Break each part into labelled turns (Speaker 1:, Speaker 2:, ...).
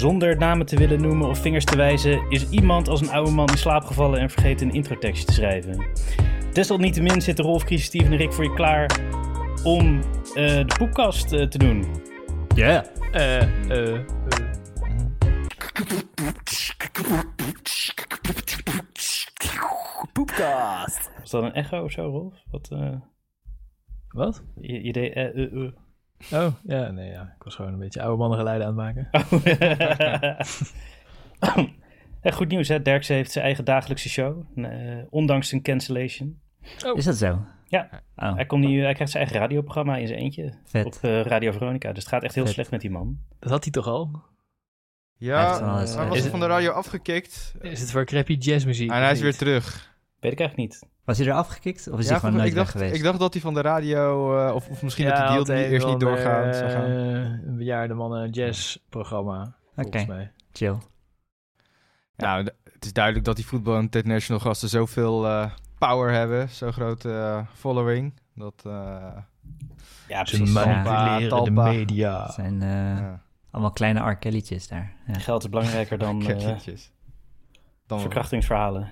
Speaker 1: Zonder namen te willen noemen of vingers te wijzen, is iemand als een oude man in slaap gevallen en vergeten een introtekstje te schrijven. Desalniettemin zitten Rolf, Chris, Steven en Rick voor je klaar om eh, de poepkast eh, te doen.
Speaker 2: Ja.
Speaker 3: Eh, eh, eh.
Speaker 2: Poepkast.
Speaker 1: Was dat een echo of zo, Rolf? Wat, eh,
Speaker 3: Wat?
Speaker 1: je, je deed... eh, eh, eh.
Speaker 3: Oh, ja, nee, ja. Ik was gewoon een beetje oude mannengeluiden aan het maken.
Speaker 1: Ja, goed nieuws, hè? Derksen heeft zijn eigen dagelijkse show, eh, ondanks zijn cancellation.
Speaker 2: Is dat zo?
Speaker 1: Ja.
Speaker 2: Oh,
Speaker 1: Hij, komt nu, hij krijgt zijn eigen radioprogramma in zijn eentje
Speaker 2: vet.
Speaker 1: op eh, Radio Veronica. Dus het gaat echt heel
Speaker 2: Vet.
Speaker 1: slecht met die man.
Speaker 3: Dat had hij toch al?
Speaker 4: Ja, hij was
Speaker 3: het-
Speaker 4: van de radio afgekikt.
Speaker 3: Is het voor crappy jazzmuziek?
Speaker 4: En hij is
Speaker 3: niet?
Speaker 4: weer terug.
Speaker 1: Weet ik eigenlijk niet.
Speaker 2: Was hij er afgekikt? Of is
Speaker 4: Ja,
Speaker 2: hij gewoon
Speaker 4: ik,
Speaker 2: nooit weg
Speaker 4: dacht,
Speaker 2: geweest?
Speaker 4: ik dacht dat hij van de radio, eh, of, of misschien
Speaker 3: Ja,
Speaker 4: dat die
Speaker 3: had
Speaker 4: deal niet, eerst niet gaan.
Speaker 3: eh, Een bejaarde mannen jazzprogramma,
Speaker 2: Oké,
Speaker 3: volgens mij.
Speaker 2: chill.
Speaker 4: Nou, het is duidelijk dat die voetbal international gasten zoveel eh, power hebben, zo'n grote eh, following. Dat, eh,
Speaker 1: Ja,
Speaker 3: Ze
Speaker 1: precies.
Speaker 3: manipuleren de
Speaker 4: Talpa.
Speaker 3: media.
Speaker 2: Het zijn eh,
Speaker 4: ja,
Speaker 2: allemaal kleine R. Kelly'tjes daar. Ja.
Speaker 1: Geld is belangrijker dan eh.
Speaker 4: Dan
Speaker 1: verkrachtingsverhalen.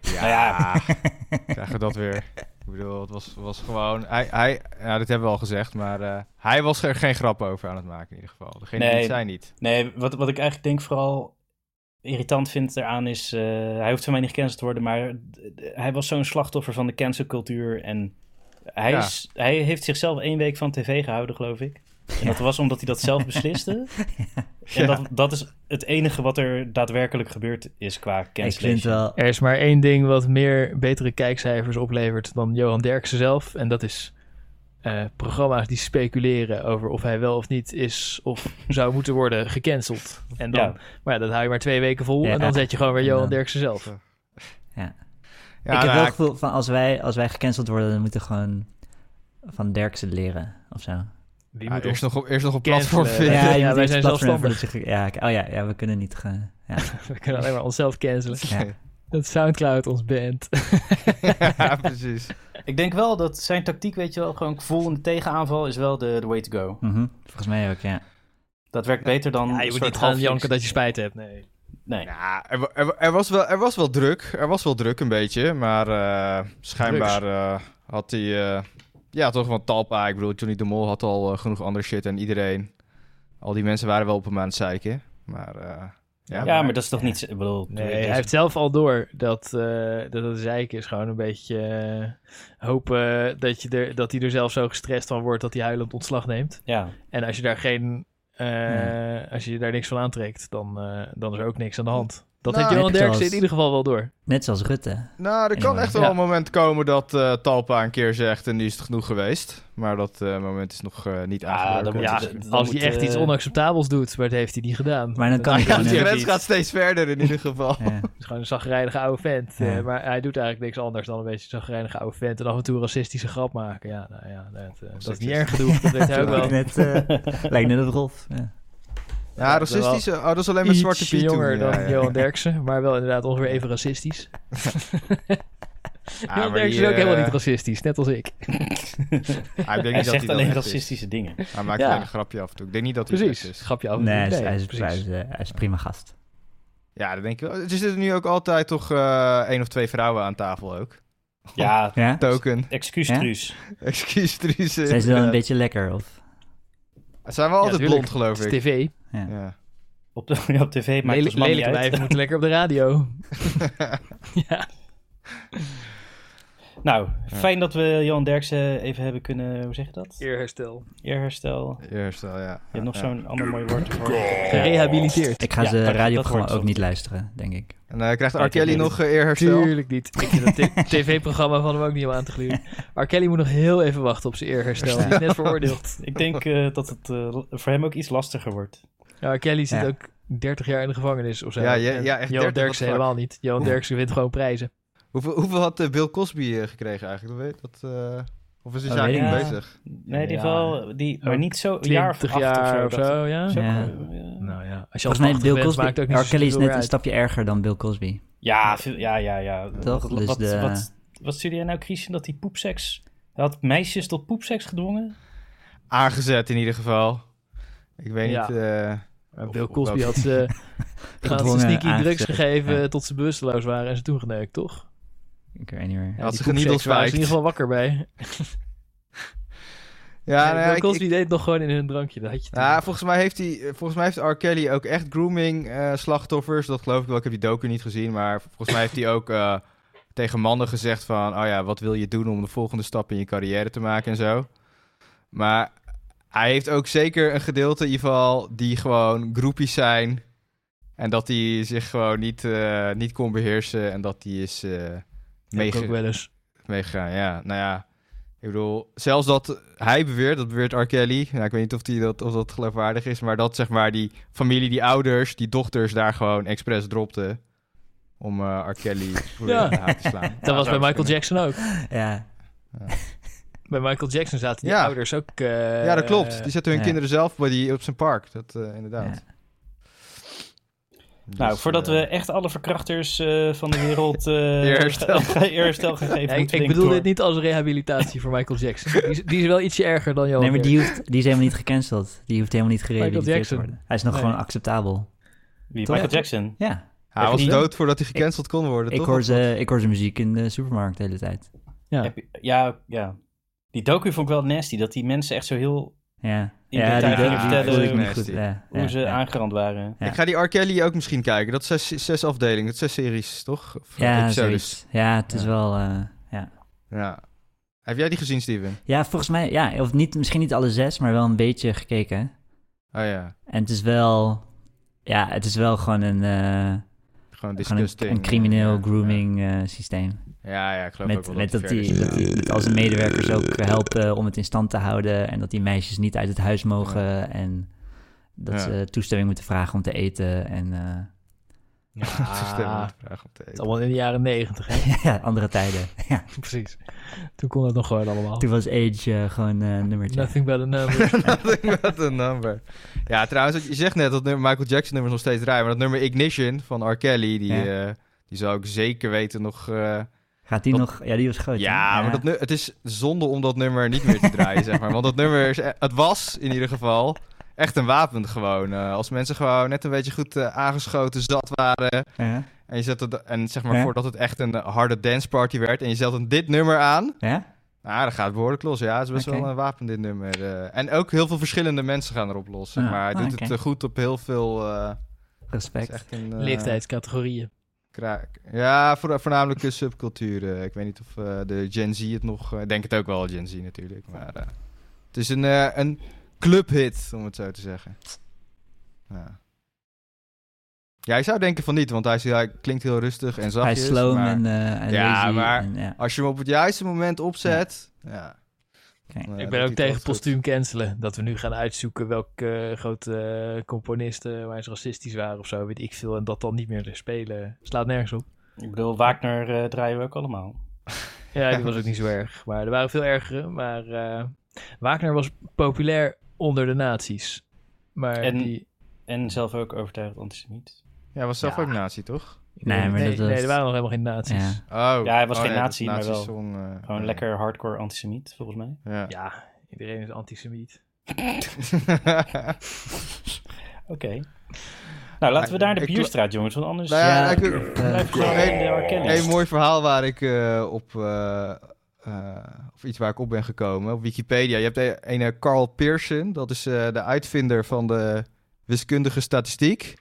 Speaker 4: Ja,
Speaker 1: Nou ja.
Speaker 4: krijgen we dat weer. Ik bedoel, het was, was gewoon... Hij, hij, ja, dit hebben we al gezegd, maar eh, hij was er geen grap over aan het maken in ieder geval. Degene die
Speaker 1: Nee.
Speaker 4: het zei niet.
Speaker 1: Nee, wat, wat ik eigenlijk denk vooral irritant vind eraan is... eh, hij hoeft van mij niet gecanceld te worden, maar hij was zo'n slachtoffer van de cancelcultuur. En hij,
Speaker 4: Ja.
Speaker 1: is, hij heeft zichzelf één week van tv gehouden, geloof ik. En dat was omdat hij dat zelf besliste. En dat, dat is het enige wat er daadwerkelijk gebeurd is qua
Speaker 2: Ik
Speaker 1: cancellation.
Speaker 2: vind wel...
Speaker 3: Er is maar één ding wat meer betere kijkcijfers oplevert dan Johan Derksen zelf. En dat is eh, programma's die speculeren over of hij wel of niet is of zou moeten worden gecanceld. En dan,
Speaker 1: Ja.
Speaker 3: Maar ja, dat hou je maar twee weken vol
Speaker 2: Ja.
Speaker 3: en dan zet je gewoon weer Johan
Speaker 2: dan-
Speaker 3: Derksen zelf.
Speaker 2: Ja.
Speaker 4: Ja,
Speaker 2: ik heb wel het gevoel van als wij, als wij gecanceld worden, dan moeten we gewoon van Derksen leren of zo.
Speaker 4: Ja,
Speaker 3: moet
Speaker 4: eerst, nog op, eerst nog op platform vinden.
Speaker 3: Ja,
Speaker 2: moet
Speaker 3: wij zijn zelfstandig.
Speaker 2: ge- Ja, oh ja, ja, we kunnen niet... Ja.
Speaker 3: We kunnen alleen maar onszelf cancelen.
Speaker 2: Ja.
Speaker 3: Dat Soundcloud ons band.
Speaker 4: ja, precies.
Speaker 1: Ik denk wel dat zijn tactiek, weet je wel, gewoon vol in de tegenaanval is wel de, de way to go.
Speaker 2: Mhm, Volgens mij ook, ja.
Speaker 1: Dat werkt beter dan
Speaker 3: Ja, je moet niet gaan
Speaker 1: half
Speaker 3: janken dat je spijt hebt, nee.
Speaker 1: Nee.
Speaker 4: Ja, er, er, er was wel, er was wel druk. Er was wel druk een beetje. Maar eh, schijnbaar eh, had hij... eh, ja, toch wel Talpa. Ik bedoel, Johnny de Mol had al eh, genoeg ander shit. En iedereen... Al die mensen waren wel op hem aan het zeiken. Maar... eh, ja,
Speaker 1: Ja, maar dat is toch niet... Ik bedoel,
Speaker 3: Nee, hij heeft zelf al door dat, eh dat het zeiken is gewoon een beetje eh, hopen dat, je er, dat hij er zelf zo gestrest van wordt dat hij huilend ontslag neemt.
Speaker 1: Ja,
Speaker 3: En als je daar geen, eh,
Speaker 2: Nee.
Speaker 3: als je daar niks van aantrekt, dan, eh, dan is er ook niks aan de hand. Dat
Speaker 4: Nou,
Speaker 3: heeft Johan Derksen
Speaker 2: zoals-
Speaker 3: in ieder geval wel door.
Speaker 2: Net zoals Rutte.
Speaker 4: Nou, er kan echt wel
Speaker 3: Ja.
Speaker 4: een moment komen dat eh, Talpa een keer zegt... En nu is het genoeg geweest. Maar dat eh, moment is nog eh, niet aangebroken.
Speaker 3: Ja, als hij echt iets onacceptabels doet, maar dat heeft hij niet gedaan.
Speaker 2: Maar dan kan
Speaker 4: Ja,
Speaker 2: gewoon...
Speaker 4: die grens gaat steeds verder in ieder geval.
Speaker 2: ja.
Speaker 3: is gewoon een zagrijnige oude vent.
Speaker 2: Ja.
Speaker 3: eh, maar hij doet eigenlijk niks anders dan een beetje een zagrijnige oude vent. En af en toe een racistische grap maken. Ja, nou ja, dat, eh, dat is niet erg genoeg. Dat weet hij ook wel.
Speaker 2: Lijkt net, eh, lijkt net op Rolf. Ja.
Speaker 4: Ja, racistische... Oh, dat is alleen met Zwarte
Speaker 3: Ietsje
Speaker 4: Piet toen.
Speaker 3: jonger dan
Speaker 4: ja.
Speaker 3: Johan Derksen, maar wel inderdaad ongeveer even racistisch.
Speaker 4: Ah,
Speaker 3: Johan Derksen
Speaker 4: die,
Speaker 3: is ook helemaal
Speaker 4: eh,
Speaker 3: niet racistisch, net als ik.
Speaker 4: ah, ik denk
Speaker 1: Hij zegt alleen
Speaker 4: is.
Speaker 1: racistische dingen.
Speaker 4: Hij maakt
Speaker 3: Ja.
Speaker 4: alleen een grapje af en toe. Ik denk niet dat hij
Speaker 3: Precies,
Speaker 4: is.
Speaker 3: grapje af.
Speaker 2: Hij is,
Speaker 3: Nee,
Speaker 2: hij, is,
Speaker 3: precies.
Speaker 2: hij, is, eh, hij is prima gast.
Speaker 4: Ja, dat denk ik wel. Er zitten nu ook altijd toch eh één of twee vrouwen aan tafel ook.
Speaker 1: Ja,
Speaker 2: Ja?
Speaker 4: Token.
Speaker 1: excuus
Speaker 2: Ja?
Speaker 1: Truus.
Speaker 4: Excuus, Truus.
Speaker 2: Zijn ze wel een beetje lekker? Of?
Speaker 4: Zijn wel
Speaker 3: Ja,
Speaker 4: altijd blond, geloof
Speaker 3: Het is
Speaker 4: ik.
Speaker 3: tv.
Speaker 2: Ja.
Speaker 4: Ja.
Speaker 1: Op, de, ja, op tv maakt
Speaker 3: Lelijk,
Speaker 1: uit.
Speaker 3: wijven moeten lekker op de radio. ja.
Speaker 1: Nou, fijn dat we Johan Derksen even hebben kunnen, hoe zeg je dat?
Speaker 3: Eerherstel.
Speaker 1: Eerherstel.
Speaker 4: Eerst wel, ja.
Speaker 1: Je hebt nog
Speaker 4: Ja.
Speaker 1: zo'n ander mooi woord ervoor.
Speaker 3: Gerehabiliteerd.
Speaker 2: Ik ga
Speaker 1: Ja,
Speaker 2: ze
Speaker 1: dat-
Speaker 2: radioprogramma ook niet luisteren, denk ik.
Speaker 4: En eh, krijgt R. Kelly nog eh, eerherstel?
Speaker 3: Tuurlijk niet. Ik vind dat t- tv-programma van hem ook niet om aan te gluren. R. Kelly moet nog heel even wachten op zijn eerherstel. Die is net veroordeeld.
Speaker 1: Ik denk eh, dat het voor hem ook iets lastiger wordt.
Speaker 3: Ja, R. Kelly zit
Speaker 2: Ja.
Speaker 3: ook 30 jaar in de gevangenis of zo.
Speaker 4: Ja, ja,
Speaker 3: En
Speaker 4: ja, echt
Speaker 3: Johan
Speaker 4: 30,
Speaker 3: Derksen helemaal niet. Johan Derksen wint gewoon prijzen.
Speaker 4: Hoeveel, hoeveel had eh, Bill Cosby eh, gekregen eigenlijk? Dat weet dat, eh, of is hij
Speaker 2: Oh,
Speaker 4: zaak niet bezig?
Speaker 1: Nee, die
Speaker 3: Ja.
Speaker 1: wel, die, maar niet zo, een jaar of
Speaker 3: 20
Speaker 1: acht
Speaker 3: jaar
Speaker 1: of
Speaker 3: of
Speaker 1: zo.
Speaker 3: ja. Nou ja, als je al
Speaker 2: Volgens mij
Speaker 3: 80
Speaker 2: Bill
Speaker 3: bent,
Speaker 2: Cosby...
Speaker 3: maakt ook niet
Speaker 2: R.
Speaker 3: zo
Speaker 2: Kelly is net een stapje erger dan Bill Cosby.
Speaker 1: Ja, veel- ja, ja, ja.
Speaker 2: Toch?
Speaker 1: Wat,
Speaker 2: Dus
Speaker 1: wat,
Speaker 2: de-
Speaker 1: wat, wat stuurde jij nou, Christian, dat die poepseks... Hij had meisjes tot poepseks gedwongen?
Speaker 4: Aangezet in ieder geval. Ik weet
Speaker 3: Ja.
Speaker 4: niet... eh, Of-
Speaker 3: Bill Cosby had ze, had ze sneaky drugs
Speaker 2: aangezet,
Speaker 3: gegeven
Speaker 2: ja.
Speaker 3: tot ze bewusteloos waren en ze toen geneukt, toch?
Speaker 2: Ik weet niet meer.
Speaker 3: Ja,
Speaker 4: Had
Speaker 3: die
Speaker 4: ze
Speaker 3: koekshakes waren in ieder geval wakker bij.
Speaker 4: Ja, nou
Speaker 3: Bill
Speaker 4: ik-
Speaker 3: Cosby
Speaker 4: ik-
Speaker 3: deed het nog gewoon in hun drankje. Dat had je.
Speaker 4: Ja, volgens mij heeft hij, volgens mij heeft R. Kelly ook echt grooming eh, slachtoffers. Dat geloof ik wel. Ik heb die docu niet gezien, maar volgens mij heeft hij ook eh, tegen mannen gezegd van, oh ja, wat wil je doen om de volgende stap in je carrière te maken en zo. Maar hij heeft ook zeker een gedeelte in ieder geval die gewoon groepies zijn en dat hij zich gewoon niet, eh, niet kon beheersen en dat hij is meege-
Speaker 3: ook wel eens.
Speaker 4: meegegaan. Ja, nou ja. Ik bedoel, zelfs dat hij beweert, dat beweert R. Kelly. Nou, ik weet niet of, die dat, of dat geloofwaardig is, maar dat zeg maar die familie, die ouders, die dochters daar gewoon expres dropten. Om eh R. Kelly voor
Speaker 3: Ja.
Speaker 4: de haat te slaan.
Speaker 3: Dat was bij Michael Jackson ook.
Speaker 2: Ja,
Speaker 3: Bij Michael Jackson zaten die
Speaker 4: Ja.
Speaker 3: ouders ook... eh,
Speaker 4: Ja, dat klopt. Die zetten hun
Speaker 2: ja.
Speaker 4: kinderen zelf bij die, op zijn park. Dat eh, inderdaad.
Speaker 2: Ja.
Speaker 1: Nou,
Speaker 4: Dus,
Speaker 1: voordat
Speaker 4: eh,
Speaker 1: we echt alle verkrachters eh, van de wereld eh
Speaker 4: Eerherstel.
Speaker 1: eerherstel gaan geven,
Speaker 3: Ja, ik, bedoel
Speaker 1: door.
Speaker 3: dit niet als rehabilitatie voor Michael Jackson. Die is, die is wel ietsje erger dan Johan
Speaker 2: nee, maar die, hoeft, die is helemaal niet gecanceld. Die hoeft helemaal niet gerehabiliteerd te worden. Hij is nog
Speaker 3: Nee.
Speaker 2: gewoon acceptabel.
Speaker 1: Wie,
Speaker 2: Toch?
Speaker 1: Michael Jackson?
Speaker 2: Ja,
Speaker 4: Hij was
Speaker 1: die-
Speaker 4: dood voordat hij gecanceld kon worden,
Speaker 2: ik
Speaker 4: toch?
Speaker 2: hoor, ze, ik hoor zijn muziek in de supermarkt de hele tijd.
Speaker 3: Ja.
Speaker 1: Je- ja, ja. Die docu vond ik wel nasty, dat die mensen echt zo heel...
Speaker 2: Ja, ja die, die
Speaker 1: vertellen
Speaker 2: niet goed. Ja,
Speaker 1: hoe
Speaker 2: ja,
Speaker 1: ze
Speaker 2: ja.
Speaker 1: aangerand waren.
Speaker 2: Ja.
Speaker 4: Ik ga die R. Kelly ook misschien kijken. Dat is zes, zes afdelingen, dat is zes series, toch? Of, eh,
Speaker 2: Ja, zoiets. Ja, het is
Speaker 4: Ja.
Speaker 2: wel... eh, ja.
Speaker 4: Ja. Heb jij die gezien, Steven?
Speaker 2: ja, volgens mij... Ja, of niet, misschien niet alle zes, maar wel een beetje gekeken.
Speaker 4: Oh ja.
Speaker 2: En het is wel... Ja, het is wel gewoon een, eh,
Speaker 4: Gewoon
Speaker 2: een, een crimineel
Speaker 4: Ja,
Speaker 2: grooming eh, systeem.
Speaker 4: Ja, ja, ik geloof ook
Speaker 2: Met,
Speaker 4: wel
Speaker 2: met dat, die,
Speaker 4: is.
Speaker 2: dat die met al zijn medewerkers ook helpen om het in stand te houden. En dat die meisjes niet uit het huis mogen. En dat
Speaker 4: Ja.
Speaker 2: ze toestemming moeten vragen om te eten. En eh,
Speaker 4: Toestemming
Speaker 3: Ja,
Speaker 4: te vragen om te
Speaker 3: het is
Speaker 4: eten.
Speaker 3: allemaal in de jaren negentig, hè?
Speaker 2: ja, andere tijden. Ja,
Speaker 3: Precies. Toen kon het nog gewoon allemaal.
Speaker 2: toen was Age eh, gewoon eh, een nummertje.
Speaker 3: Nothing but a number.
Speaker 4: Nothing but a number. Ja, trouwens, je zegt net dat nummer Michael Jackson nummers nog steeds draaien. Maar dat nummer Ignition van R. Kelly, die,
Speaker 2: Ja.
Speaker 4: eh, die zou ik zeker weten nog...
Speaker 2: Gaat die nog... Ja, die was groot. hè?
Speaker 4: ja, maar dat, nu- het is zonde om dat nummer niet meer te draaien, zeg maar. Want dat nummer, is, e- het was in ieder geval echt een wapen gewoon. Eh, als mensen gewoon net een beetje goed eh, aangeschoten, zat waren...
Speaker 2: Ja?
Speaker 4: En, je zette de- en zeg maar,
Speaker 2: Ja.
Speaker 4: voordat het echt een harde danceparty werd... en je zet dan dit nummer aan...
Speaker 2: Ja?
Speaker 4: Nou, dat gaat behoorlijk los. Ja, het is best wel een wapen, dit nummer. eh. en ook heel veel verschillende mensen gaan erop los. Zeg
Speaker 2: Ja.
Speaker 4: maar. Hij
Speaker 2: Ah,
Speaker 4: doet
Speaker 2: oké.
Speaker 4: het goed op heel veel... eh,
Speaker 2: Respect.
Speaker 4: een...
Speaker 3: Leeftijdscategorieën.
Speaker 4: Ja, voor, voornamelijk subculturen. Ik weet niet of eh, de Gen Z het nog... eh, Ik denk het ook wel, Gen Z natuurlijk. Maar eh, het is een, eh, een clubhit, om het zo te zeggen. Ja. Ja, je zou denken van niet, want hij, is, hij klinkt heel rustig en zachtjes.
Speaker 2: Hij is slow
Speaker 4: maar
Speaker 2: en, eh en
Speaker 4: Ja,
Speaker 2: lazy
Speaker 4: maar-
Speaker 2: en, ja.
Speaker 4: Als je hem op het juiste moment opzet... Ja. Eh,
Speaker 3: ik ben ook tegen postuum cancelen. Dat we nu gaan uitzoeken welke eh, grote eh, componisten waar ze racistisch waren of zo, weet ik veel. En dat dan niet meer spelen. Slaat nergens op.
Speaker 1: Ik bedoel, Wagner eh, draaien we ook allemaal.
Speaker 3: Ja, die was ook niet zo erg. Maar er waren veel ergere. Maar eh Wagner was populair onder de nazi's. Maar
Speaker 1: En-
Speaker 3: die...
Speaker 1: En zelf ook overtuigd antisemiet.
Speaker 4: Ja, was zelf
Speaker 3: Ja.
Speaker 4: ook nazi, toch?
Speaker 2: Nee, maar
Speaker 3: nee,
Speaker 2: dat was-
Speaker 3: nee, er waren nog helemaal geen nazi's.
Speaker 2: Ja.
Speaker 4: Oh.
Speaker 1: Ja, hij was
Speaker 4: oh,
Speaker 1: geen nazi, maar wel
Speaker 4: eh,
Speaker 1: Gewoon
Speaker 4: ja.
Speaker 1: lekker hardcore antisemiet, volgens mij.
Speaker 4: Ja.
Speaker 3: Ja, iedereen is antisemiet.
Speaker 1: Oké. Nou, laten we daar de
Speaker 4: Ik-
Speaker 1: bierstraat, jongens, want anders
Speaker 4: Nou ja,
Speaker 2: Ja,
Speaker 4: ik-
Speaker 2: eh.
Speaker 1: Kelly.
Speaker 4: Een mooi verhaal waar ik eh, op... eh, eh, of iets waar ik op ben gekomen. Op Wikipedia. Je hebt de ene Carl Pearson. Dat is eh, de uitvinder van de wiskundige statistiek.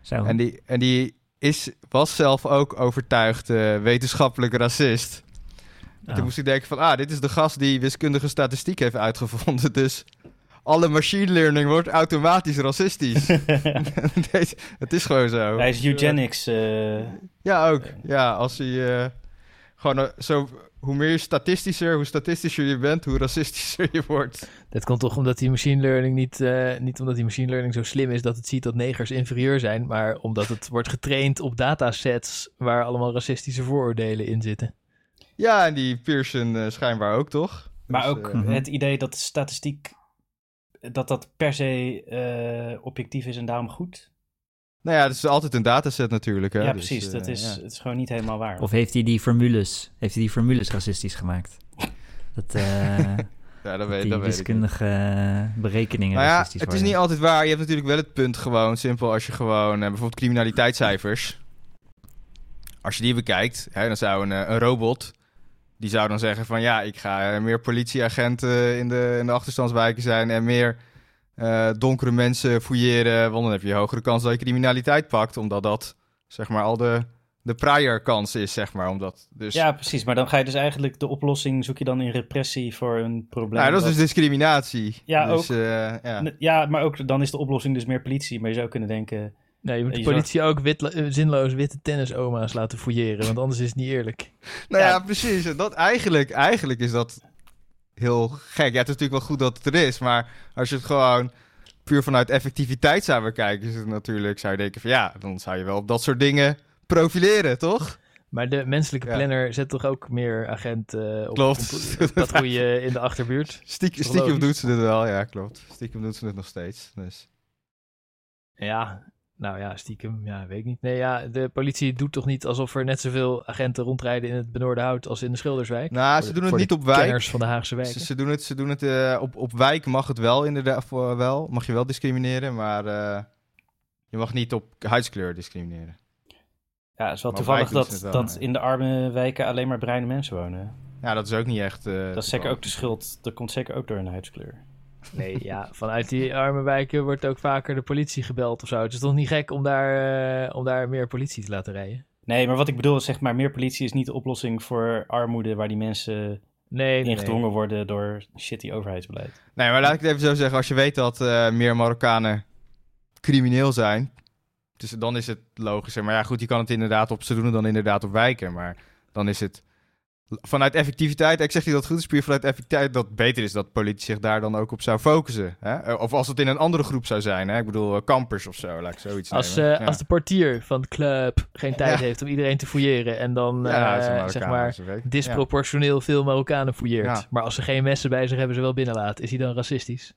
Speaker 2: Zo.
Speaker 4: En die, en die is, was zelf ook overtuigd eh, wetenschappelijk racist.
Speaker 2: Oh.
Speaker 4: toen moest ik denken van... Ah, dit is de gast die wiskundige statistiek heeft uitgevonden. Dus alle machine learning wordt automatisch racistisch. Deze- het is gewoon zo.
Speaker 1: Hij is eugenics. eh,
Speaker 4: Ja, ook. Ja, als hij eh, gewoon zo... Hoe meer statistischer, hoe statistischer je bent, hoe racistischer je wordt.
Speaker 3: Dat komt toch omdat die machine learning niet, eh, niet omdat die machine learning zo slim is dat het ziet dat negers inferieur zijn, maar omdat het wordt getraind op datasets waar allemaal racistische vooroordelen in zitten.
Speaker 4: Ja, en die Pearson eh, schijnbaar ook, toch?
Speaker 1: maar
Speaker 4: Dus,
Speaker 1: ook
Speaker 4: eh,
Speaker 2: Mhm.
Speaker 1: het idee dat statistiek... dat dat per se eh, objectief is en daarom goed.
Speaker 4: Nou ja, het is altijd een dataset natuurlijk. Hè?
Speaker 1: ja,
Speaker 4: Dus,
Speaker 1: precies.
Speaker 4: eh,
Speaker 1: dat is,
Speaker 4: ja.
Speaker 1: het is gewoon niet helemaal waar.
Speaker 2: Of heeft hij die formules, heeft hij die formules racistisch gemaakt? Dat, eh,
Speaker 4: Ja, dat weet,
Speaker 2: die
Speaker 4: dat weet ik. niet.
Speaker 2: wiskundige eh, berekeningen
Speaker 4: Nou ja,
Speaker 2: racistisch
Speaker 4: het is niet altijd waar. Je hebt natuurlijk wel het punt gewoon simpel als je gewoon... eh, bijvoorbeeld criminaliteitscijfers. Als je die bekijkt, hè, dan zou een, eh, een robot... Die zou dan zeggen van ja, ik ga eh, meer politieagenten in de, in de achterstandswijken zijn... en meer eh, donkere mensen fouilleren. Want dan heb je een hogere kans dat je criminaliteit pakt. Omdat dat zeg maar al de, de prior kans is, zeg maar. Omdat, dus,
Speaker 1: Ja, precies. Maar dan ga je dus eigenlijk de oplossing zoek je dan in repressie voor een probleem.
Speaker 4: nou, dat is
Speaker 1: wat-
Speaker 4: dus discriminatie.
Speaker 1: Ja,
Speaker 4: dus,
Speaker 1: ook.
Speaker 4: eh, ja.
Speaker 1: Ja, maar ook dan is de oplossing dus meer politie. Maar je zou kunnen denken...
Speaker 3: Nee, je moet de politie ook wit, eh, zinloos witte tennisoma's laten fouilleren, want anders is het niet eerlijk.
Speaker 4: Nou ja,
Speaker 1: Ja.
Speaker 4: precies. Dat, eigenlijk, eigenlijk is dat heel gek. Ja, het is natuurlijk wel goed dat het er is, maar als je het gewoon puur vanuit effectiviteit zou bekijken, is het natuurlijk, zou je denken van ja, dan zou je wel op dat soort dingen profileren, toch?
Speaker 3: Maar de menselijke
Speaker 4: Ja.
Speaker 3: planner zet toch ook meer agenten op,
Speaker 4: Klopt.
Speaker 3: op patrouille in de achterbuurt?
Speaker 4: Stiek, stiekem doet ze het wel, ja, klopt. Stiekem doet ze het nog steeds. Dus.
Speaker 3: Ja, nou ja, stiekem, ja, weet ik niet. Nee, ja, de politie doet toch niet alsof er net zoveel agenten rondrijden in het Benoorde Hout als in de Schilderswijk?
Speaker 4: Nou,
Speaker 3: Voor
Speaker 4: ze doen het niet op wijk.
Speaker 3: kenners van de Haagse wijken.
Speaker 4: Ze, ze doen het, ze doen het eh, op, op wijk mag het wel inderdaad voor, wel. Mag je wel discrimineren, maar eh, je mag niet op huidskleur discrimineren.
Speaker 1: Ja, het is wel
Speaker 4: Maar
Speaker 1: toevallig
Speaker 4: wijk
Speaker 1: dat,
Speaker 4: wel,
Speaker 1: dat
Speaker 4: ja.
Speaker 1: in de arme wijken alleen maar bruine mensen wonen.
Speaker 4: Ja, dat is ook niet echt. eh,
Speaker 1: dat is zeker ook de schuld. Dat komt zeker ook door een huidskleur.
Speaker 3: Nee, ja, vanuit die arme wijken wordt ook vaker de politie gebeld of zo. Het is toch niet gek om daar, eh, om daar meer politie te laten rijden?
Speaker 1: Nee, maar wat ik bedoel is zeg maar, meer politie is niet de oplossing voor armoede waar die mensen
Speaker 3: Nee, nee,
Speaker 1: ingedwongen worden door shitty overheidsbeleid.
Speaker 4: Nee, maar laat ik het even zo zeggen. Als je weet dat eh, meer Marokkanen crimineel zijn, dus dan is het logischer. Maar ja, goed, je kan het inderdaad op, ze doen dan inderdaad op wijken. Maar dan is het vanuit effectiviteit, ik zeg niet dat het goed is, puur vanuit effectiviteit, dat beter is dat politie zich daar dan ook op zou focussen. Hè? Of als het in een andere groep zou zijn, hè? ik bedoel, eh, kampers of zo, laat ik zoiets
Speaker 3: Als,
Speaker 4: nemen.
Speaker 3: eh,
Speaker 4: Ja.
Speaker 3: als de portier van de club geen tijd
Speaker 4: Ja.
Speaker 3: heeft om iedereen te fouilleren en dan
Speaker 4: Ja,
Speaker 3: eh, zeg maar disproportioneel veel Marokkanen fouilleert. Maar als ze geen messen bij zich hebben, ze wel binnenlaten. Is hij dan racistisch?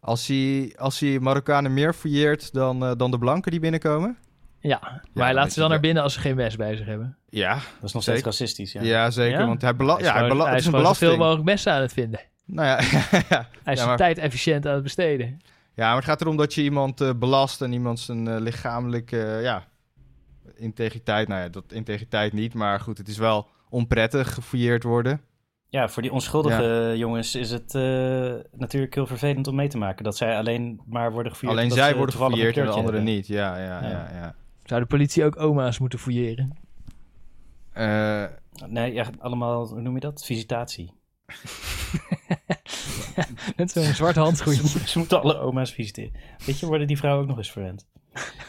Speaker 4: Als hij, als hij Marokkanen meer fouilleert dan, dan de blanken die binnenkomen?
Speaker 3: Ja, maar hij laat ze dan naar binnen als ze geen mes bij zich hebben.
Speaker 4: Ja,
Speaker 1: Dat is nog
Speaker 4: Zeker.
Speaker 1: steeds racistisch, ja.
Speaker 4: ja. zeker.
Speaker 3: Ja?
Speaker 4: Want hij, bela-
Speaker 3: Hij is
Speaker 4: ja, hij,
Speaker 3: gewoon-
Speaker 4: bela-
Speaker 3: hij
Speaker 4: het
Speaker 3: is
Speaker 4: is een
Speaker 3: gewoon zoveel
Speaker 4: belasting.
Speaker 3: mogelijk messen aan het vinden.
Speaker 4: Nou ja, ja.
Speaker 3: Hij is
Speaker 4: Ja,
Speaker 3: zijn
Speaker 4: maar-
Speaker 3: tijd efficiënt aan het besteden.
Speaker 4: Ja, maar het gaat erom dat je iemand eh, belast en iemand zijn eh, lichamelijke eh, ja, integriteit. Nou ja, dat integriteit niet, maar goed, het is wel onprettig gefouilleerd worden.
Speaker 1: Ja, voor die onschuldige jongens is het eh, natuurlijk heel vervelend om mee te maken. Dat zij alleen maar worden gefouilleerd.
Speaker 4: Alleen zij worden gefouilleerd en de anderen niet. Ja, ja, ja.
Speaker 1: Ja.
Speaker 3: Zou de politie ook oma's moeten fouilleren?
Speaker 4: Eh,
Speaker 1: Nee, ja, allemaal, hoe noem je dat? Visitatie.
Speaker 3: Met zo'n zwart handschoentje.
Speaker 1: Ze, ze moeten alle oma's visiteren. Weet je, worden die vrouwen ook nog eens verwend?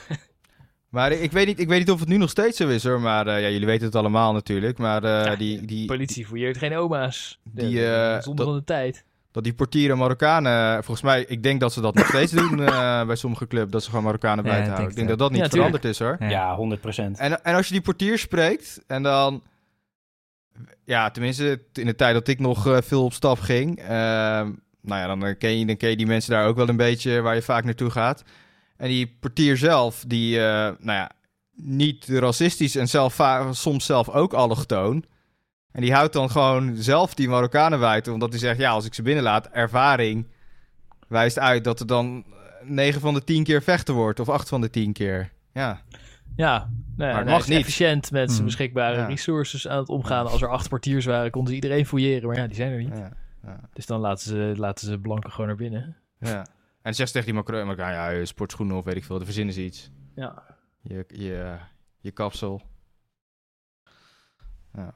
Speaker 4: maar ik weet, niet, ik weet niet of het nu nog steeds zo is hoor, maar eh, ja, jullie weten het allemaal natuurlijk. Maar eh,
Speaker 3: Ja,
Speaker 4: die, die,
Speaker 3: politie fouilleert geen oma's.
Speaker 4: Die,
Speaker 3: De- Zonde
Speaker 4: dat-
Speaker 3: van de tijd.
Speaker 4: Dat die portieren Marokkanen, volgens mij, ik denk dat ze dat nog steeds doen eh, bij sommige clubs, dat ze gewoon Marokkanen
Speaker 2: Ja, ik
Speaker 4: houden. Ik
Speaker 2: denk
Speaker 4: dat dat niet
Speaker 3: Ja,
Speaker 4: veranderd is hoor.
Speaker 2: Ja.
Speaker 1: Ja, 100 procent.
Speaker 4: En, en als je die portier spreekt en dan... Ja, tenminste, in de tijd dat ik nog eh, veel op stap ging... ehm, nou ja, dan eh, ken, je, dan ken je die mensen daar ook wel een beetje waar je vaak naartoe gaat. En die portier zelf, die, eh, nou ja, niet racistisch en zelf soms zelf ook allochtoon. En die houdt dan gewoon zelf die Marokkanen buiten, omdat hij zegt, ja, als ik ze binnenlaat, ervaring wijst uit dat er dan 9 van de 10 keer vechten wordt, of 8 van de 10 keer. Ja.
Speaker 3: Ja, nou ja,
Speaker 4: het
Speaker 3: hij
Speaker 4: mag niet.
Speaker 3: efficiënt met zijn
Speaker 2: Hmm.
Speaker 3: beschikbare
Speaker 4: Ja.
Speaker 3: resources aan het omgaan. Als er acht portiers waren, konden ze iedereen fouilleren. Maar ja, die zijn er niet.
Speaker 4: ja, ja.
Speaker 3: Dus dan laten ze, laten ze blanken gewoon naar binnen.
Speaker 4: Ja. En dan zegt ze tegen die Macron, Macron, ja, je sportschoenen of weet ik veel, dan verzinnen ze iets.
Speaker 3: Ja.
Speaker 4: Je, je, je kapsel.
Speaker 3: Ja,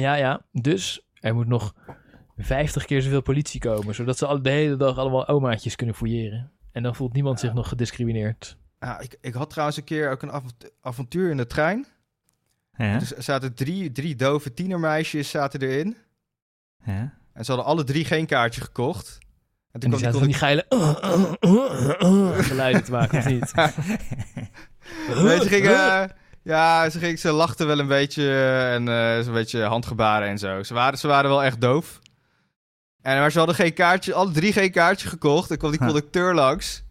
Speaker 3: ja. Dus er moet nog 50 keer zoveel politie komen. Zodat ze al- de hele dag allemaal omaatjes kunnen fouilleren. En dan voelt niemand zich nog gediscrimineerd.
Speaker 4: Ja, ik, ik had trouwens een keer ook een avont- avontuur in de trein.
Speaker 2: Ja?
Speaker 4: Dus er zaten drie, drie dove tienermeisjes zaten erin.
Speaker 2: Ja?
Speaker 4: En ze hadden alle drie geen kaartje gekocht. En
Speaker 3: En
Speaker 4: toen
Speaker 3: die
Speaker 4: kwam die,
Speaker 3: die geile geluiden te maken, of niet?
Speaker 4: Nee, ze gingen... Ja, ze, ging, ze lachten wel een beetje en eh zo'n beetje handgebaren en zo. Ze waren, ze waren wel echt doof. En, maar ze hadden geen kaartje, alle drie geen kaartje gekocht. Dan kwam die conducteur langs.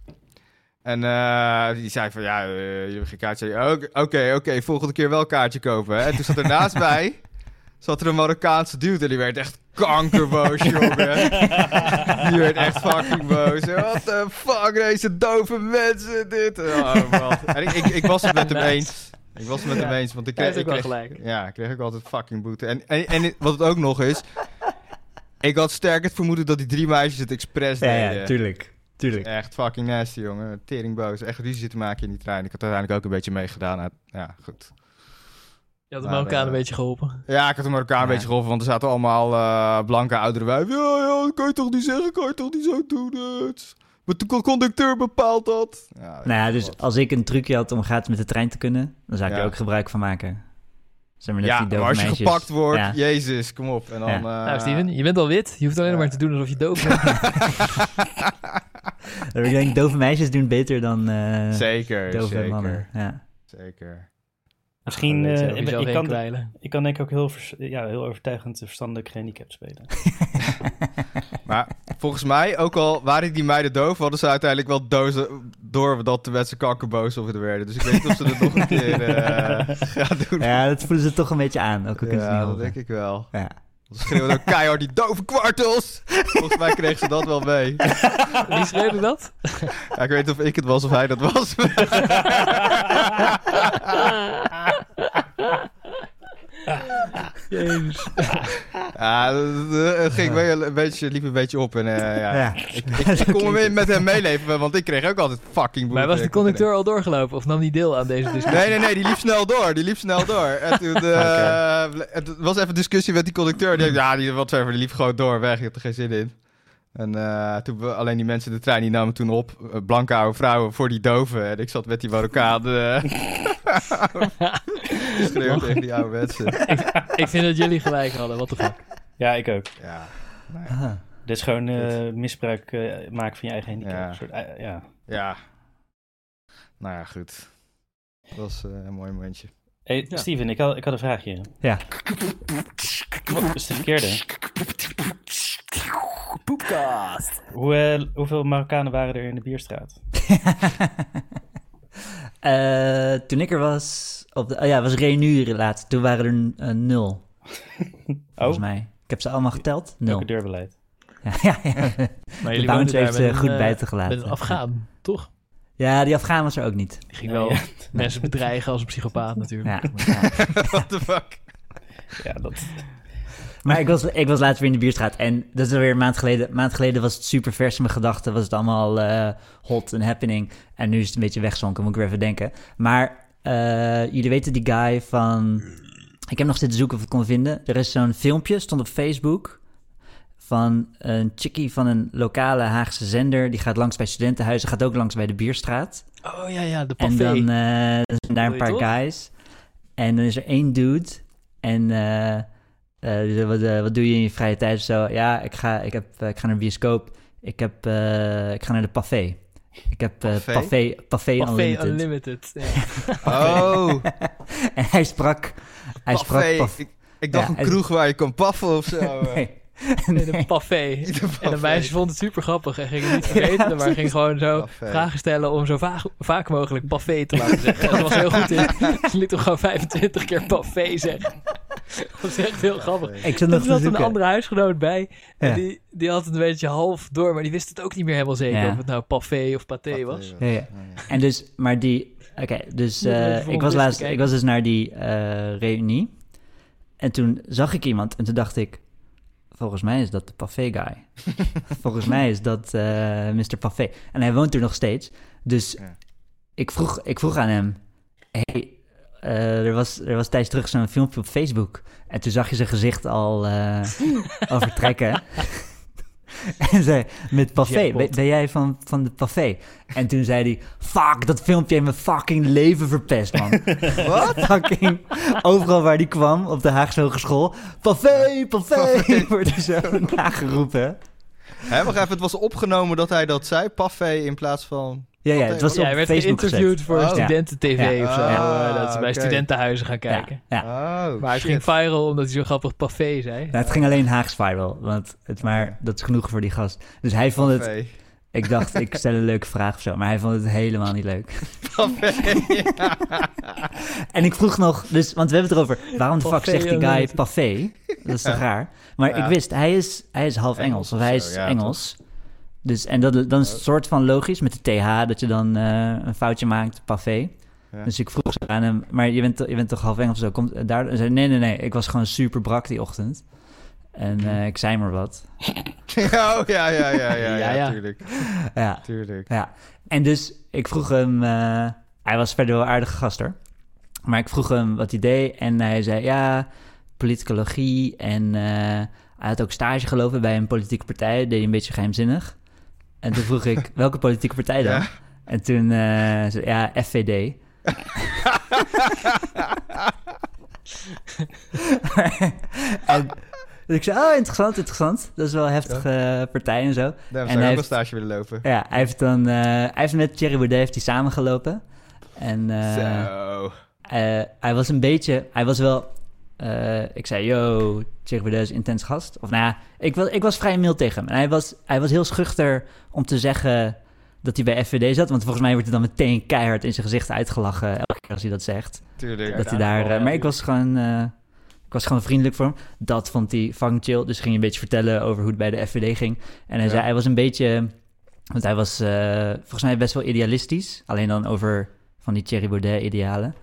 Speaker 4: En eh, die zei van, ja, eh, je hebt geen kaartje. Oké, oké, volgende keer wel kaartje kopen. Hè? En toen zat er naast mij, zat er een Marokkaanse dude en die werd echt kankerboos, jongen. Die werd echt fucking boos. What the fuck, deze dove mensen, dit. Oh, man. En ik, ik, ik was het met hem eens. Ik was het met hem eens, want ik kreeg, ik kreeg,
Speaker 3: gelijk.
Speaker 4: ja, ik kreeg ook altijd fucking boete. En, en, en wat het ook nog is, ik had sterk het vermoeden dat die drie meisjes het expres
Speaker 2: Ja,
Speaker 4: deden.
Speaker 2: ja, tuurlijk. Tuurlijk.
Speaker 4: Echt fucking nasty, jongen. Teringboos. Echt ruzie zitten maken in die trein. Ik had uiteindelijk ook een beetje meegedaan. uit- Ja, goed.
Speaker 3: Je had de Marokkaan
Speaker 4: eh,
Speaker 3: een beetje geholpen.
Speaker 4: Ja, ik had hem elkaar een beetje geholpen, want er zaten allemaal eh, blanke oudere wijven. Ja, ja, dat kan je toch niet zeggen, kan je toch niet zo doen. Het. Maar de conducteur bepaalt dat. Ja,
Speaker 2: Nou ja, dus
Speaker 4: wat.
Speaker 2: als ik een trucje had om gratis met de trein te kunnen, dan zou ik
Speaker 4: Ja.
Speaker 2: er ook gebruik van maken. Zeg maar net
Speaker 4: ja
Speaker 2: die
Speaker 4: maar als je
Speaker 2: meisjes.
Speaker 4: gepakt wordt,
Speaker 2: Ja.
Speaker 4: jezus, kom op. En dan,
Speaker 2: Ja.
Speaker 4: eh,
Speaker 3: nou, Steven, je bent al wit. Je hoeft alleen
Speaker 4: ja.
Speaker 3: maar te doen alsof je doof bent.
Speaker 2: Ik denk, dove meisjes doen beter dan eh
Speaker 4: Zeker,
Speaker 2: dove
Speaker 4: zeker.
Speaker 2: mannen. Ja.
Speaker 4: Zeker.
Speaker 1: Misschien, eh, ik, kan, ik kan denk ik ook heel, vers- ja, heel overtuigend verstandelijk gehandicapt spelen.
Speaker 4: Maar volgens mij, ook al waren die meiden doof, hadden ze uiteindelijk wel dozen door dat de mensen kankerboos over werden. Dus ik weet niet of ze het nog een keer eh gaan doen.
Speaker 2: ja, dat voelen ze toch een beetje aan. Ook al kunnen ze
Speaker 4: Ja,
Speaker 2: niet
Speaker 4: dat denk ik wel.
Speaker 2: Ja.
Speaker 4: Ze schreeuwen ook keihard die dove kwartels. Volgens mij kregen ze dat wel mee.
Speaker 3: Wie schreeuwde dat?
Speaker 4: Ja, ik weet niet of ik het was of hij dat was.
Speaker 3: Jezus.
Speaker 4: ja, het het ging wel een beetje, liep een beetje op. En, eh, ja.
Speaker 2: Ja.
Speaker 4: Ik, ik, ik kon me met hem meeleven, want ik kreeg ook altijd fucking boete.
Speaker 3: Maar was de conducteur al doorgelopen of nam die deel aan deze discussie?
Speaker 4: Nee, nee, nee, die liep snel door. Die liep snel door. En toen eh, het was even discussie met die conducteur. Die dacht, ja, die, wat verder, die liep gewoon door weg. Je hebt er geen zin in. En eh, toen we, alleen die mensen in de trein, die namen toen op. blanke oude vrouwen voor die doven. En ik zat met die Marokkaan. schreeuwen tegen die oude mensen.
Speaker 3: Ik vind dat jullie gelijk hadden. Wat de fuck?
Speaker 1: Ja, ik ook.
Speaker 4: Ja,
Speaker 2: Ah.
Speaker 1: Dit is gewoon eh, misbruik eh, maken van je eigen handicap.
Speaker 4: Ja.
Speaker 1: Soort, eh, ja.
Speaker 4: ja. Nou ja, goed. Dat was een mooi momentje.
Speaker 1: Hey,
Speaker 3: Ja.
Speaker 1: Steven, ik had, ik had een vraagje.
Speaker 2: Ja.
Speaker 1: Dat is de verkeerde.
Speaker 2: Poepcast.
Speaker 1: Hoe, eh, hoeveel Marokkanen waren er in de Bierstraat?
Speaker 2: Eh, toen ik er was, op de, oh ja, was reunie laatst. Toen waren er een, een nul, volgens
Speaker 1: Oh,
Speaker 2: mij. Ik heb ze allemaal geteld. Nul.
Speaker 1: welke deurbeleid?
Speaker 2: Ja, ja, ja.
Speaker 3: Maar
Speaker 2: De bounce heeft ze
Speaker 3: een,
Speaker 2: goed
Speaker 3: eh,
Speaker 2: buiten gelaten.
Speaker 3: Met een Afghaan, toch?
Speaker 2: Ja, die Afghaan was er ook niet.
Speaker 3: Die ging
Speaker 1: Nee,
Speaker 3: wel
Speaker 1: ja.
Speaker 3: mensen bedreigen als een psychopaat natuurlijk.
Speaker 2: Ja, ja.
Speaker 4: What the fuck?
Speaker 1: Ja, dat...
Speaker 2: Maar ik was, ik was laatst weer in de bierstraat. En dat is alweer een maand geleden. Een maand geleden was het super vers in mijn gedachten. Was het allemaal eh, hot en happening. En nu is het een beetje wegzonken, moet ik weer even denken. Maar eh, jullie weten die guy van... Ik heb nog zitten zoeken of ik het kon vinden. Er is zo'n filmpje, stond op Facebook... van een chickie van een lokale Haagse zender. Die gaat langs bij studentenhuizen. Gaat ook langs bij de bierstraat.
Speaker 3: Oh ja, ja, de
Speaker 2: En
Speaker 3: pavé.
Speaker 2: dan eh, zijn daar een paar guys. En dan is er één dude. En eh, die zei, wat, eh, wat doe je in je vrije tijd of zo? Ja, ik ga, ik heb, eh, ik ga naar de bioscoop. Ik, heb, eh, ik ga naar de pavé. Ik heb eh
Speaker 4: Pavé?
Speaker 2: pavé, Unlimited.
Speaker 3: Unlimited. Ja.
Speaker 4: Oh,
Speaker 2: en hij sprak... Hij sprak paf-
Speaker 4: Ik, ik dacht
Speaker 2: Ja,
Speaker 4: een
Speaker 2: en-
Speaker 4: kroeg waar je kan paffen of zo. eh.
Speaker 2: Nee.
Speaker 3: In een pavé.
Speaker 4: Een
Speaker 3: En de meisjes vonden het super grappig en gingen niet vergeten,
Speaker 2: Ja,
Speaker 3: maar gingen gewoon zo
Speaker 4: Pavé.
Speaker 3: vragen stellen om zo vaak, vaak mogelijk pavé te laten zeggen. En dat was heel goed in. Ze liet hem gewoon 25 keer pavé zeggen. Dat was echt heel grappig.
Speaker 2: Ik zat
Speaker 3: Er
Speaker 2: nog
Speaker 3: zat een andere huisgenoot bij. En
Speaker 2: Ja.
Speaker 3: die, die had het een beetje half door, maar die wist het ook niet meer helemaal zeker.
Speaker 2: Ja.
Speaker 3: Of het nou pavé of paté was.
Speaker 2: Ja, ja. En dus, maar die... Oké, dus eh, ik, was laatst, ik was dus naar die eh reunie. En toen zag ik iemand en toen dacht ik... Volgens mij is dat de Pavé guy. volgens mij is dat eh Mr. Pavé. En hij woont er nog steeds. Dus
Speaker 4: Ja.
Speaker 2: ik, vroeg, ik vroeg aan hem... Hey, eh, er, was, er was tijdens terug zo'n filmpje op Facebook. En toen zag je zijn gezicht al, eh al vertrekken. en zei, met Pavé, ben, jij van, van de Pavé? En toen zei hij, fuck, dat filmpje heeft mijn fucking leven verpest, man.
Speaker 4: Wat?
Speaker 2: fucking, overal waar die kwam, op de Haagse Hogeschool, Pavé, Pavé, wordt hij zo nageroepen.
Speaker 4: Hè, wacht even, het was opgenomen dat hij dat zei. Paffé in plaats van...
Speaker 2: Ja, ja, het was
Speaker 3: Ja,
Speaker 2: op
Speaker 3: hij werd
Speaker 2: Facebook
Speaker 3: geïnterviewd
Speaker 2: gezet.
Speaker 3: voor
Speaker 4: Oh.
Speaker 3: studenten-tv
Speaker 2: Ja.
Speaker 3: of zo.
Speaker 4: Ah,
Speaker 3: eh, dat ze bij
Speaker 4: oké.
Speaker 3: studentenhuizen gaan
Speaker 2: Ja,
Speaker 3: kijken.
Speaker 2: ja.
Speaker 4: Oh,
Speaker 3: Maar het
Speaker 4: shit.
Speaker 3: ging viral omdat hij zo grappig pavé zei.
Speaker 2: Nou, het ging alleen Haags viral, want het maar, dat is genoeg voor die gast. Dus hij vond het, ik dacht, ik stel een leuke vraag of zo, maar hij vond het helemaal niet leuk. En ik vroeg nog, dus, want we hebben het erover, waarom de fuck zegt die guy. Pavé? Dat is toch raar? Maar
Speaker 4: Ja.
Speaker 2: ik wist, hij is, hij is half
Speaker 4: Engels
Speaker 2: of hij is
Speaker 4: ja,
Speaker 2: Engels. Dus, en dat, dan is het soort van logisch met de TH dat je dan eh, een foutje maakt, pavé.
Speaker 4: Ja.
Speaker 2: Dus ik vroeg ze aan hem, maar je bent, je bent toch half Engels of zo? Komt daar? Hij zei, nee, nee, nee, ik was gewoon super brak die ochtend. En eh, ik zei maar wat.
Speaker 4: ja, oh, ja, ja, ja, ja, ja,
Speaker 3: Ja,
Speaker 4: tuurlijk.
Speaker 2: Ja,
Speaker 4: tuurlijk.
Speaker 2: ja. En dus ik vroeg hem, eh, hij was verder wel aardige gast hoor. Maar ik vroeg hem wat hij deed en hij zei ja, politicologie. En eh, hij had ook stage gelopen bij een politieke partij, deed hij een beetje geheimzinnig. En toen vroeg ik, welke politieke partij dan?
Speaker 4: Ja.
Speaker 2: En toen eh, zei ja, FVD. en, dus ik zei, oh, interessant, interessant. Dat is wel een heftige partij en zo.
Speaker 4: Daarom
Speaker 2: En
Speaker 4: zou ook
Speaker 2: heeft-
Speaker 4: een stage willen lopen.
Speaker 2: Ja, hij heeft dan, eh, hij heeft met Thierry Baudet heeft hij samengelopen. En eh,
Speaker 4: Zo.
Speaker 2: hij was een beetje, hij was wel, eh, ik zei, yo, Thierry Baudet is intens gast. Of nou ja, ik was, ik was vrij mild tegen hem. En hij was, hij was heel schuchter om te zeggen dat hij bij FVD zat. Want volgens mij wordt hij dan meteen keihard in zijn gezicht uitgelachen elke keer als hij dat zegt.
Speaker 4: Tuurlijk.
Speaker 2: dat hij daar, eh, maar ik was gewoon, eh, ik was gewoon vriendelijk voor hem. Dat vond hij fucking chill. Dus ging een beetje vertellen over hoe het bij de FVD ging. En hij
Speaker 4: Ja.
Speaker 2: zei, hij was een beetje, want hij was volgens mij best wel idealistisch. Alleen dan over van die Thierry Baudet idealen.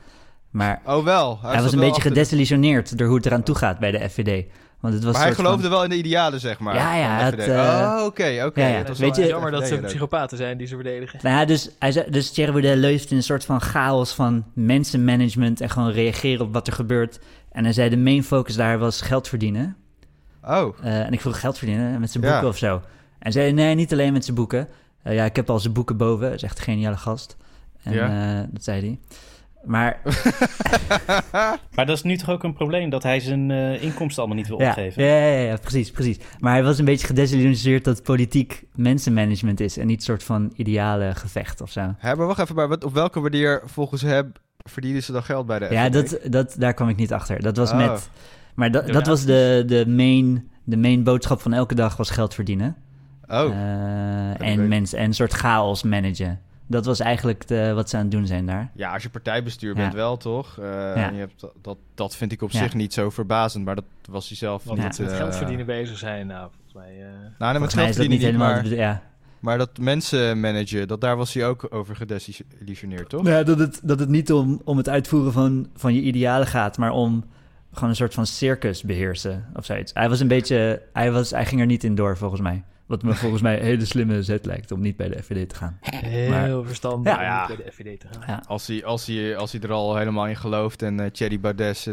Speaker 2: Maar
Speaker 4: Oh, wel.
Speaker 2: hij, was een beetje
Speaker 4: achter de-
Speaker 2: gedesillusioneerd door hoe het eraan toe gaat bij de FVD. Want het was
Speaker 4: Maar hij
Speaker 2: van-
Speaker 4: geloofde wel in de idealen, zeg maar.
Speaker 2: Ja, ja,
Speaker 4: FVD.
Speaker 2: eh,
Speaker 4: oh, oké, oké.
Speaker 2: ja, ja.
Speaker 4: Het
Speaker 2: Weet
Speaker 4: wel
Speaker 2: je-
Speaker 3: jammer dat ze psychopaten zijn die ze verdedigen.
Speaker 2: Nou ja, dus, hij zei, dus Thierry Baudet leeft in een soort van chaos van mensenmanagement en gewoon reageren op wat er gebeurt. En hij zei, de main focus daar was geld verdienen.
Speaker 4: Oh,
Speaker 2: Eh, en ik vroeg geld verdienen met zijn
Speaker 4: Ja.
Speaker 2: boeken of zo. En zei, nee, niet alleen met zijn boeken. Eh, ja, ik heb al zijn boeken boven. Dat is echt een geniale gast. En
Speaker 4: Ja.
Speaker 2: eh, dat zei hij. Maar
Speaker 1: Maar dat is nu toch ook een probleem dat hij zijn eh, inkomsten allemaal niet wil
Speaker 2: ja,
Speaker 1: opgeven.
Speaker 2: ja, ja, ja, precies, precies. Maar hij was een beetje gedesillusioneerd dat politiek mensenmanagement is... en niet een soort van ideale gevecht of zo.
Speaker 4: Hè, maar wacht even, maar wat, op welke manier volgens hem verdienen ze dan geld bij de
Speaker 2: Ja,
Speaker 4: FVD?
Speaker 2: dat, dat, daar kwam ik niet achter. Dat was
Speaker 4: Oh.
Speaker 2: met... Maar dat, dat was de, de, main, de main boodschap van elke dag was geld verdienen.
Speaker 4: Oh,
Speaker 2: Eh, en, mensen, en een soort chaos managen. Dat was eigenlijk de, wat ze aan het doen zijn daar.
Speaker 4: ja, als je partijbestuur
Speaker 2: Ja.
Speaker 4: bent wel, toch? Eh,
Speaker 2: Ja.
Speaker 4: en je hebt, dat- dat, dat vind ik op
Speaker 2: Ja.
Speaker 4: zich niet zo verbazend, maar dat was hij zelf
Speaker 3: Want
Speaker 4: niet.
Speaker 3: met
Speaker 4: eh,
Speaker 3: geld verdienen bezig zijn, nou, volgens mij... eh,
Speaker 4: Nou, nee, met geld verdienen
Speaker 2: niet
Speaker 4: niet,
Speaker 2: helemaal...
Speaker 4: maar,
Speaker 2: ja.
Speaker 4: maar dat mensen managen, dat, daar was hij ook over gedesillusioneerd, toch?
Speaker 2: Ja, dat, het, dat het niet om, om het uitvoeren van, van je idealen gaat, maar om gewoon een soort van circus beheersen of zoiets. Hij was een beetje, hij, was, hij ging er niet in door volgens mij. Wat me volgens mij een hele slimme zet lijkt om niet bij de FVD te gaan.
Speaker 3: Heel
Speaker 2: Maar-
Speaker 3: verstandig
Speaker 2: Ja.
Speaker 3: om
Speaker 4: Ja.
Speaker 3: niet bij de FVD te gaan.
Speaker 2: Ja,
Speaker 4: Als hij, als, hij, als hij er al helemaal in gelooft en eh Thierry Baudet eh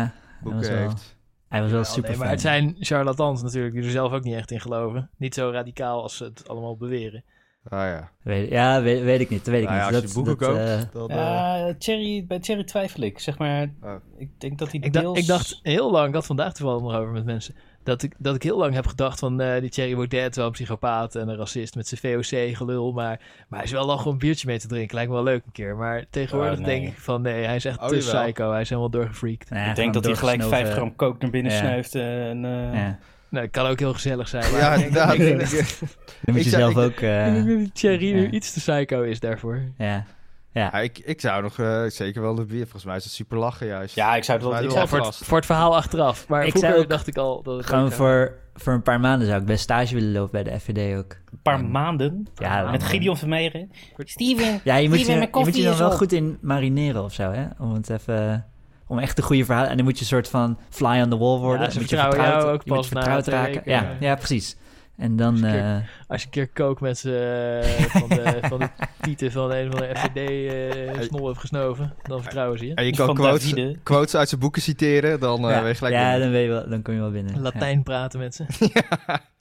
Speaker 2: dat
Speaker 4: boeken
Speaker 2: was wel-
Speaker 4: heeft.
Speaker 2: hij was wel
Speaker 3: Ja,
Speaker 2: super
Speaker 3: nee, maar het zijn charlatans natuurlijk, die er zelf ook niet echt in geloven. Niet zo radicaal als ze het allemaal beweren.
Speaker 4: Ah ja.
Speaker 2: Weet, ja, weet, weet ik niet. Dat weet ik
Speaker 4: Nou ja,
Speaker 2: niet.
Speaker 4: als
Speaker 2: dat,
Speaker 4: je boeken
Speaker 2: dat,
Speaker 4: koopt,
Speaker 2: eh,
Speaker 4: dan, eh,
Speaker 1: Ja, Thierry, bij Thierry twijfel ik. Zeg maar,
Speaker 4: Oh.
Speaker 1: ik denk dat hij
Speaker 3: Ik,
Speaker 1: deels...
Speaker 3: dacht, ik dacht heel lang, ik had vandaag toevallig nog over met mensen, dat ik, dat ik heel lang heb gedacht van eh, die Thierry Baudet, wel een psychopaat en een racist met zijn VOC-gelul, maar, maar hij is wel lang gewoon een biertje mee te drinken, lijkt me wel leuk een keer. Maar tegenwoordig
Speaker 1: Oh, nee.
Speaker 3: denk ik van nee, hij is echt
Speaker 4: Oh,
Speaker 3: te
Speaker 4: jawel.
Speaker 3: psycho, hij is helemaal doorgefreakt.
Speaker 2: ja,
Speaker 1: ik denk dat hij gelijk 5
Speaker 2: doorgesnoven-
Speaker 1: gram kook naar binnen
Speaker 2: Ja.
Speaker 1: snuift. En, eh,
Speaker 2: Ja.
Speaker 3: Nou, het kan ook heel gezellig zijn. Maar
Speaker 4: Ja,
Speaker 3: ik denk
Speaker 4: inderdaad.
Speaker 2: Dan moet je zelf ook... eh,
Speaker 3: dat Thierry nu iets te psycho is daarvoor.
Speaker 2: ja. Ja.
Speaker 4: Ja, ik, ik zou nog eh, zeker wel de bier. Volgens mij is het super lachen juist.
Speaker 1: Ja, ik zou het wel... Ik zou
Speaker 3: Voor het, voor het verhaal achteraf. Maar
Speaker 2: Ik
Speaker 3: vroeger
Speaker 2: zou ook
Speaker 3: dacht ik al dat het
Speaker 2: Gewoon
Speaker 3: ook,
Speaker 2: voor, voor een paar maanden zou ik best stage willen lopen bij de FVD ook.
Speaker 1: een paar maanden
Speaker 2: Ja,
Speaker 1: met Gideon Vermeeren. Steven,
Speaker 2: Ja, je moet
Speaker 1: Steven,
Speaker 2: je, je, moet je
Speaker 1: koffie
Speaker 2: dan
Speaker 1: is
Speaker 2: wel
Speaker 1: op.
Speaker 2: goed in marineren of zo, hè? Om het even... Om echt een goede verhaal... En dan moet je een soort van fly on the wall worden.
Speaker 3: Ja, ze
Speaker 2: Dan moet je
Speaker 3: vertrouwen
Speaker 2: vertrouwd,
Speaker 3: jou ook pas
Speaker 2: vertrouwd raken.
Speaker 3: weken.
Speaker 2: Ja, ja, precies. En dan...
Speaker 3: Als je
Speaker 2: eh,
Speaker 3: Als je een keer kook met z'n eh, van, de, van de tieten van een van de FVD-snol heeft gesnoven, dan vertrouwen ze je.
Speaker 4: En je
Speaker 1: Van
Speaker 4: kan quotes,
Speaker 1: Davide.
Speaker 4: quotes uit zijn boeken citeren, dan eh
Speaker 2: ja,
Speaker 4: weet je gelijk
Speaker 2: ja dan, weet je wel, dan kom je wel binnen.
Speaker 3: Latijn praten met ze.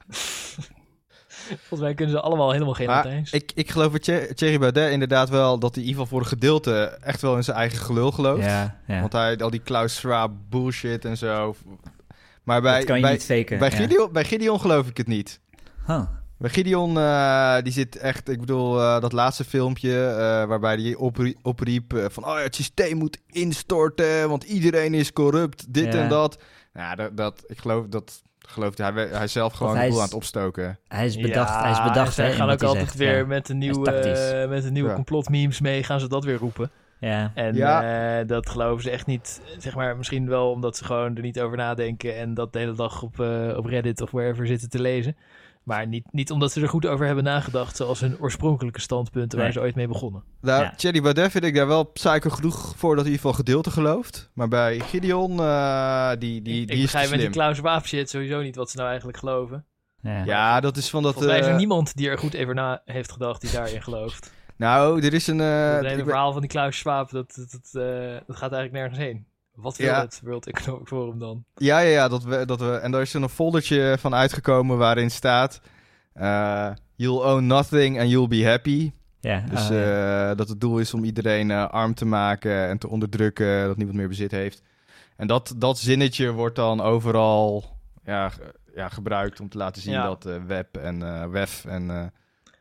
Speaker 3: Volgens mij kunnen ze allemaal helemaal geen
Speaker 4: Maar
Speaker 3: Latijns.
Speaker 4: ik, ik geloof dat Thie- Thierry Baudet inderdaad wel, dat hij in ieder geval voor een gedeelte echt wel in zijn eigen gelul gelooft.
Speaker 2: Ja, ja.
Speaker 4: Want hij, al die Klaus Schwab bullshit en zo. Maar bij,
Speaker 2: dat kan je
Speaker 4: bij,
Speaker 2: niet faken.
Speaker 4: bij,
Speaker 2: ja.
Speaker 4: Gideon, bij Gideon geloof ik het niet.
Speaker 2: Huh.
Speaker 4: Bij Gideon, eh, die zit echt, ik bedoel, eh, dat laatste filmpje eh, waarbij hij oprie- opriep van, oh ja, het systeem moet instorten, want iedereen is corrupt, dit
Speaker 2: Ja.
Speaker 4: en dat. Nou, dat, dat, ik geloof dat, gelooft hij, hij zelf gewoon
Speaker 2: hij
Speaker 4: de boel
Speaker 2: is-
Speaker 4: aan het opstoken.
Speaker 2: Hij is bedacht,
Speaker 3: Ja,
Speaker 2: hij is bedacht. In
Speaker 3: gaan ook altijd
Speaker 2: zegt,
Speaker 3: weer
Speaker 2: ja.
Speaker 3: met een
Speaker 2: is
Speaker 3: nieuwe, met een nieuwe
Speaker 4: Ja.
Speaker 3: complotmemes mee, gaan ze dat weer roepen.
Speaker 2: Ja.
Speaker 3: En
Speaker 4: Ja.
Speaker 3: eh, dat geloven ze echt niet. Zeg maar, misschien wel omdat ze gewoon er niet over nadenken en dat de hele dag op, op Reddit of wherever zitten te lezen. Maar niet, niet omdat ze er goed over hebben nagedacht, zoals hun oorspronkelijke standpunten waar ze ooit mee begonnen.
Speaker 4: Nou,
Speaker 2: Ja.
Speaker 4: Thierry Baudet vind ik daar wel psycho genoeg voor dat hij in ieder geval gedeelte gelooft. Maar bij Gideon, eh, die, die,
Speaker 3: ik
Speaker 4: die is te
Speaker 3: begrijp met die. Klaus Waap shit sowieso niet wat ze nou eigenlijk geloven.
Speaker 2: Ja.
Speaker 4: Ja, dat is van dat...
Speaker 3: Volgens mij is er
Speaker 4: eh,
Speaker 3: niemand die er goed over na heeft gedacht die daarin gelooft.
Speaker 4: Nou, er is een... eh,
Speaker 3: het
Speaker 4: ik
Speaker 3: hele verhaal van die Klaus Schwab, dat, dat, dat, eh, dat gaat eigenlijk nergens heen. Wat wil
Speaker 4: Ja.
Speaker 3: het World Economic Forum dan?
Speaker 4: Ja, ja, ja. Dat we, dat we, en daar is er een foldertje van uitgekomen waarin staat... eh, you'll own nothing and you'll be happy.
Speaker 2: Ja.
Speaker 4: Dus
Speaker 2: ja.
Speaker 4: eh, dat het doel is om iedereen eh, arm te maken en te onderdrukken, dat niemand meer bezit heeft. En dat, dat zinnetje wordt dan overal ja, ja, gebruikt om te laten zien
Speaker 3: Ja.
Speaker 4: dat eh, Web en eh Wef en eh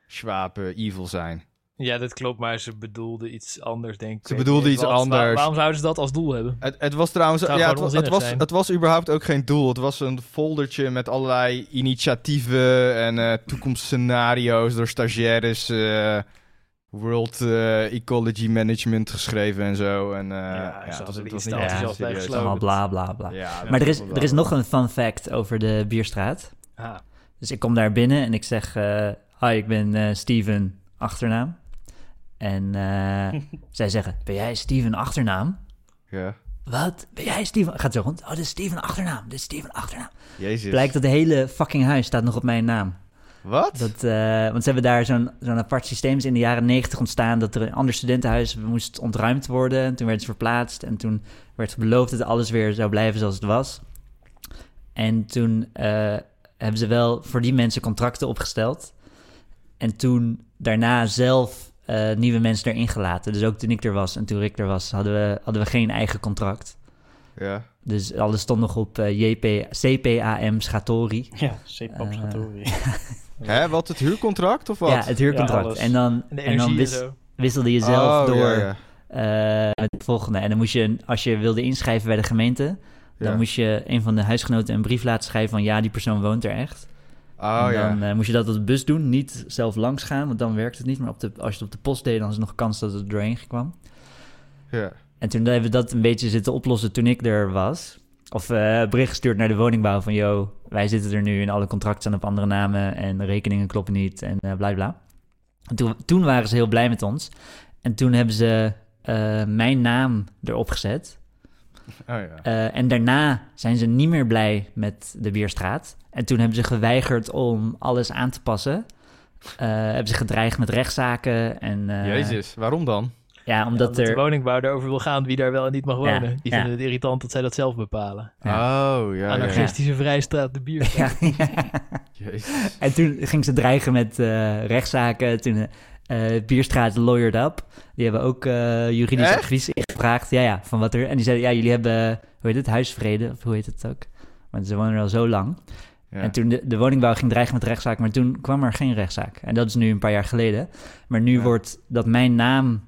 Speaker 4: Schwab eh, evil zijn.
Speaker 3: Ja, dat klopt, maar ze bedoelde iets anders, denk ik.
Speaker 4: Ze bedoelde iets
Speaker 3: wat. Waar-
Speaker 4: anders.
Speaker 3: waarom zouden ze dat als doel hebben?
Speaker 4: Het, het was trouwens,
Speaker 3: Zou
Speaker 4: ja, het, het, was, het was überhaupt ook geen doel. Het was een foldertje met allerlei initiatieven en eh, toekomstscenario's door stagiaires. eh, World eh, Ecology Management geschreven en zo. En, eh, ja, het was, het was niet
Speaker 3: gesloten.
Speaker 2: allemaal bla bla bla.
Speaker 4: Ja,
Speaker 2: Maar er is,
Speaker 4: dat
Speaker 2: er is nog een fun fact over de Bierstraat.
Speaker 3: Ah,
Speaker 2: Dus ik kom daar binnen en ik zeg... eh Hi, ik ben eh, Steven, achternaam. En eh, zij zeggen, ben jij Steven, achternaam?
Speaker 4: Ja.
Speaker 2: Wat? Ben jij Steven? Gaat zo rond. Oh, dit is Steven, achternaam. Dit is Steven, achternaam.
Speaker 4: Jezus.
Speaker 2: Blijkt dat de hele fucking huis staat nog op mijn naam.
Speaker 4: Wat?
Speaker 2: Dat, eh, want ze hebben daar zo'n zo'n apart systeem is in de jaren negentig ontstaan... dat er een ander studentenhuis moest ontruimd worden. En toen werd het verplaatst. En toen werd beloofd dat alles weer zou blijven zoals het was. En toen eh, hebben ze wel voor die mensen contracten opgesteld. En toen daarna zelf eh, nieuwe mensen erin gelaten. Dus ook toen ik er was en toen Rick er was... hadden we, hadden we geen eigen contract.
Speaker 4: Ja.
Speaker 2: Dus alles stond nog op eh, JP, CPAM Schatori.
Speaker 1: Ja, Sepap
Speaker 2: Eh,
Speaker 1: Schatori.
Speaker 4: Hè, wat, het huurcontract of wat?
Speaker 2: Ja, het huurcontract.
Speaker 1: Ja,
Speaker 2: en dan,
Speaker 3: en
Speaker 2: dan wis- wisselde je zelf
Speaker 4: Oh,
Speaker 2: door
Speaker 4: ja, ja.
Speaker 2: eh, met het volgende. En dan moest je, als je wilde inschrijven bij de gemeente, dan
Speaker 4: Ja.
Speaker 2: moest je een van de huisgenoten een brief laten schrijven van ja, die persoon woont er echt.
Speaker 4: Oh
Speaker 2: en
Speaker 4: ja.
Speaker 2: dan eh, moest je dat op de bus doen, niet zelf langs gaan, want dan werkt het niet. Maar op de, als je het op de post deed, dan is er nog kans dat het er doorheen kwam.
Speaker 4: ja.
Speaker 2: En toen hebben we dat een beetje zitten oplossen toen ik er was. Of eh, bericht gestuurd naar de woningbouw van... yo, wij zitten er nu en alle contracten staan op andere namen... en de rekeningen kloppen niet en eh bla bla. En toen, toen waren ze heel blij met ons. En toen hebben ze mijn naam erop gezet.
Speaker 4: Oh ja.
Speaker 2: Eh, en daarna zijn ze niet meer blij met de Bierstraat. En toen hebben ze geweigerd om alles aan te passen. Eh, hebben ze gedreigd met rechtszaken. En, eh,
Speaker 4: Jezus, waarom dan?
Speaker 2: Ja,
Speaker 3: Ja,
Speaker 2: omdat
Speaker 3: de
Speaker 2: er...
Speaker 3: woningbouw erover wil gaan wie daar wel en niet mag
Speaker 2: Ja,
Speaker 3: wonen. Die
Speaker 2: ja.
Speaker 3: vinden het irritant dat zij dat zelf bepalen.
Speaker 2: Ja.
Speaker 4: Oh, ja, ja, ja.
Speaker 3: Anarchistische vrijstraat, de bier.
Speaker 2: Ja,
Speaker 4: Jezus.
Speaker 2: En toen ging ze dreigen met eh, rechtszaken. Toen eh Bierstraat lawyered up. Die hebben ook eh, juridisch
Speaker 4: Echt?
Speaker 2: advies ingevraagd. Ja, ja, van wat er... En die zeiden, ja, jullie hebben, hoe heet het, huisvrede? Of hoe heet het ook? Want ze wonen er al zo lang.
Speaker 4: Ja.
Speaker 2: En toen de, de woningbouw ging dreigen met rechtszaak, maar toen kwam er geen rechtszaak. En dat is nu een paar jaar geleden. Maar nu
Speaker 4: Ja.
Speaker 2: wordt dat mijn naam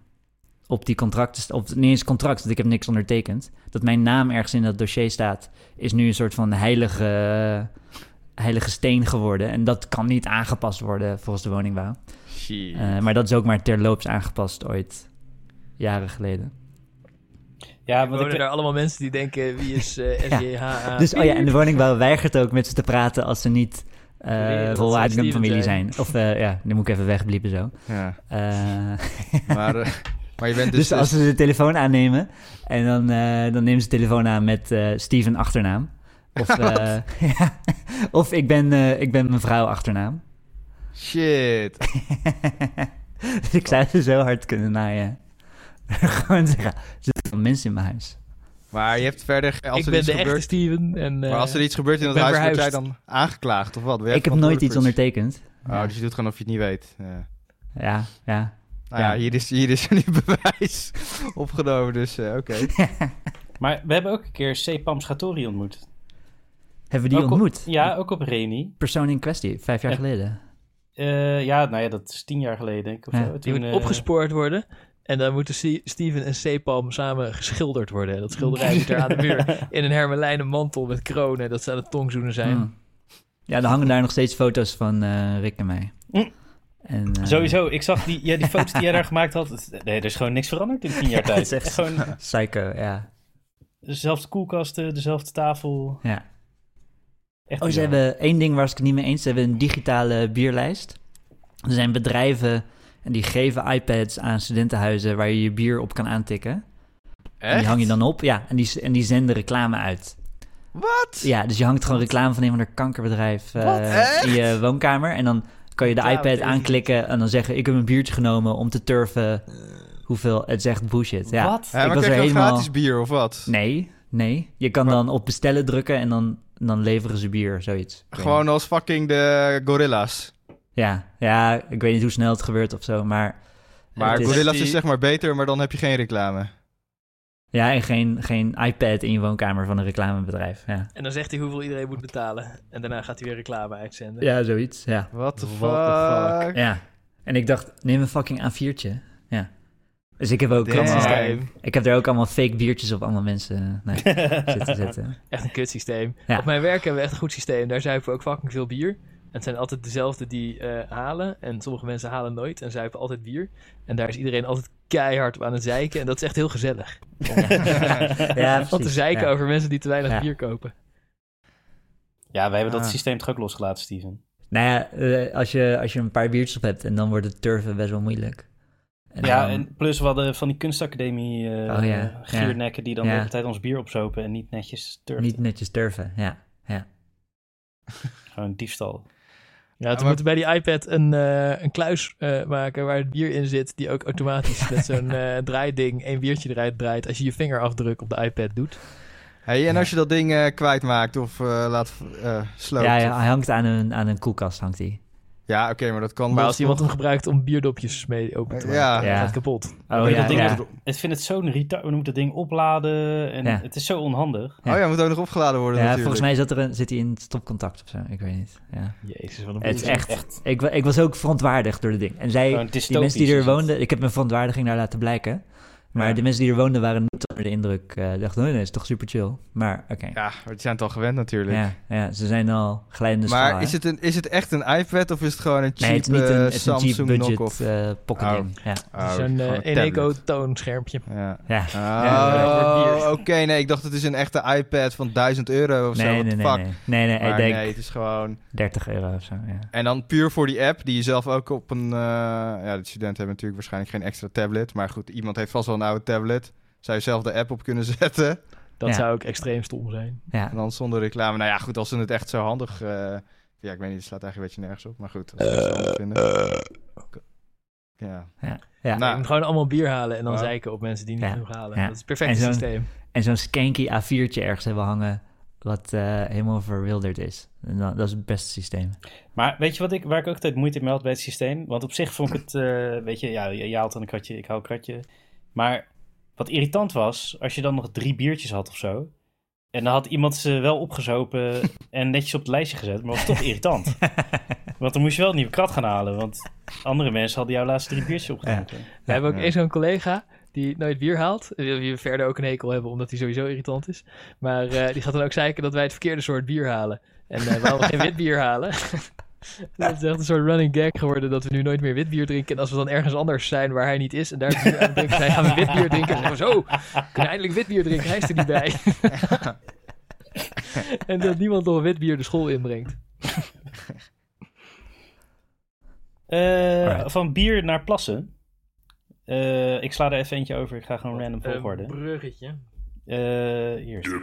Speaker 2: op die contracten... Op, niet eens contract, want ik heb niks ondertekend. Dat mijn naam ergens in dat dossier staat... is nu een soort van heilige, heilige steen geworden. En dat kan niet aangepast worden volgens de woningbouw.
Speaker 4: Shit.
Speaker 2: Eh, maar dat is ook maar terloops aangepast ooit, jaren geleden.
Speaker 1: Ja,
Speaker 3: Er
Speaker 1: want
Speaker 3: wonen
Speaker 1: ik,
Speaker 3: daar allemaal mensen die denken, wie is eh
Speaker 2: Ja. Dus oh ja, en de woningbouw weigert ook met ze te praten als ze niet eh een
Speaker 3: Steven
Speaker 2: familie
Speaker 3: zijn.
Speaker 2: zijn. Of eh, ja, nu moet ik even wegbliepen zo.
Speaker 4: Ja.
Speaker 2: Eh,
Speaker 4: Maar, maar je bent
Speaker 2: dus,
Speaker 4: dus...
Speaker 2: als ze de telefoon aannemen en dan, eh, dan nemen ze de telefoon aan met eh Steven achternaam. Of, eh, ja, of ik, ben, eh, ik ben mevrouw achternaam.
Speaker 4: Shit.
Speaker 2: dus ik zou ze zo hard kunnen naaien. Gewoon zeggen, er zitten mensen in mijn huis.
Speaker 4: Maar je hebt verder... Als
Speaker 3: ik
Speaker 4: er
Speaker 3: ben
Speaker 4: iets
Speaker 3: de echte Steven. En, eh,
Speaker 4: maar als er iets gebeurt in dat huis, word jij dan aangeklaagd of wat?
Speaker 2: Ik heb nooit iets ondertekend.
Speaker 4: Oh, dus je doet gewoon of je het niet weet. Ja.
Speaker 2: Ja, ja.
Speaker 4: Nou ja,
Speaker 2: Ja.
Speaker 4: hier is, hier is er nu bewijs opgenomen, dus eh, oké.
Speaker 1: maar we hebben ook een keer Sepam Schatori ontmoet.
Speaker 2: Hebben we die
Speaker 1: Ook op-
Speaker 2: ontmoet?
Speaker 1: Ja, ook op Reni.
Speaker 2: Persoon in kwestie, vijf jaar
Speaker 1: Ja.
Speaker 2: geleden.
Speaker 1: Eh, ja, nou ja, dat is tien jaar geleden, denk ik. Of
Speaker 2: Ja.
Speaker 1: zo.
Speaker 3: Die moet
Speaker 1: eh,
Speaker 3: opgespoord worden. En dan moeten Ste- Steven en Sepalm samen geschilderd worden. Dat schilderij moet er aan de muur. In een hermelijnen mantel met kronen. Dat ze aan het tongzoenen zijn.
Speaker 2: Hmm. Ja, er hangen daar nog steeds foto's van eh, Rick en mij. En, eh,
Speaker 1: Sowieso, ik zag die, ja, die foto's die jij daar gemaakt had. Nee, er is gewoon niks veranderd in tien jaar tijd.
Speaker 2: Het is echt-
Speaker 1: Gewoon
Speaker 2: Psycho, ja.
Speaker 1: dezelfde koelkasten, dezelfde tafel.
Speaker 2: ja.
Speaker 1: Echt
Speaker 2: Oh, ze hebben één ding waar ik het niet mee eens. Ze hebben een digitale bierlijst. Er zijn bedrijven en die geven iPads aan studentenhuizen waar je je bier op kan aantikken. En die hang je dan op, ja. En die, en die zenden reclame uit.
Speaker 4: Wat?
Speaker 2: Ja, dus je hangt gewoon reclame van een van de kankerbedrijf eh, in je woonkamer. En dan kan je de iPad aanklikken en dan zeggen... ik heb een biertje genomen om te turven hoeveel... Het echt bullshit, ja.
Speaker 1: Wat?
Speaker 4: Ja,
Speaker 2: Ik was
Speaker 4: krijg
Speaker 2: er
Speaker 4: je dan
Speaker 2: helemaal-
Speaker 4: gratis bier of wat?
Speaker 2: Nee, nee. Je kan
Speaker 4: Maar-
Speaker 2: dan op bestellen drukken en dan, dan leveren ze bier, zoiets.
Speaker 4: Gewoon als fucking de gorilla's.
Speaker 2: Ja, ja, ik weet niet hoe snel het gebeurt of zo, maar...
Speaker 4: Maar
Speaker 2: het is-
Speaker 4: gorilla's is zeg maar beter, maar dan heb je geen reclame.
Speaker 2: Ja, en geen, geen iPad in je woonkamer van een reclamebedrijf. Ja,
Speaker 3: En dan zegt hij hoeveel iedereen moet betalen. En daarna gaat hij weer reclame uitzenden.
Speaker 2: ja zoiets, ja.
Speaker 4: What the fuck?
Speaker 3: What the fuck?
Speaker 2: Ja. En ik dacht, neem een fucking A4'tje. Ja. Dus ik heb ook
Speaker 4: Damn.
Speaker 2: allemaal,
Speaker 3: Systeem.
Speaker 2: ik heb er ook allemaal fake biertjes op allemaal mensen nee, zitten zetten.
Speaker 3: Echt een kutsysteem.
Speaker 2: Ja.
Speaker 3: Op mijn werk hebben we echt een goed systeem. Daar zuipen we ook fucking veel bier. En het zijn altijd dezelfde die eh, halen. En sommige mensen halen nooit en zuipen altijd bier. En daar is iedereen altijd keihard op aan het zeiken. En dat is echt heel gezellig.
Speaker 2: Ja,
Speaker 3: Wat te zeiken
Speaker 2: Ja.
Speaker 3: over mensen die te weinig
Speaker 2: Ja.
Speaker 3: bier kopen.
Speaker 1: Ja, wij hebben dat
Speaker 4: Ah.
Speaker 1: systeem toch ook losgelaten, Steven?
Speaker 2: Nou ja, eh, als, je, als je een paar biertjes op hebt en dan wordt het turven best wel moeilijk. En
Speaker 1: ja,
Speaker 2: dan-
Speaker 1: en plus we hadden van die kunstacademie
Speaker 2: Oh ja,
Speaker 1: giernekken die dan
Speaker 2: Ja.
Speaker 1: de hele tijd ons bier opzopen en niet netjes turfden.
Speaker 2: niet netjes turven, ja. ja.
Speaker 1: Gewoon diefstal.
Speaker 3: Ja, we
Speaker 4: maar-
Speaker 3: moeten bij die iPad een, eh, een kluis eh, maken waar het bier in zit. Die ook automatisch met zo'n eh, draaiding één biertje eruit draait. Als je je vingerafdruk op de iPad doet.
Speaker 4: Hey, en
Speaker 2: Ja.
Speaker 4: als je dat ding eh, kwijtmaakt of eh, laat uh, sloopt?
Speaker 2: Ja, ja, hij hangt aan een, aan een koelkast, hangt hij.
Speaker 4: Ja, oké, maar dat kan
Speaker 3: Maar
Speaker 4: los
Speaker 3: als iemand hem gebruikt om bierdopjes mee open te maken,
Speaker 4: Ja.
Speaker 3: gaat het kapot.
Speaker 2: Oh ja,
Speaker 1: dat ding
Speaker 2: ja.
Speaker 1: Ik vind het zo'n retard. We moeten dat ding opladen en
Speaker 2: Ja.
Speaker 1: het is zo onhandig.
Speaker 2: Ja.
Speaker 4: Oh ja, moet ook nog opgeladen worden
Speaker 2: Ja,
Speaker 4: natuurlijk.
Speaker 2: volgens mij zat er een, zit hij in stopcontact of zo. Ik weet niet. Ja.
Speaker 3: Jezus, wat een
Speaker 2: Het is echt,
Speaker 1: echt.
Speaker 2: Ik, ik was ook verontwaardigd door het ding. En zij,
Speaker 1: Gewoon
Speaker 2: die mensen die er
Speaker 1: het.
Speaker 2: woonden, ik heb mijn verontwaardiging daar laten blijken. Maar
Speaker 4: Ja.
Speaker 2: de mensen die er woonden waren niet onder de indruk. eh dachten, nee, nee, is toch super chill. Maar oké.
Speaker 4: Ja, maar die zijn het al gewend natuurlijk.
Speaker 2: Ja, ja, ze zijn al glijdende schaal,
Speaker 4: maar is het, een, is het echt een iPad of is het gewoon een cheap
Speaker 2: Nee, het is niet een,
Speaker 4: eh,
Speaker 2: het is een cheap
Speaker 4: Samsung
Speaker 2: budget
Speaker 4: knock-off?
Speaker 2: eh pocket
Speaker 4: Oh.
Speaker 2: ding. Ja,
Speaker 4: Oh,
Speaker 3: Zo'n
Speaker 4: een
Speaker 3: Eneco toonschermpje.
Speaker 4: Ja.
Speaker 2: ja.
Speaker 4: Oh, oké. nee, ik dacht het is een echte iPad van 1000 euro of zo.
Speaker 2: Nee,
Speaker 4: What
Speaker 2: nee,
Speaker 4: the
Speaker 2: nee,
Speaker 4: fuck?
Speaker 2: nee. Nee, nee, ik
Speaker 4: Maar
Speaker 2: denk
Speaker 4: nee, het is gewoon...
Speaker 2: 30 euro of zo, ja.
Speaker 4: En dan puur voor die app, die je zelf ook op een... ja, de studenten hebben natuurlijk waarschijnlijk geen extra tablet. Maar goed, iemand heeft vast wel een oude tablet. Zou je zelf de app op kunnen zetten.
Speaker 3: Dat
Speaker 2: Ja.
Speaker 3: zou ook extreem stom zijn.
Speaker 2: Ja,
Speaker 4: En dan zonder reclame. Nou ja, goed, als ze het echt zo handig... eh, ja, ik weet niet, het slaat eigenlijk een beetje nergens op. Maar goed, als ze het zo handig vinden. Ja.
Speaker 2: ja. ja.
Speaker 4: Nou,
Speaker 3: gewoon allemaal bier halen en dan
Speaker 4: Ja.
Speaker 3: zeiken op mensen die niet
Speaker 2: Ja.
Speaker 3: genoeg halen.
Speaker 2: Ja.
Speaker 3: Dat is het perfecte systeem.
Speaker 2: En zo'n skanky A4'tje ergens hebben hangen, wat eh, helemaal verwilderd is. En dan, dat is het beste systeem.
Speaker 1: Maar weet je wat ik, waar ik ook altijd moeite mee had bij het systeem? Want op zich vond ik het, eh, weet je, ja, je, je haalt dan een kratje, ik hou een kratje. Maar wat irritant was, als je dan nog drie biertjes had of zo. En dan had iemand ze wel opgezopen en netjes op het lijstje gezet, maar was toch irritant. Want dan moest je wel een nieuwe krat gaan halen, want andere mensen hadden jouw laatste drie biertjes opgedronken.
Speaker 3: We hebben ook
Speaker 4: Ja.
Speaker 3: één zo'n collega die nooit bier haalt. Die we verder ook een hekel hebben, omdat hij sowieso irritant is. Maar eh, die gaat dan ook zeiken dat wij het verkeerde soort bier halen. En eh we hadden geen wit bier halen. Dat is echt een soort running gag geworden dat we nu nooit meer wit bier drinken. En als we dan ergens anders zijn waar hij niet is en daar bier aan het drinken zijn, gaan we wit bier drinken. En dan zeggen we zo, we kunnen eindelijk wit bier drinken, hij is er niet bij. en dat niemand nog wit bier de school inbrengt.
Speaker 1: Eh, van bier naar plassen. Eh, ik sla er even eentje over, ik ga gewoon random
Speaker 3: Een
Speaker 1: volgorde. Eh, hier.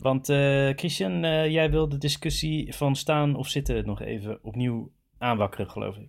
Speaker 1: Want eh, Christian, eh, jij wil de discussie van staan of zitten nog even opnieuw aanwakkeren, geloof ik.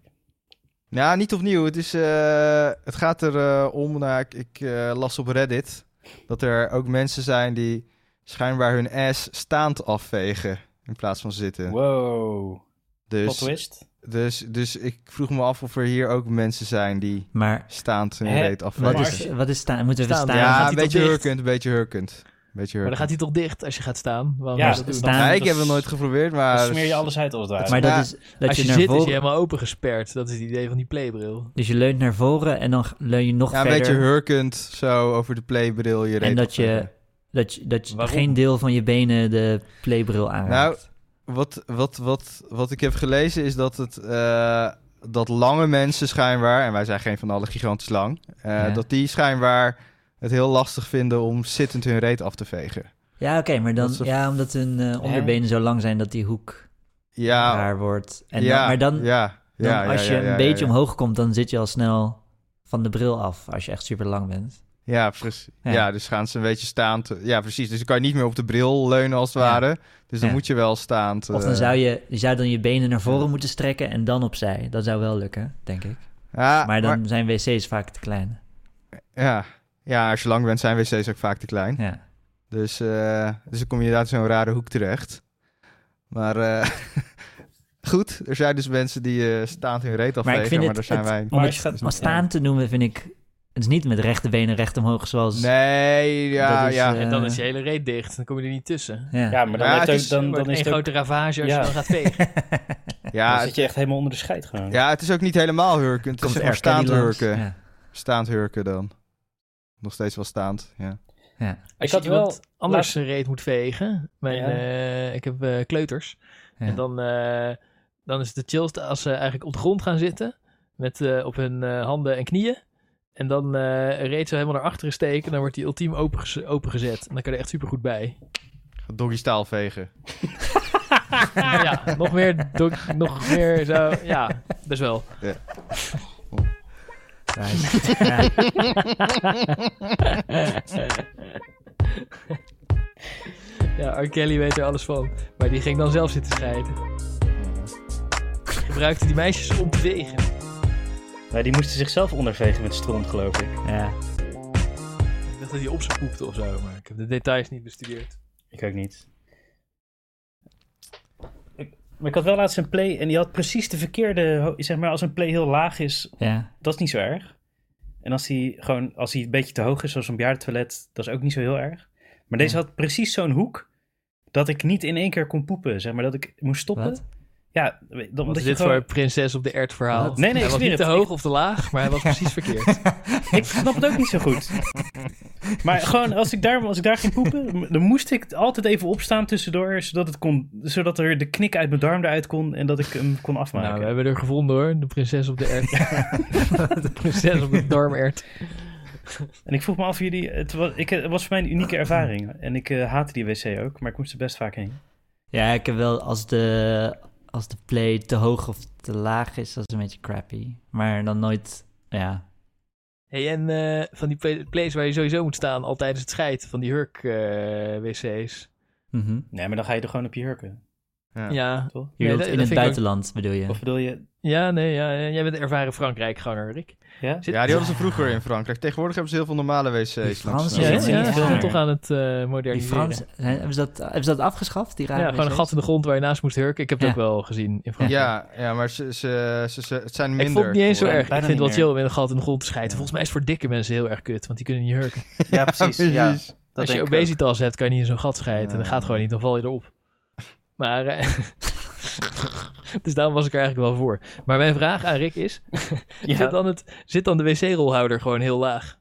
Speaker 4: Ja, niet opnieuw. Het, is, eh, het gaat er eh, om, nou, ik, ik eh, las op Reddit, dat er ook mensen zijn die schijnbaar hun ass staand afvegen in plaats van zitten.
Speaker 1: Wow. Plot
Speaker 4: Dus,
Speaker 1: twist.
Speaker 4: Dus, dus ik vroeg me af of er hier ook mensen zijn die
Speaker 2: Maar
Speaker 4: staand hun reet afvegen.
Speaker 2: wat
Speaker 1: Maar
Speaker 2: is,
Speaker 1: je-
Speaker 2: wat is staan? Moeten we
Speaker 3: Staan,
Speaker 2: staan?
Speaker 3: dan gaat
Speaker 4: ja,
Speaker 3: hij
Speaker 4: een beetje
Speaker 3: dicht?
Speaker 4: hurkend, een beetje hurkend. Beetje
Speaker 3: Maar dan gaat hij toch dicht als je gaat staan? Waarom
Speaker 1: Ja,
Speaker 3: je dat
Speaker 2: staan-
Speaker 4: Nee,
Speaker 1: dat
Speaker 4: ik heb
Speaker 1: is-
Speaker 4: het nooit geprobeerd, maar...
Speaker 1: Dan smeer je alles uit als het ware.
Speaker 2: Maar dat
Speaker 4: Ja,
Speaker 2: is dat
Speaker 3: als je,
Speaker 2: je, naar
Speaker 3: zit is
Speaker 2: voren,
Speaker 3: je helemaal opengesperd. Dat is het idee van die playbril.
Speaker 2: dus je leunt naar voren en dan leun je nog
Speaker 4: Ja, een beetje hurkend, zo over de playbril je reet
Speaker 2: en dat je, dat je, dat je
Speaker 3: Waarom?
Speaker 2: geen deel van je benen de playbril aanraakt.
Speaker 4: Nou, wat, wat, wat, wat ik heb gelezen is dat het... eh, dat lange mensen schijnbaar, en wij zijn geen van alle gigantisch lang... eh,
Speaker 2: Ja.
Speaker 4: dat die schijnbaar het heel lastig vinden om zittend hun reet af te vegen.
Speaker 2: Ja, oké, maar dan,
Speaker 4: Dat ze-
Speaker 2: ja, omdat hun eh, onderbenen zo lang zijn dat die hoek
Speaker 4: Ja,
Speaker 2: raar wordt. En
Speaker 4: ja,
Speaker 2: dan, maar dan,
Speaker 4: ja,
Speaker 2: dan
Speaker 4: ja,
Speaker 2: als
Speaker 4: ja,
Speaker 2: je
Speaker 4: ja,
Speaker 2: een
Speaker 4: ja,
Speaker 2: beetje
Speaker 4: ja.
Speaker 2: omhoog komt, dan zit je al snel van de bril af als je echt super lang bent.
Speaker 4: Ja, precies.
Speaker 2: Ja.
Speaker 4: Ja. dus gaan ze een beetje staand. Ja, precies. Dus dan kan je niet meer op de bril leunen als het
Speaker 2: Ja.
Speaker 4: ware. Dus dan
Speaker 2: Ja.
Speaker 4: moet je wel staand.
Speaker 2: Of dan
Speaker 4: eh,
Speaker 2: zou je, je zou dan je benen naar voren moeten strekken en dan opzij. Dat zou wel lukken, denk ik.
Speaker 4: ja,
Speaker 2: maar dan zijn wc's vaak te klein.
Speaker 4: ja. ja, als je lang bent zijn wc's ook vaak te klein.
Speaker 2: Ja.
Speaker 4: Dus, eh, dus dan kom je inderdaad in zo'n rare hoek terecht. Maar eh, goed, er zijn dus mensen die eh staand hun reet
Speaker 2: Maar
Speaker 4: afvegen.
Speaker 2: ik vind
Speaker 4: Maar,
Speaker 2: het,
Speaker 4: daar zijn
Speaker 2: het-
Speaker 4: wij.
Speaker 2: om
Speaker 1: Maar
Speaker 2: het maar staan te noemen vind ik... Het is niet met rechte benen recht omhoog zoals...
Speaker 4: Nee, ja,
Speaker 2: is,
Speaker 4: ja.
Speaker 2: eh,
Speaker 3: En dan is je hele reet dicht. Dan kom je er niet tussen.
Speaker 2: Ja.
Speaker 1: Ja, maar dan,
Speaker 4: Ja,
Speaker 1: heeft
Speaker 4: het
Speaker 1: ook-
Speaker 4: is-
Speaker 1: dan,
Speaker 3: Dan,
Speaker 1: dan, is het ook,
Speaker 3: grote ravage als
Speaker 1: Ja.
Speaker 3: je dan gaat vegen.
Speaker 4: Ja,
Speaker 1: dan zit je echt helemaal onder de scheid gewoon.
Speaker 4: ja, het is ook niet helemaal hurken. Het is
Speaker 2: Komt. Kelly
Speaker 4: staand hurken.
Speaker 2: Ja.
Speaker 4: Staand hurken dan. Nog steeds wel staand, ja.
Speaker 2: Ja.
Speaker 1: Ik
Speaker 3: Als
Speaker 1: had
Speaker 3: je
Speaker 1: wel
Speaker 3: iemand anders zijn reet moet vegen. Mijn,
Speaker 1: Ja.
Speaker 3: eh, ik heb eh, kleuters.
Speaker 2: Ja.
Speaker 3: En dan, eh, dan is het de chillste als ze eigenlijk op de grond gaan zitten. Met eh, op hun eh, handen en knieën. En dan eh reet zo helemaal naar achteren steken. Dan wordt die ultiem opengez- opengezet. En dan kan je er echt super goed bij.
Speaker 4: Doggy staal vegen.
Speaker 3: ja, nog meer, nog meer zo. Ja, best wel.
Speaker 2: Nice. Ja.
Speaker 3: Ja, R. Kelly weet er alles van. Maar die ging dan zelf zitten scheiden. Gebruikte die meisjes om te vegen.
Speaker 1: Nee, die moesten zichzelf ondervegen met stront, geloof ik.
Speaker 2: ja.
Speaker 3: Ik dacht dat hij op ze poepte of zo. Maar ik heb de details niet bestudeerd.
Speaker 1: Ik ook niet. Ik, maar ik had wel laatst een play en die had precies de verkeerde... Zeg maar, als een play heel laag is,
Speaker 2: ja.
Speaker 1: dat is niet zo erg. En als die gewoon, als die een beetje te hoog is, zoals een bejaardentoilet, dat is ook niet zo heel erg. Maar deze had precies zo'n hoek dat ik niet in één keer kon poepen. Zeg maar dat ik moest stoppen.
Speaker 2: Wat?
Speaker 1: Ja, dan-
Speaker 3: Wat
Speaker 1: omdat
Speaker 3: is
Speaker 1: je
Speaker 3: dit
Speaker 1: gewoon...
Speaker 3: voor prinses op de ert verhaal?
Speaker 2: Wat?
Speaker 1: Nee, nee,
Speaker 3: hij
Speaker 1: ik
Speaker 3: was niet te hoog of te laag, maar hij was precies verkeerd.
Speaker 1: Ik snap het ook niet zo goed. Maar gewoon, als ik daar, als ik daar ging poepen, dan moest ik altijd even opstaan tussendoor, zodat, het kon, zodat er de knik uit mijn darm eruit kon en dat ik hem kon afmaken.
Speaker 3: Nou, we hebben er gevonden hoor, de prinses op de ert. de prinses op de darmert.
Speaker 1: En ik vroeg me af, jullie, het was, ik, het was voor mij een unieke ervaring. En ik eh, haatte die wc ook, maar ik moest er best vaak heen.
Speaker 2: ja, ik heb wel als de, als de play te hoog of te laag is, dat is een beetje crappy. Maar dan nooit, ja.
Speaker 3: Hey, en eh, van die pla- places waar je sowieso moet staan, al tijdens het scheid, van die hurk-wc's.
Speaker 2: Mhm.
Speaker 1: Nee, maar dan ga je er gewoon op je hurken,
Speaker 4: Ja.
Speaker 3: ja.
Speaker 1: toch?
Speaker 2: Je
Speaker 3: Nee,
Speaker 2: wilt
Speaker 3: dat-
Speaker 2: in
Speaker 3: dat
Speaker 2: het buitenland, bedoel je?
Speaker 1: Of bedoel je...
Speaker 3: ja, nee, ja, jij bent een ervaren Frankrijk-ganger, Rick.
Speaker 1: Ja?
Speaker 3: Zit-
Speaker 4: Ja, die hadden ze vroeger in Frankrijk. Tegenwoordig hebben ze heel veel normale wc's.
Speaker 2: Die Fransen
Speaker 3: Ja, ja,
Speaker 2: waar.
Speaker 3: toch aan het eh,
Speaker 2: Die
Speaker 3: moderniseren.
Speaker 2: Fransen, zijn- hebben, ze dat, hebben ze dat afgeschaft, die rare
Speaker 3: ja, gewoon een gat in de grond waar je naast moest hurken. Ik heb het
Speaker 2: Ja.
Speaker 3: ook wel gezien in Frankrijk.
Speaker 4: Ja, ja, maar ze, ze, ze, ze- het zijn minder.
Speaker 3: Ik vond het niet eens zo erg. Ik vind het wel chill om in een gat in de grond te schijten. Volgens mij is het voor dikke mensen heel erg kut, want die kunnen niet hurken.
Speaker 1: Ja, precies. ja,
Speaker 4: precies.
Speaker 1: dat
Speaker 3: Als je obesitas hebt, kan je niet in zo'n gat schijten. En dat
Speaker 4: Ja.
Speaker 3: gaat gewoon niet, dan val je erop. Maar... eh, dus daarom was ik er eigenlijk wel voor. Maar mijn vraag aan Rick is...
Speaker 1: Ja.
Speaker 3: zit, dan het, zit dan de wc-rolhouder gewoon heel laag?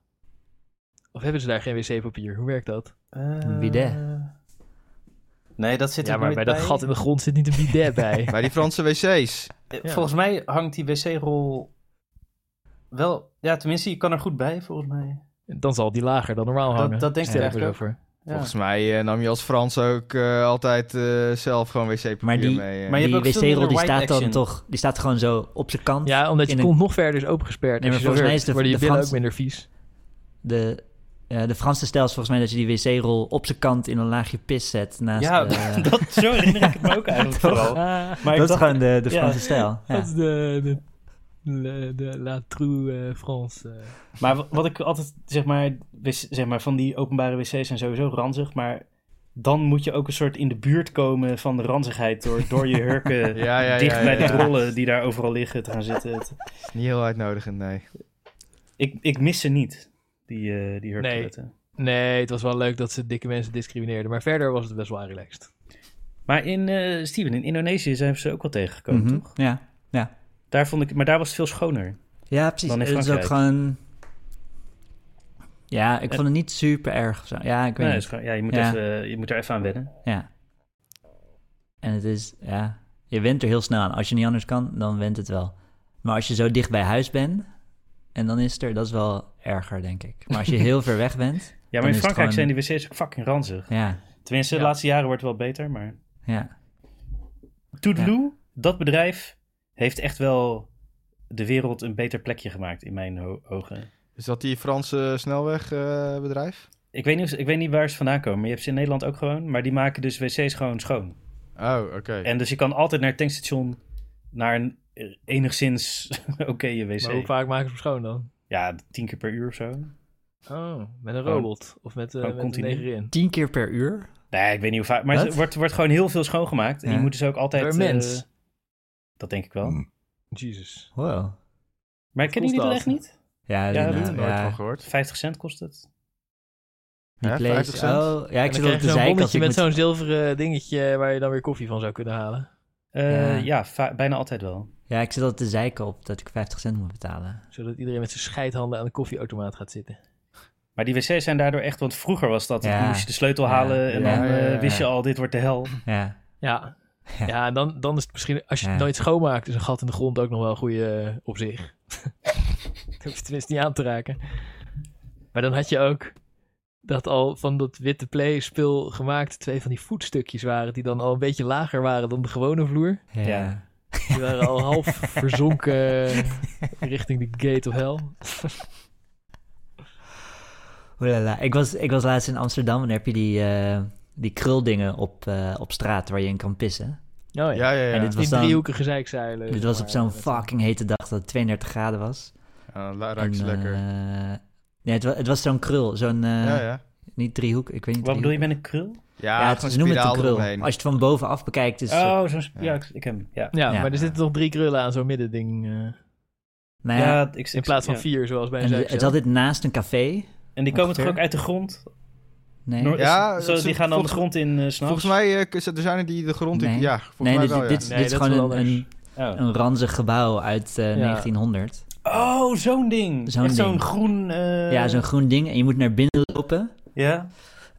Speaker 3: Of hebben ze daar geen wc-papier? Hoe werkt dat?
Speaker 1: Eh,
Speaker 2: bidet.
Speaker 1: Nee, dat zit
Speaker 3: ja,
Speaker 1: er
Speaker 3: maar bij dat gat in de grond zit niet een bidet bij.
Speaker 4: Bij die Franse wc's.
Speaker 1: Eh,
Speaker 3: Ja.
Speaker 1: Volgens mij hangt die wc-rol wel... Ja, tenminste, je kan er goed bij, volgens mij.
Speaker 3: Dan zal die lager dan normaal
Speaker 1: Dat-
Speaker 3: hangen.
Speaker 1: dat denk ik
Speaker 3: Stel
Speaker 1: eigenlijk. Ja.
Speaker 4: Volgens mij eh, nam je als Frans ook eh, altijd eh, zelf gewoon wc-papier
Speaker 2: Maar die-
Speaker 4: mee.
Speaker 1: Maar
Speaker 2: die wc-rol die staat dan toch, die staat gewoon zo op zijn kant.
Speaker 3: Ja, omdat je kont nog verder is opengesperd.
Speaker 2: Nee, maar volgens mij is de-
Speaker 3: worden je
Speaker 2: de
Speaker 3: billen
Speaker 2: Frans-
Speaker 3: ook minder vies.
Speaker 2: De, ja, de Franse stijl is volgens mij dat je die wc-rol op zijn kant in een laagje pis zet. Naast
Speaker 1: Ja,
Speaker 2: de,
Speaker 1: dat, zo herinner ik het me ook eigenlijk vooral. Maar ik
Speaker 2: dat is
Speaker 1: dacht-
Speaker 2: gewoon de, de
Speaker 1: ja.
Speaker 2: Franse stijl. Ja.
Speaker 3: Dat is de, de, de, de La True eh, France. eh.
Speaker 1: Maar wa- wat ik altijd, zeg maar, wis- zeg maar, van die openbare wc's zijn sowieso ranzig, maar dan moet je ook een soort in de buurt komen van de ranzigheid door, door je hurken
Speaker 4: Ja, ja,
Speaker 1: dicht
Speaker 4: ja,
Speaker 1: bij
Speaker 4: ja,
Speaker 1: de
Speaker 4: ja.
Speaker 1: rollen die daar overal liggen te gaan zitten. Het-
Speaker 4: Niet heel uitnodigend, nee.
Speaker 1: ik, ik mis ze niet, die, eh die hurktoiletten.
Speaker 3: Nee, het was wel leuk dat ze dikke mensen discrimineerden. Maar verder was het best wel relaxed.
Speaker 1: Maar in, eh Steven, in Indonesië zijn ze ook wel tegengekomen,
Speaker 2: Mhm,
Speaker 1: toch?
Speaker 2: ja.
Speaker 1: Daar vond ik, maar daar was het veel schoner.
Speaker 2: ja, precies.
Speaker 1: Dan in
Speaker 2: Het is ook gewoon... Ja, ik vond het niet super erg zo. Ja, ik weet
Speaker 1: Nee, het is
Speaker 2: niet.
Speaker 1: gewoon- ja, je moet,
Speaker 2: Ja.
Speaker 1: Even, je moet er even aan wennen.
Speaker 2: Ja. En het is, ja, je went er heel snel aan. Als je niet anders kan, dan went het wel. Maar als je zo dicht bij huis bent, en dan is het er, dat is wel erger, denk ik. Maar als je heel ver weg bent,
Speaker 1: Ja, maar in
Speaker 2: is
Speaker 1: Frankrijk
Speaker 2: gewoon-
Speaker 1: zijn die wc's ook fucking ranzig.
Speaker 2: ja,
Speaker 1: Tenminste, de
Speaker 3: Ja.
Speaker 1: laatste jaren wordt het wel beter, maar...
Speaker 2: ja.
Speaker 1: Toedeloe, dat bedrijf, heeft echt wel de wereld een beter plekje gemaakt in mijn ogen.
Speaker 4: Is dat die Franse snelwegbedrijf?
Speaker 1: Ik weet, niet, ik weet niet waar ze vandaan komen, maar je hebt ze in Nederland ook gewoon. Maar die maken dus wc's gewoon schoon.
Speaker 4: oh, oké.
Speaker 1: En dus je kan altijd naar het tankstation naar een eh, enigszins oké wc.
Speaker 3: Maar hoe vaak maken ze hem schoon dan?
Speaker 1: Ja, tien keer per uur of zo.
Speaker 3: Oh, met een robot. Of met, eh
Speaker 1: gewoon
Speaker 3: met een negerin.
Speaker 2: Tien keer per uur?
Speaker 1: Nee, ik weet niet hoe vaak. Maar er wordt, wordt gewoon heel veel schoongemaakt. En
Speaker 2: Ja.
Speaker 1: je moet dus ook altijd...
Speaker 3: Per mens.
Speaker 1: eh, dat denk ik wel.
Speaker 2: Mm.
Speaker 3: Jesus.
Speaker 2: Wow.
Speaker 1: Maar kennen jullie dat echt niet?
Speaker 2: Ja,
Speaker 1: Ja,
Speaker 2: nou,
Speaker 4: nooit
Speaker 2: ja,
Speaker 4: van gehoord.
Speaker 1: 50 cent kost het.
Speaker 2: die place-
Speaker 4: 50 cent?
Speaker 2: Oh, ja, ik zit op de
Speaker 3: je zo'n
Speaker 2: zijkant.
Speaker 3: bonnetje
Speaker 2: ik
Speaker 3: met
Speaker 2: moet-
Speaker 3: zo'n zilveren dingetje waar je dan weer koffie van zou kunnen halen.
Speaker 1: Eh,
Speaker 2: Ja.
Speaker 1: ja, bijna altijd wel.
Speaker 2: Ja, ik zit al te zeiken op dat ik 50 cent moet betalen.
Speaker 3: Zodat iedereen met zijn scheidhanden aan de koffieautomaat gaat zitten.
Speaker 1: Maar die wc's zijn daardoor echt... Want vroeger was dat...
Speaker 2: Ja.
Speaker 1: Moest je de sleutel
Speaker 2: Ja.
Speaker 1: halen en
Speaker 2: Ja,
Speaker 1: dan
Speaker 4: ja,
Speaker 1: eh,
Speaker 4: ja,
Speaker 1: wist je
Speaker 2: ja.
Speaker 1: al, dit wordt de hel.
Speaker 2: Ja,
Speaker 3: Ja.
Speaker 2: Ja.
Speaker 3: Ja, en dan, dan is het misschien, als je het
Speaker 2: Ja.
Speaker 3: nooit schoonmaakt, is een gat in de grond ook nog wel een goede eh, op zich. Dat hoef je tenminste niet aan te raken. Maar dan had je ook dat al van dat witte play spul gemaakt twee van die voetstukjes waren, die dan al een beetje lager waren dan de gewone vloer.
Speaker 2: ja.
Speaker 1: Ja.
Speaker 3: Die waren al half verzonken richting de gate of hell.
Speaker 2: Oelala. Ik was, ik was laatst in Amsterdam en heb je die, eh, die kruldingen op, eh, op straat waar je in kan pissen.
Speaker 3: Oh ja,
Speaker 4: Ja, ja, ja.
Speaker 2: En dit
Speaker 3: die
Speaker 2: was dan-
Speaker 3: driehoekige zeikzeilen.
Speaker 2: Dit was op zo'n fucking hete dag dat het 32 graden was.
Speaker 4: Ja, ruikt
Speaker 2: En,
Speaker 4: lekker.
Speaker 2: eh, nee, het, wa- het was zo'n krul, zo'n, eh,
Speaker 4: ja, ja.
Speaker 2: niet driehoek, ik weet niet.
Speaker 1: Wat bedoel je met een krul?
Speaker 4: Ja,
Speaker 2: Ja, het, ze noemen het een krul. Als je het van bovenaf bekijkt, is
Speaker 1: Oh, zo'n... Ja,
Speaker 4: Ja.
Speaker 1: ik, ik heb hem. Ja.
Speaker 3: Ja,
Speaker 2: Ja.
Speaker 3: maar er zitten toch drie krullen aan zo'n middending. eh,
Speaker 2: Nou ja,
Speaker 1: Ja, ik,
Speaker 3: in
Speaker 1: ik-
Speaker 3: plaats van
Speaker 1: ja.
Speaker 3: vier, zoals bij een
Speaker 2: en het,
Speaker 3: zeikzeil.
Speaker 2: altijd naast een café.
Speaker 1: En die komen toch ook uit de grond?
Speaker 2: Nee,
Speaker 1: Noor-
Speaker 4: Ja,
Speaker 1: zo, die gaan dan de grond in eh, s'nachts?
Speaker 4: Volgens mij eh, k- er zijn er die de grond in...
Speaker 2: Nee.
Speaker 4: Ja, volgens
Speaker 2: nee
Speaker 4: mij
Speaker 2: dit,
Speaker 4: wel,
Speaker 2: dit,
Speaker 4: ja.
Speaker 3: Nee,
Speaker 2: dit is gewoon
Speaker 3: wel
Speaker 2: een, een,
Speaker 1: Oh.
Speaker 2: een ranzig gebouw uit eh, 1900.
Speaker 1: Oh, zo'n ding.
Speaker 2: Zo'n
Speaker 1: zo'n groen... eh,
Speaker 2: Ja, zo'n groen ding. En je moet naar binnen lopen.
Speaker 1: Ja?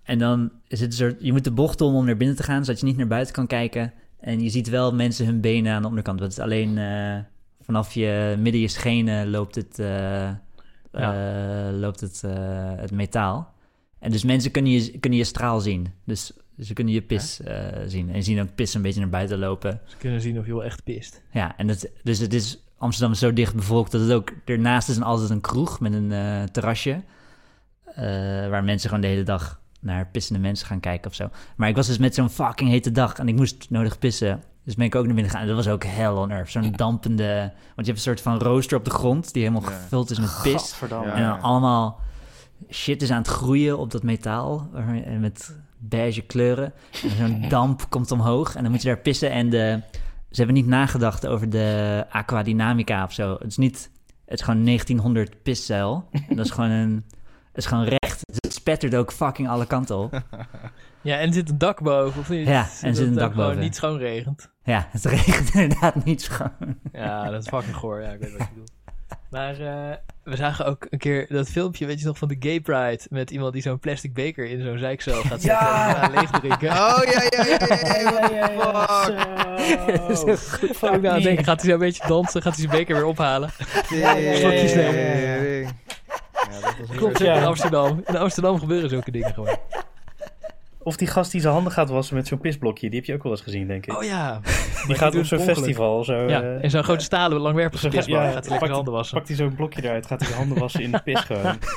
Speaker 2: En dan is het een soort... Je moet de bocht om om naar binnen te gaan, zodat je niet naar buiten kan kijken. En je ziet wel mensen hun benen aan de onderkant. Want het is alleen eh, vanaf je midden je schenen loopt het, eh, eh, loopt het, eh, het metaal. En dus mensen kunnen je, kunnen je straal zien. Dus ze kunnen je pis eh, zien. En je zien ook pis een beetje naar buiten lopen.
Speaker 3: Ze kunnen zien of je wel echt pist.
Speaker 2: Ja, en het, dus het is Amsterdam is zo dicht bevolkt dat het ook... Ernaast is dan altijd een kroeg met een eh, terrasje. eh, waar mensen gewoon de hele dag naar pissende mensen gaan kijken of zo. Maar ik was dus met zo'n fucking hete dag en ik moest nodig pissen. Dus ben ik ook naar binnen gegaan. En dat was ook hell on earth. Zo'n dampende... Want je hebt een soort van rooster op de grond die helemaal
Speaker 4: Ja.
Speaker 2: gevuld is met pis. En dan allemaal shit is aan het groeien op dat metaal. Met beige kleuren. En zo'n damp komt omhoog. En dan moet je daar pissen. En de, ze hebben niet nagedacht over de aquadynamica of zo. Het is niet... Het is gewoon 1900 piszeil. En dat is gewoon een... Het is gewoon recht. Het spettert ook fucking alle kanten op.
Speaker 3: Ja, en er zit een dak boven, of niet?
Speaker 2: Ja, en er
Speaker 3: Zodat
Speaker 2: zit een dak boven.
Speaker 3: niet schoon regent.
Speaker 2: Ja, het regent inderdaad niet schoon.
Speaker 3: Ja, dat is fucking goor. Ja, ik weet wat je bedoelt. Maar eh, we zagen ook een keer dat filmpje, weet je nog, van de Gay Pride. Met iemand die zo'n plastic beker in zo'n zeikcel gaat zetten
Speaker 1: Ja!
Speaker 3: en leeg drinken.
Speaker 4: Oh, ja, ja, ja, ja, ja, fuck.
Speaker 3: Ook nou, denk ik, gaat hij zo een beetje dansen, gaat hij zijn beker weer ophalen.
Speaker 1: ja, ja, ja, ja,
Speaker 3: nemen.
Speaker 4: Ja, dat was
Speaker 1: Klopt,
Speaker 3: In. Amsterdam. In Amsterdam gebeuren zulke dingen gewoon.
Speaker 1: Of die gast die zijn handen gaat wassen met zo'n pisblokje. Die heb je ook wel eens gezien, denk ik.
Speaker 3: Oh ja.
Speaker 1: die gaat op zo'n festival. Zo,
Speaker 3: Ja,
Speaker 1: eh,
Speaker 3: in zo'n grote stalen langwerpige
Speaker 1: zo
Speaker 3: pisbak
Speaker 1: ja,
Speaker 3: gaat hij lekker
Speaker 1: pakt-
Speaker 3: zijn handen wassen.
Speaker 1: Pakt hij zo'n blokje eruit, gaat hij zijn handen wassen in de pis gewoon.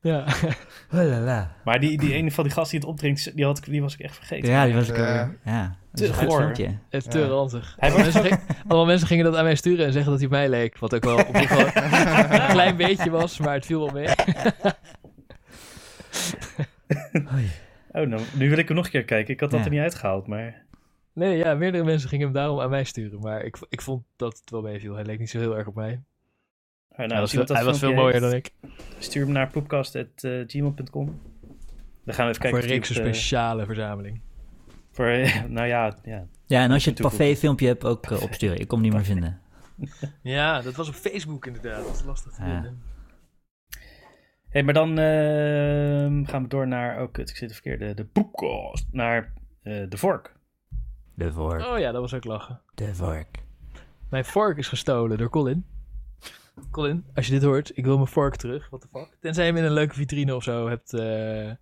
Speaker 3: Ja.
Speaker 1: Maar die, die ene van die gasten die het opdrinkt, die, had, ik- die was ik echt vergeten.
Speaker 2: Ja, die was ik
Speaker 4: Ja.
Speaker 2: alweer- Ja, dat is
Speaker 1: Te goor.
Speaker 3: Het is te
Speaker 4: Ja.
Speaker 3: ranzig.
Speaker 1: Hij
Speaker 3: Allemaal mensen, ging- allemaal mensen gingen dat aan mij sturen en zeggen dat hij op mij leek. Wat ook wel op een klein beetje was, maar het viel wel mee.
Speaker 1: Oh, nou, nu wil ik hem nog een keer kijken. Ik had dat
Speaker 2: Ja.
Speaker 1: er niet uitgehaald, maar...
Speaker 3: Nee, ja, meerdere mensen gingen hem daarom aan mij sturen. Maar ik, ik vond dat het wel meeviel. Hij leek niet zo heel erg op mij.
Speaker 1: Oh, nou,
Speaker 3: hij was, veel,
Speaker 1: iemand dat
Speaker 3: hij was veel
Speaker 1: filmpje
Speaker 3: mooier dan ik.
Speaker 1: Stuur hem naar poepkast.gmail.com. Dan gaan we even kijken
Speaker 3: Voor
Speaker 1: op de-
Speaker 3: speciale verzameling.
Speaker 1: Voor, nou ja, ja.
Speaker 2: Ja, en als je het
Speaker 1: Toevoegen.
Speaker 2: parfait-filmpje hebt, ook eh, opsturen. Ik kom niet meer vinden.
Speaker 3: Ja, dat was op Facebook inderdaad. Dat is lastig te
Speaker 2: Ja.
Speaker 3: vinden.
Speaker 1: Hey, maar dan ehm, gaan we door naar... Oh, kut, ik zit de verkeerde. De poepkast. Naar eh, de vork.
Speaker 2: De vork,
Speaker 3: Oh ja, dat was ook lachen.
Speaker 2: de vork.
Speaker 3: Mijn vork is gestolen door Colin. Colin, als je dit hoort, ik wil mijn vork terug. What the fuck? Tenzij je hem in een leuke vitrine of zo hebt eh, eh,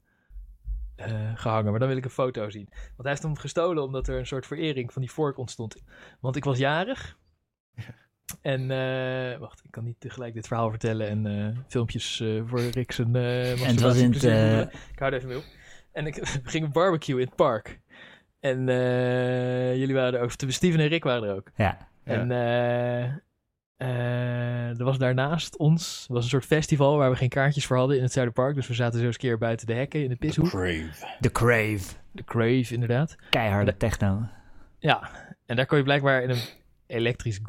Speaker 3: gehangen. Maar dan wil ik een foto zien. Want hij heeft hem gestolen omdat er een soort verering van die vork ontstond. Want ik was jarig. En, eh, wacht, ik kan niet tegelijk dit verhaal vertellen en eh, filmpjes eh, voor Rick zijn eh
Speaker 2: En het was in het, eh.
Speaker 3: Ik hou er even mee op. En ik we gingen barbecue in het park. En eh, jullie waren er ook. Steven en Rick waren er ook.
Speaker 2: Ja.
Speaker 3: En eh, eh, er was daarnaast ons er was een soort festival waar we geen kaartjes voor hadden in het Zuiderpark. Dus we zaten zo eens een keer buiten de hekken in de pishoek.
Speaker 1: Crave.
Speaker 2: de crave.
Speaker 3: De Crave, inderdaad.
Speaker 2: Keiharde techno.
Speaker 3: Ja, en daar kon je blijkbaar in een elektrisch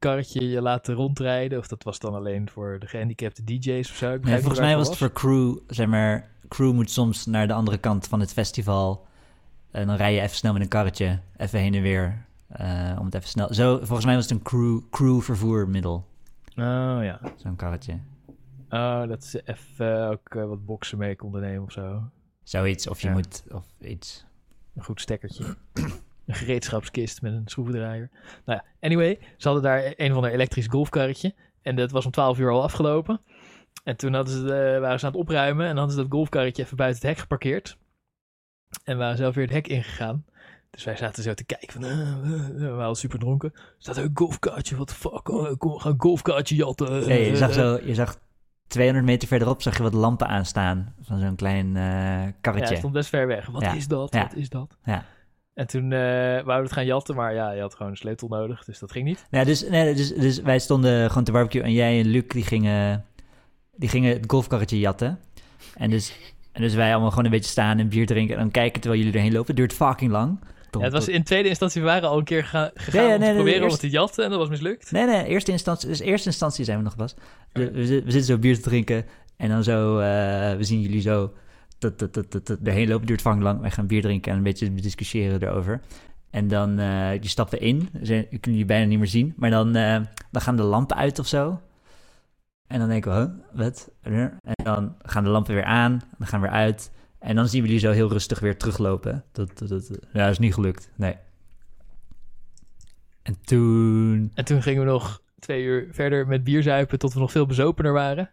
Speaker 3: golfkarretje je laten rondrijden. Of dat was dan alleen voor de gehandicapte DJ's of zo. Ik
Speaker 2: volgens mij was het voor crew, zeg maar, crew moet soms naar de andere kant van het festival. En dan rij je even snel met een karretje, even heen en weer, eh, om het even snel... Zo, volgens mij was het een crew, crew vervoermiddel,
Speaker 3: Oh ja.
Speaker 2: zo'n karretje.
Speaker 3: Oh, dat ze even ook eh, wat boksen mee konden nemen of zo.
Speaker 2: Zoiets, of je
Speaker 3: Ja.
Speaker 2: moet, of iets.
Speaker 3: Een goed stekkertje. Een gereedschapskist met een schroevendraaier. Nou ja, anyway. Ze hadden daar een of ander elektrisch golfkarretje. En dat was om 12 uur al afgelopen. En toen hadden ze, eh, waren ze aan het opruimen. En dan hadden ze dat golfkarretje even buiten het hek geparkeerd. En waren zelf weer het hek ingegaan. Dus wij zaten zo te kijken van... eh, we waren super dronken. Er staat een golfkaartje, what the fuck. Oh, kom, we gaan een golfkaartje jatten.
Speaker 2: Nee, je zag zo, je zag 200 meter verderop, zag je wat lampen aanstaan van zo'n klein eh,
Speaker 3: Ja,
Speaker 2: karretje.
Speaker 3: hij stond best ver weg. Wat
Speaker 2: Ja.
Speaker 3: is dat?
Speaker 2: Ja.
Speaker 3: Wat is dat?
Speaker 2: Ja.
Speaker 3: En toen wouden we het gaan jatten, maar ja, je had gewoon een sleutel nodig, dus dat ging niet.
Speaker 2: Ja, dus, nee, dus, dus wij stonden gewoon te barbecue en jij en Luc die gingen, die gingen het golfkarretje jatten. En dus, en dus wij allemaal gewoon een beetje staan en bier drinken en dan kijken terwijl jullie erheen lopen. Het duurt fucking lang.
Speaker 3: Ja, het was in tweede instantie, we waren al een keer ga- gegaan om
Speaker 2: nee,
Speaker 3: te
Speaker 2: nee,
Speaker 3: proberen om
Speaker 2: eerst-
Speaker 3: het te jatten en dat was mislukt.
Speaker 2: Nee, nee, eerste instantie, dus eerste instantie zijn we nog pas. We zitten zo bier te drinken en dan zo, eh, we zien jullie zo dat, dat, dat, dat, dat erheen lopen. duurt fucking lang. Wij gaan bier drinken en een beetje discussiëren erover. En dan, eh je stapt erin, je kunt jullie bijna niet meer zien. Maar dan, eh, dan gaan de lampen uit of zo. En dan denken we, wat? En dan gaan de lampen weer aan, dan gaan we weer uit. En dan zien we jullie zo heel rustig weer teruglopen. Dat, dat, dat, ja, is niet gelukt, nee. En toen...
Speaker 3: En toen gingen we nog twee uur verder met bier zuipen tot we nog veel bezopener waren.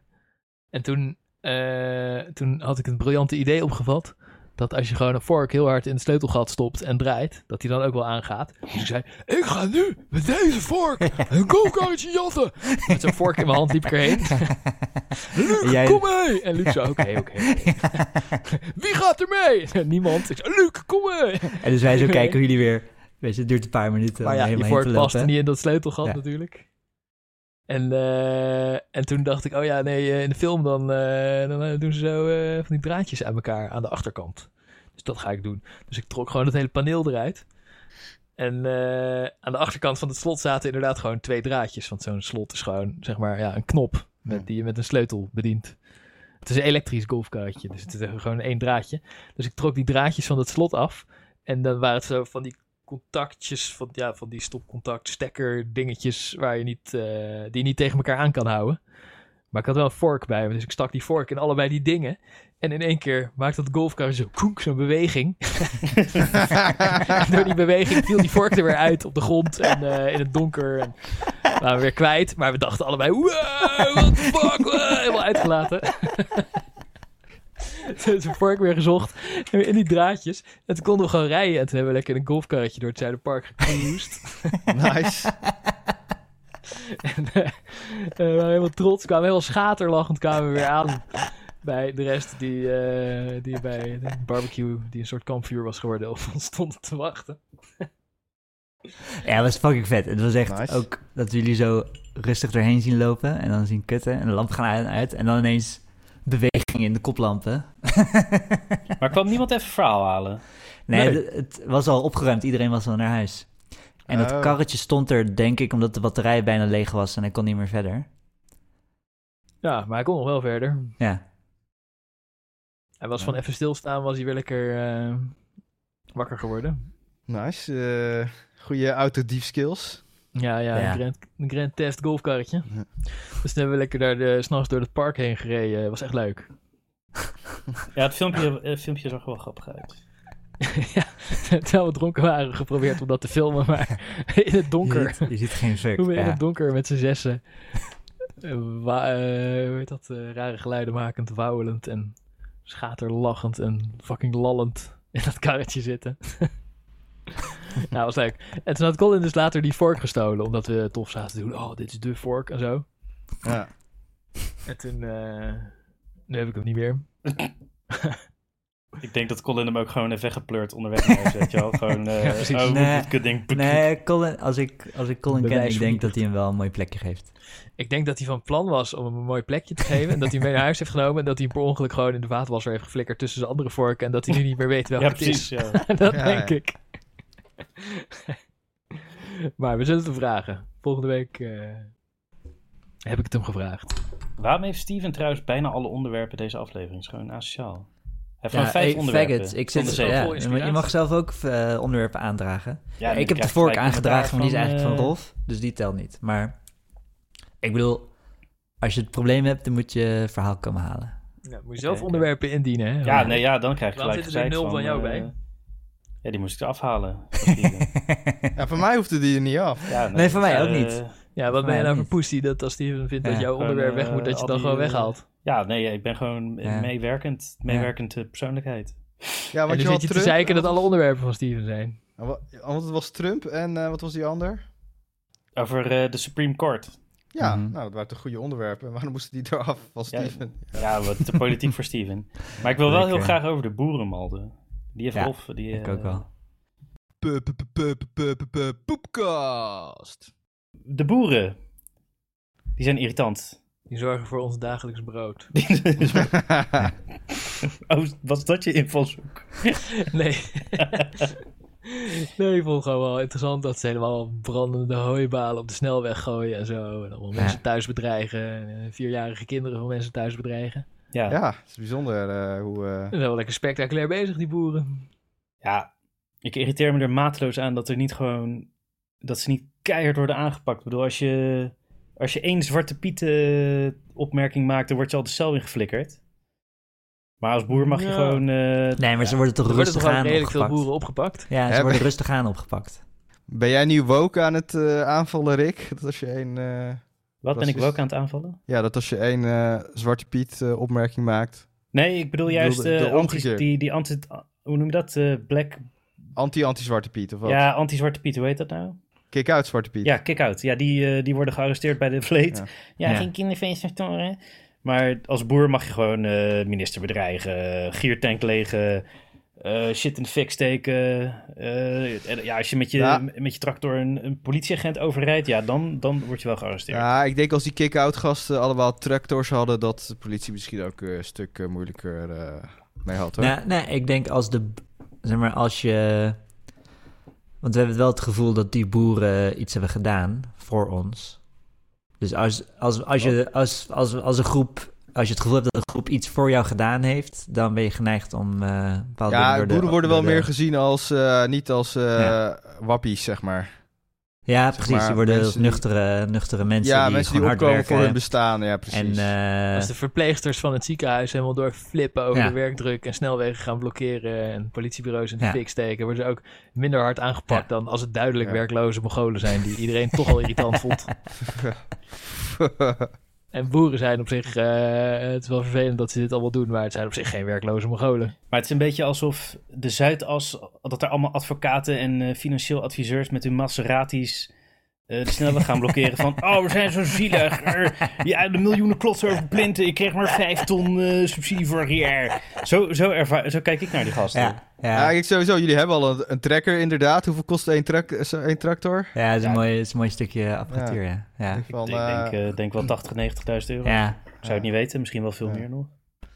Speaker 3: En toen, eh, toen had ik een briljante idee opgevat. Dat als je gewoon een vork heel hard in het sleutelgat stopt en draait, dat die dan ook wel aangaat. Dus ik zei, ik ga nu met deze vork een go-kartje jatten. Met zo'n vork in mijn hand liep ik erheen. Luc,
Speaker 2: Jij-
Speaker 3: kom mee! En Luc zo, oké, oké. Wie gaat er mee? Niemand. Ik zei, Luc, kom mee!
Speaker 2: En dus wij zo kijken hoe jullie weer... Weet je, het duurt een paar minuten
Speaker 3: Maar
Speaker 2: om
Speaker 3: ja, je vork
Speaker 2: lopen.
Speaker 3: niet in dat sleutelgat
Speaker 2: Ja.
Speaker 3: natuurlijk. En, eh, en toen dacht ik, oh ja, nee, eh, in de film dan, eh, dan doen ze zo van die draadjes aan elkaar aan de achterkant. Dus dat ga ik doen. Dus ik trok gewoon het hele paneel eruit. En aan de achterkant van het slot zaten inderdaad gewoon twee draadjes. Want zo'n slot is gewoon, zeg maar, ja, een knop met, die je met een sleutel bedient. Het is een elektrisch golfkarretje, dus het is gewoon één draadje. Dus ik trok die draadjes van het slot af. En dan waren het zo van die contactjes, van, ja, van die stopcontact stekker dingetjes waar je niet, eh, die je niet tegen elkaar aan kan houden. Maar ik had wel een vork bij me, dus ik stak die vork in allebei die dingen. En in één keer maakte dat golfkarretje zo koek, zo'n beweging. door die beweging viel die vork er weer uit op de grond en eh, in het donker. En we waren weer kwijt, maar we dachten allebei, wow, what the fuck, wow, helemaal uitgelaten. Toen is een vork weer gezocht en weer in die draadjes. En toen konden we gewoon rijden. En toen hebben we lekker in een golfkarretje door het Zuiderpark gecruised.
Speaker 4: Nice.
Speaker 3: en eh, eh, we waren helemaal trots. We kwamen heel schaterlachend kwamen we weer aan. Bij de rest die, eh, die bij de barbecue, die een soort kampvuur was geworden, op ons stonden te wachten.
Speaker 2: Ja, dat was fucking vet. Het was echt
Speaker 4: Nice.
Speaker 2: ook dat we jullie zo rustig erheen zien lopen en dan zien kutten en de lampen gaan uit en dan ineens beweging in de koplampen.
Speaker 1: Maar kwam niemand even verhaal halen?
Speaker 2: Nee,
Speaker 3: Nee.
Speaker 2: Het, het was al opgeruimd. Iedereen was al naar huis. En dat
Speaker 4: Oh.
Speaker 2: karretje stond er, denk ik, omdat de batterij bijna leeg was en hij kon niet meer verder.
Speaker 3: Ja, maar hij kon nog wel verder.
Speaker 2: Ja.
Speaker 3: Hij was
Speaker 4: Ja.
Speaker 3: van even stilstaan, was hij weer lekker eh, wakker geworden.
Speaker 4: Nice. eh goede autodief skills.
Speaker 3: Ja, ja,
Speaker 2: Ja.
Speaker 3: Een, grand, een grand test golfkarretje.
Speaker 4: Ja.
Speaker 3: Dus toen hebben we lekker daar de, s'nachts door het park heen gereden. Was echt leuk.
Speaker 1: Ja, het filmpje, het filmpje zag er wel grappig uit.
Speaker 3: ja, terwijl we dronken waren, geprobeerd om dat te filmen, maar in het donker.
Speaker 2: Je ziet, je ziet geen fuck.
Speaker 3: Hoe we in
Speaker 2: ja.
Speaker 3: het donker met z'n zessen, eh, wa- eh, hoe heet dat, eh, rare geluiden makend, wauwelend en schaterlachend en fucking lallend in dat karretje zitten. nou, was leuk. En toen had Colin dus later die vork gestolen, omdat we tof zaten te doen. Oh, dit is de vork en zo.
Speaker 4: Ja.
Speaker 3: En toen, eh, nu heb ik hem niet meer.
Speaker 1: Ik denk dat Colin hem ook gewoon heeft weggepleurd onderweg naar huis, weet je wel. Gewoon, eh
Speaker 3: Ja, precies.
Speaker 1: oh,
Speaker 2: Nee. Nee, Colin, als ik, als ik Colin ken, ik denk dat hij hem wel een mooi plekje geeft.
Speaker 3: Ik denk dat hij van plan was om hem een mooi plekje te geven. en dat hij hem mee naar huis heeft genomen. En dat hij hem per ongeluk gewoon in de vaatwasser heeft geflikkerd tussen zijn andere vorken. En dat hij nu niet meer weet welke
Speaker 1: Ja,
Speaker 3: het is.
Speaker 1: Ja.
Speaker 3: dat
Speaker 4: Ja,
Speaker 3: denk
Speaker 4: ja.
Speaker 3: ik. maar we zullen het hem vragen. Volgende week eh, heb ik het hem gevraagd.
Speaker 1: Waarom heeft Steven trouwens bijna alle onderwerpen deze aflevering? is gewoon asociaal. Hij heeft
Speaker 2: Ja,
Speaker 1: gewoon vijf
Speaker 2: hey,
Speaker 1: onderwerpen.
Speaker 2: ik zit, ja, je mag zelf ook eh, onderwerpen aandragen.
Speaker 1: Ja,
Speaker 2: ik heb
Speaker 1: dan
Speaker 2: de vork aangedragen, maar die is eigenlijk van
Speaker 1: eh,
Speaker 2: Rolf. Dus die telt niet. Maar ik bedoel, als je het probleem hebt, dan moet je verhaal komen halen.
Speaker 3: Ja, moet je zelf onderwerpen indienen. Hè?
Speaker 1: Ja, nee, ja, dan krijg je gelijk
Speaker 3: zit er nul van jou bij?
Speaker 1: Ja, die moest ik eraf halen. van Steven.
Speaker 4: ja, voor mij hoefde die er niet af.
Speaker 1: ja,
Speaker 2: Nee, voor mij ook
Speaker 1: eh,
Speaker 2: niet.
Speaker 3: Ja, wat ben je nou voor poesie dat als Steven vindt dat jouw onderwerp weg
Speaker 1: eh,
Speaker 3: moet, dat je dan gewoon
Speaker 1: eh,
Speaker 3: weghaalt?
Speaker 1: Ja, nee, ik ben gewoon
Speaker 2: Ja.
Speaker 1: meewerkend, meewerkende persoonlijkheid.
Speaker 4: Ja, want je
Speaker 3: zit je te zeiken dat alle onderwerpen van Steven zijn.
Speaker 4: wat- Want het was Trump en eh, wat was die ander?
Speaker 1: Over eh, de Supreme Court.
Speaker 4: Ja,
Speaker 2: Mhm.
Speaker 4: nou, dat waren toch goede onderwerpen. Waarom moesten die eraf van
Speaker 1: Ja,
Speaker 4: Steven?
Speaker 1: Ja, wat te politiek voor Steven. Maar ik wil wel heel graag over de boerenmalden. Die heeft
Speaker 2: Ja,
Speaker 1: Rolf. Die,
Speaker 2: ik
Speaker 1: eh,
Speaker 2: ook wel.
Speaker 4: Pu- pu- Poepkast.
Speaker 1: De boeren. Die zijn irritant.
Speaker 3: Die zorgen voor ons dagelijks brood.
Speaker 1: oh, was dat je invalshoek?
Speaker 3: Nee. nee, ik vond het gewoon wel interessant dat ze helemaal brandende hooibalen op de snelweg gooien en zo. En allemaal
Speaker 2: Ja.
Speaker 3: mensen thuis bedreigen. En eh, vierjarige kinderen van mensen thuis bedreigen.
Speaker 1: Ja. ja.
Speaker 4: ja, het is bijzonder eh, hoe... eh,
Speaker 3: Ze zijn wel lekker spectaculair bezig, die boeren.
Speaker 1: ik irriteer me er mateloos aan dat er niet gewoon... Dat ze niet keihard worden aangepakt. Ik bedoel, als je, als je één zwarte piet eh, opmerking maakt, dan word je al de cel ingeflikkerd. Maar als boer mag je
Speaker 3: Ja.
Speaker 1: gewoon... eh,
Speaker 2: Nee, maar ze worden toch
Speaker 3: worden
Speaker 2: rustig aan
Speaker 3: redelijk veel
Speaker 2: opgepakt.
Speaker 3: boeren opgepakt.
Speaker 2: Ja, ze worden rustig aan opgepakt.
Speaker 4: Ben jij nu woke aan het eh, aanvallen, Rick? Dat als je één...
Speaker 1: Wat ben ik wel ook aan het aanvallen?
Speaker 4: ja, dat als je één eh, Zwarte Piet eh, opmerking maakt...
Speaker 1: Nee, ik bedoel
Speaker 4: Ik
Speaker 1: juist
Speaker 4: bedoel de-
Speaker 1: eh,
Speaker 4: de
Speaker 1: anti,
Speaker 4: omgekeerd.
Speaker 1: die, die anti... Hoe noem je dat? Black...
Speaker 4: Anti-anti-Zwarte Piet, of wat?
Speaker 1: Ja, anti-zwarte Piet, hoe heet dat nou?
Speaker 4: Kick-out Zwarte Piet.
Speaker 1: Ja, kick-out. Ja, die, eh, die worden gearresteerd bij de vleet.
Speaker 4: Ja.
Speaker 1: Ja,
Speaker 2: Ja.
Speaker 1: geen kinderfeeststoren. Maar als boer mag je gewoon eh, minister bedreigen, giertank legen, eh, shit in de fik steken. eh, en ja, als je met je,
Speaker 4: Ja.
Speaker 1: met je tractor een, een politieagent overrijdt, ja, dan, dan word je wel gearresteerd.
Speaker 4: Ja, ik denk als die kick-out gasten allemaal tractors hadden, dat de politie misschien ook een stuk eh, moeilijker eh, mee had. Hoor.
Speaker 2: Nee, nee, ik denk als de... Zeg maar, als je... Want we hebben wel het gevoel dat die boeren iets hebben gedaan voor ons. Dus als, als, als, je, als, als, als een groep... Als je het gevoel hebt dat een groep iets voor jou gedaan heeft... dan ben je geneigd om eh bepaalde
Speaker 4: ja,
Speaker 2: dingen door de-
Speaker 4: boeren worden wel
Speaker 2: de-
Speaker 4: meer gezien als, eh, niet als eh,
Speaker 2: Ja.
Speaker 4: wappies, zeg maar.
Speaker 2: Ja,
Speaker 4: zeg
Speaker 2: precies.
Speaker 4: maar,
Speaker 2: die worden
Speaker 4: die-
Speaker 2: nuchtere, nuchtere mensen
Speaker 4: ja,
Speaker 2: die
Speaker 4: mensen die opkomen voor
Speaker 2: werken.
Speaker 4: hun bestaan, ja, precies.
Speaker 2: En eh,
Speaker 3: Als de verpleegsters van het ziekenhuis helemaal door flippen over
Speaker 2: Ja.
Speaker 3: de werkdruk en snelwegen gaan blokkeren en politiebureaus in de
Speaker 2: Ja.
Speaker 3: fik steken, worden ze ook minder hard aangepakt dan als het duidelijk
Speaker 4: Ja.
Speaker 3: werkloze Mongolen zijn die iedereen toch al irritant vond. En boeren zijn op zich, eh, het is wel vervelend dat ze dit allemaal doen, maar het zijn op zich geen werkloze Mongolen.
Speaker 1: Maar het is een beetje alsof de Zuidas, dat er allemaal advocaten en eh, financieel adviseurs met hun Maseratis de snelweg gaan blokkeren van, oh, we zijn zo zielig. Ja, de miljoenen klotsen over plinten. Ik kreeg maar vijf ton eh, subsidie vorig jaar. Zo, zo, zo kijk ik naar die gasten.
Speaker 2: ja,
Speaker 4: Ja, sowieso. Jullie hebben al een, een trekker, inderdaad. Hoeveel kost één, trak, eh, zo- één tractor?
Speaker 2: ja, het is,
Speaker 1: Ja.
Speaker 2: een mooi, is een mooi stukje apparatuur, ja. Ja,
Speaker 4: Van,
Speaker 1: ik
Speaker 4: eh,
Speaker 1: denk, eh, denk wel 80, 90.000 euro.
Speaker 2: ja.
Speaker 1: Ik zou het niet weten, misschien wel veel
Speaker 4: Ja.
Speaker 1: meer nog.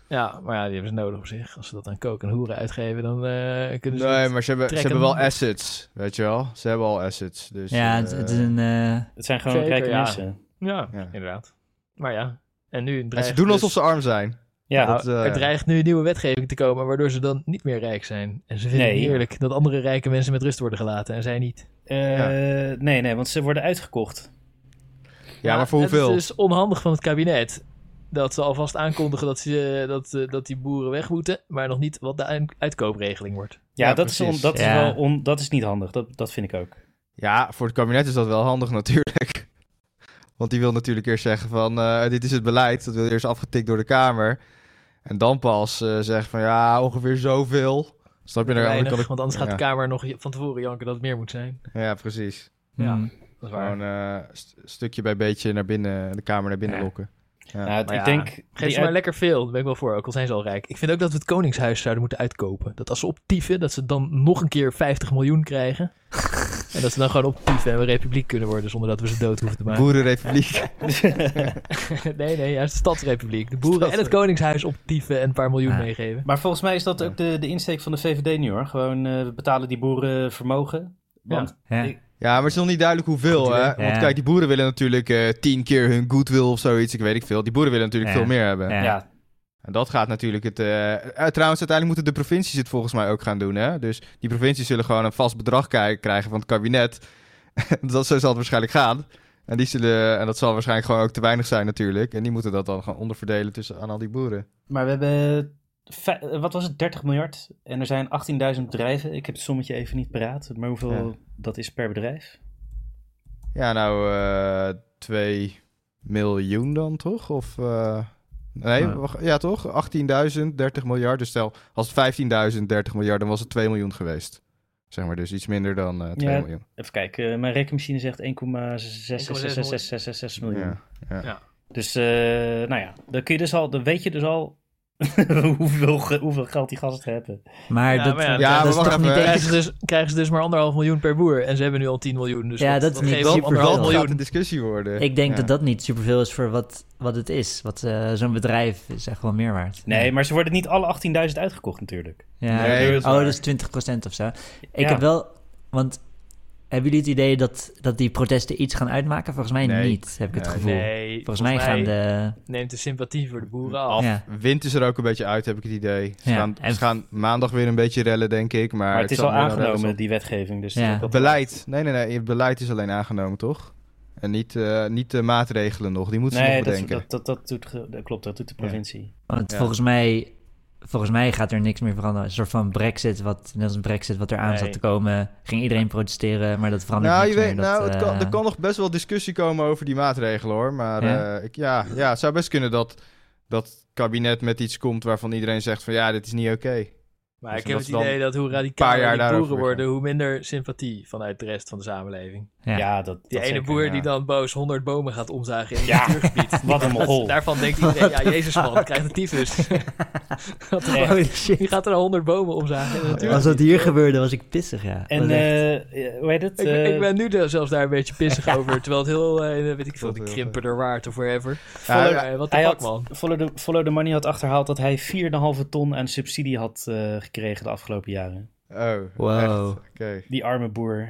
Speaker 3: Ja, maar ja, die hebben ze nodig op zich. Als ze dat aan koken en hoeren uitgeven, dan eh, kunnen ze...
Speaker 4: nee,
Speaker 3: het-
Speaker 4: maar ze hebben, ze hebben wel assets, weet je wel. Ze hebben al assets. Dus,
Speaker 2: ja
Speaker 4: eh,
Speaker 2: het, het is een... eh,
Speaker 1: Het zijn gewoon
Speaker 3: Zeker,
Speaker 1: rijke
Speaker 3: ja.
Speaker 1: mensen.
Speaker 3: Ja,
Speaker 4: Ja.
Speaker 3: inderdaad. Maar ja, en nu
Speaker 4: en ze doen
Speaker 3: dus-
Speaker 4: alsof ze arm zijn.
Speaker 1: Ja,
Speaker 3: Nou,
Speaker 4: dat,
Speaker 3: er dreigt nu nieuwe wetgeving te komen waardoor ze dan niet meer rijk zijn. En ze vinden
Speaker 1: Nee.
Speaker 3: het heerlijk dat andere rijke mensen met rust worden gelaten en zij niet.
Speaker 1: eh, nee, nee, want ze worden uitgekocht.
Speaker 4: Ja, maar voor
Speaker 3: het
Speaker 4: hoeveel?
Speaker 3: is dus onhandig van het kabinet. Dat ze alvast aankondigen dat, ze, dat, eh, dat die boeren weg moeten, maar nog niet wat de uit- uitkoopregeling wordt.
Speaker 1: Ja,
Speaker 4: Ja,
Speaker 1: dat, is on- dat, is wel on- dat is niet handig. Dat, dat vind ik ook.
Speaker 4: Ja, voor het kabinet is dat wel handig natuurlijk. Want die wil natuurlijk eerst zeggen van, eh, dit is het beleid. Dat wil eerst afgetikt door de Kamer. En dan pas eh, zeggen van, ja, ongeveer zoveel. Snap je? Dan
Speaker 3: Weinig,
Speaker 4: kan ik-
Speaker 3: want anders gaat
Speaker 4: ja.
Speaker 3: de Kamer nog van tevoren janken dat het meer moet zijn.
Speaker 4: Ja, precies.
Speaker 3: Ja,
Speaker 2: Mm.
Speaker 3: dat is waar.
Speaker 4: Gewoon eh, st- stukje bij beetje naar binnen, de Kamer naar binnen
Speaker 2: Ja.
Speaker 4: lokken. Ja.
Speaker 1: Nou, ik
Speaker 3: ja,
Speaker 1: denk...
Speaker 3: Geef ze maar
Speaker 1: uit-
Speaker 3: lekker veel, daar ben ik wel voor, ook al zijn ze al rijk. Ik vind ook dat we het Koningshuis zouden moeten uitkopen. Dat als ze optieven, dat ze dan nog een keer 50 miljoen krijgen. en dat ze dan gewoon optieven en we republiek kunnen worden zonder dat we ze dood hoeven te maken.
Speaker 4: Boerenrepubliek.
Speaker 3: nee, nee, juist de Stadsrepubliek. De boeren en het Koningshuis optieven en een paar miljoen
Speaker 2: Ja.
Speaker 3: meegeven.
Speaker 1: Maar volgens mij is dat ook de, de insteek van de VVD nu hoor. Gewoon, eh, we betalen die boeren vermogen. Want
Speaker 2: Ja.
Speaker 1: ik-
Speaker 4: Ja, maar het is nog niet duidelijk hoeveel, hè? Want
Speaker 2: Ja.
Speaker 4: kijk, die boeren willen natuurlijk eh, tien keer hun goodwill of zoiets. Ik weet ik veel. Die boeren willen natuurlijk
Speaker 2: Ja.
Speaker 4: veel meer hebben.
Speaker 2: Ja.
Speaker 1: ja.
Speaker 4: En dat gaat natuurlijk het... eh, eh, trouwens, uiteindelijk moeten de provincies het volgens mij ook gaan doen, hè? Dus die provincies zullen gewoon een vast bedrag krijgen van het kabinet. dat, zo zal het waarschijnlijk gaan. En, die zullen, en dat zal waarschijnlijk gewoon ook te weinig zijn natuurlijk. En die moeten dat dan gewoon onderverdelen tussen aan al die boeren.
Speaker 1: Maar we hebben, wat was het, 30 miljard. En er zijn 18.000 bedrijven. Ik heb het sommetje even niet paraat. Maar hoeveel
Speaker 4: Ja.
Speaker 1: dat is per bedrijf?
Speaker 4: Ja, nou, eh 2 miljoen dan toch? Of... eh, Nee,
Speaker 2: Ja.
Speaker 4: wacht, ja toch? 18.000, 30 miljard. Dus stel, als het 15.000, 30 miljard, dan was het 2 miljoen geweest. Zeg maar, dus iets minder dan eh 2
Speaker 1: Ja.
Speaker 4: miljoen.
Speaker 1: Even kijken, eh, mijn rekenmachine zegt 1,66666 miljoen.
Speaker 4: Ja, ja.
Speaker 1: Dus, eh, nou ja, dan, kun je dus al, dan weet je dus al hoeveel, hoeveel geld die gasten hebben.
Speaker 2: Maar
Speaker 3: Ja,
Speaker 2: dat,
Speaker 3: maar ja,
Speaker 2: dat
Speaker 4: Ja, maar
Speaker 2: is
Speaker 4: wacht
Speaker 2: toch
Speaker 4: even,
Speaker 2: niet
Speaker 4: hè.
Speaker 3: Krijgen ze, dus, krijgen ze dus maar anderhalf miljoen per boer. En ze hebben nu al 10 miljoen. Dus
Speaker 2: Ja, dat is niet
Speaker 3: geven ze
Speaker 2: super
Speaker 3: anderhalf
Speaker 2: veel.
Speaker 4: Dat gaat
Speaker 3: miljoen.
Speaker 4: een discussie worden.
Speaker 2: Ik denk
Speaker 4: Ja.
Speaker 2: dat dat niet superveel is voor wat, wat het is. Wat eh, zo'n bedrijf is echt wel meer waard.
Speaker 1: Nee, maar ze worden niet alle 18.000 uitgekocht natuurlijk.
Speaker 2: Ja,
Speaker 4: Nee, dat is
Speaker 2: oh, is 20% of zo. Ik
Speaker 1: Ja.
Speaker 2: heb wel, want hebben jullie het idee dat, dat die protesten iets gaan uitmaken? Volgens mij
Speaker 4: Nee.
Speaker 2: niet, heb ik het
Speaker 4: Nee.
Speaker 2: gevoel.
Speaker 3: Nee,
Speaker 2: Volgens mij gaan de...
Speaker 3: neemt de sympathie voor de boeren af.
Speaker 4: Af.
Speaker 2: Ja.
Speaker 4: Wind is er ook een beetje uit, heb ik het idee. Ze,
Speaker 2: Ja,
Speaker 4: gaan,
Speaker 2: en-
Speaker 4: ze gaan maandag weer een beetje rellen, denk ik. Maar,
Speaker 1: Maar het is al aangenomen, die wetgeving. Dus
Speaker 2: Ja.
Speaker 1: dat-
Speaker 4: Het beleid. Nee, nee, nee. Het beleid is alleen aangenomen, toch? En niet, eh, niet de maatregelen nog. Die moeten ze
Speaker 1: Nee,
Speaker 4: nog
Speaker 1: dat,
Speaker 4: bedenken.
Speaker 1: dat, dat, dat, doet, dat klopt, dat doet de provincie.
Speaker 2: Want
Speaker 4: Ja.
Speaker 2: volgens, mij, volgens mij gaat er niks meer veranderen. Een soort van brexit, wat, net als een brexit wat er aan
Speaker 3: Nee.
Speaker 2: zat te komen. Ging iedereen protesteren, maar dat verandert
Speaker 4: Nou, je weet,
Speaker 2: meer. Dat,
Speaker 4: nou het kan,
Speaker 2: eh,
Speaker 4: er kan nog best wel discussie komen over die maatregelen, hoor. Maar
Speaker 2: Ja?
Speaker 4: ja, ik, ja, ja het zou best kunnen dat dat het kabinet met iets komt waarvan iedereen zegt van... Ja, dit is niet oké.
Speaker 3: Maar
Speaker 4: Dus
Speaker 3: ik heb het idee dat hoe radicaler die boeren worden, hoe minder sympathie vanuit de rest van de samenleving.
Speaker 2: Ja.
Speaker 1: Ja, dat,
Speaker 3: Die
Speaker 1: dat
Speaker 3: ene
Speaker 1: zeker.
Speaker 3: boer
Speaker 4: ja.
Speaker 3: die dan boos 100 bomen gaat omzagen in een
Speaker 1: Ja,
Speaker 3: natuurgebied.
Speaker 1: wat een mogol.
Speaker 3: Daarvan denkt iedereen, ja, jezus man, krijgt een tyfus. Wie gaat er dan 100 bomen omzagen?
Speaker 2: Als dat hier gebeurde, was ik pissig, ja.
Speaker 1: En eh, hoe heet het?
Speaker 3: Ik,
Speaker 1: Eh,
Speaker 3: ik ben nu de- zelfs daar een beetje pissig over, terwijl het heel, eh, weet ik veel, de krimper er waard of whatever.
Speaker 1: Follow-
Speaker 4: Ja,
Speaker 3: Eh, wat de
Speaker 1: hij
Speaker 3: fuck,
Speaker 1: had,
Speaker 3: man.
Speaker 1: Follow the, Follow the Money had achterhaald dat hij 4,5 ton aan subsidie had eh, gekregen de afgelopen jaren.
Speaker 4: Oh,
Speaker 2: Wow.
Speaker 1: Die arme boer.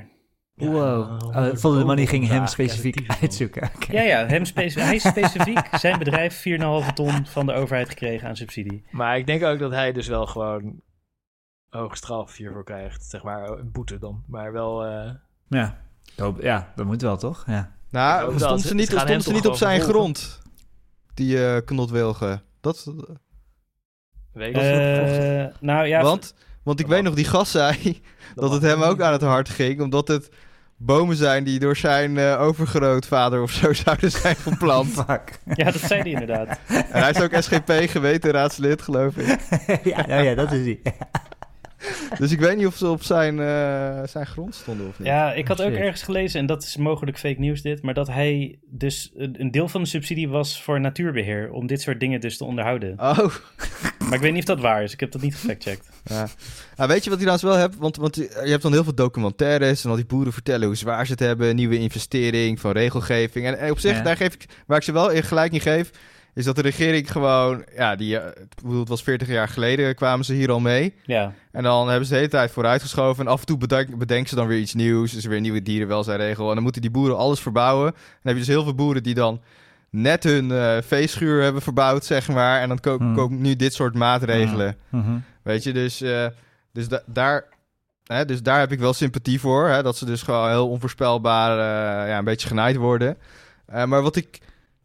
Speaker 2: Wow.
Speaker 3: Ja,
Speaker 2: Oh,
Speaker 3: honderd
Speaker 2: Follow the Money ging hem specifiek uitzoeken. Oké.
Speaker 1: Ja, ja, hem hij specifiek zijn bedrijf 4,5 ton van de overheid gekregen aan subsidie.
Speaker 3: Maar ik denk ook dat hij dus wel gewoon hoge straf hiervoor krijgt. Zeg maar, een boete dan. Maar wel... eh,
Speaker 2: Ja. Hoop- ja, dat moet wel, toch? Ja.
Speaker 4: Nou,
Speaker 3: dat,
Speaker 4: stond
Speaker 3: ze-
Speaker 4: niet, stond ze niet op zijn grond, die eh Knot Wilgen. Dat,
Speaker 3: weet
Speaker 1: Eh, nou ja,
Speaker 4: want, want ik weet nog, die gast zei dat het hem ook aan het hart ging, omdat het bomen zijn die door zijn eh, overgrootvader of zo zouden zijn geplant.
Speaker 2: Fuck.
Speaker 1: ja, dat zei hij inderdaad.
Speaker 4: en hij is ook SGP geweteraadslid, geloof ik.
Speaker 2: ja, nou ja, dat is die.
Speaker 4: Dus ik weet niet of ze op zijn, eh, zijn grond stonden of niet.
Speaker 1: Ja, ik had ook ergens gelezen, en dat is mogelijk fake nieuws dit, maar dat hij dus een een deel van de subsidie was voor natuurbeheer, om dit soort dingen dus te onderhouden.
Speaker 4: Oh,
Speaker 1: Maar ik weet niet of dat waar is, ik heb dat niet gefactcheckt.
Speaker 4: ja. Nou, weet je wat hij trouwens wel hebt? Want, want je hebt dan heel veel documentaires en al die boeren vertellen hoe zwaar ze het hebben. Nieuwe investering van regelgeving. En, en op zich,
Speaker 2: Ja.
Speaker 4: daar geef ik, waar ik ze wel in gelijk in geef, is dat de regering gewoon, ja, die, eh, ik bedoel, het was 40 jaar geleden, kwamen ze hier al mee.
Speaker 1: Ja,
Speaker 4: En dan hebben ze de hele tijd vooruitgeschoven. En af en toe bedenk, bedenken ze dan weer iets nieuws. Is er weer een nieuwe dierenwelzijnregel. En dan moeten die boeren alles verbouwen. Dan heb je dus heel veel boeren die dan net hun eh veeschuur hebben verbouwd, zeg maar. En dan ko-
Speaker 2: Hmm.
Speaker 4: komen nu dit soort maatregelen.
Speaker 2: Mhm.
Speaker 4: Weet je, dus, eh, dus da- daar... Hè, dus daar heb ik wel sympathie voor. Hè, dat ze dus gewoon heel onvoorspelbaar eh, ja, een beetje genaaid worden. Maar wat ik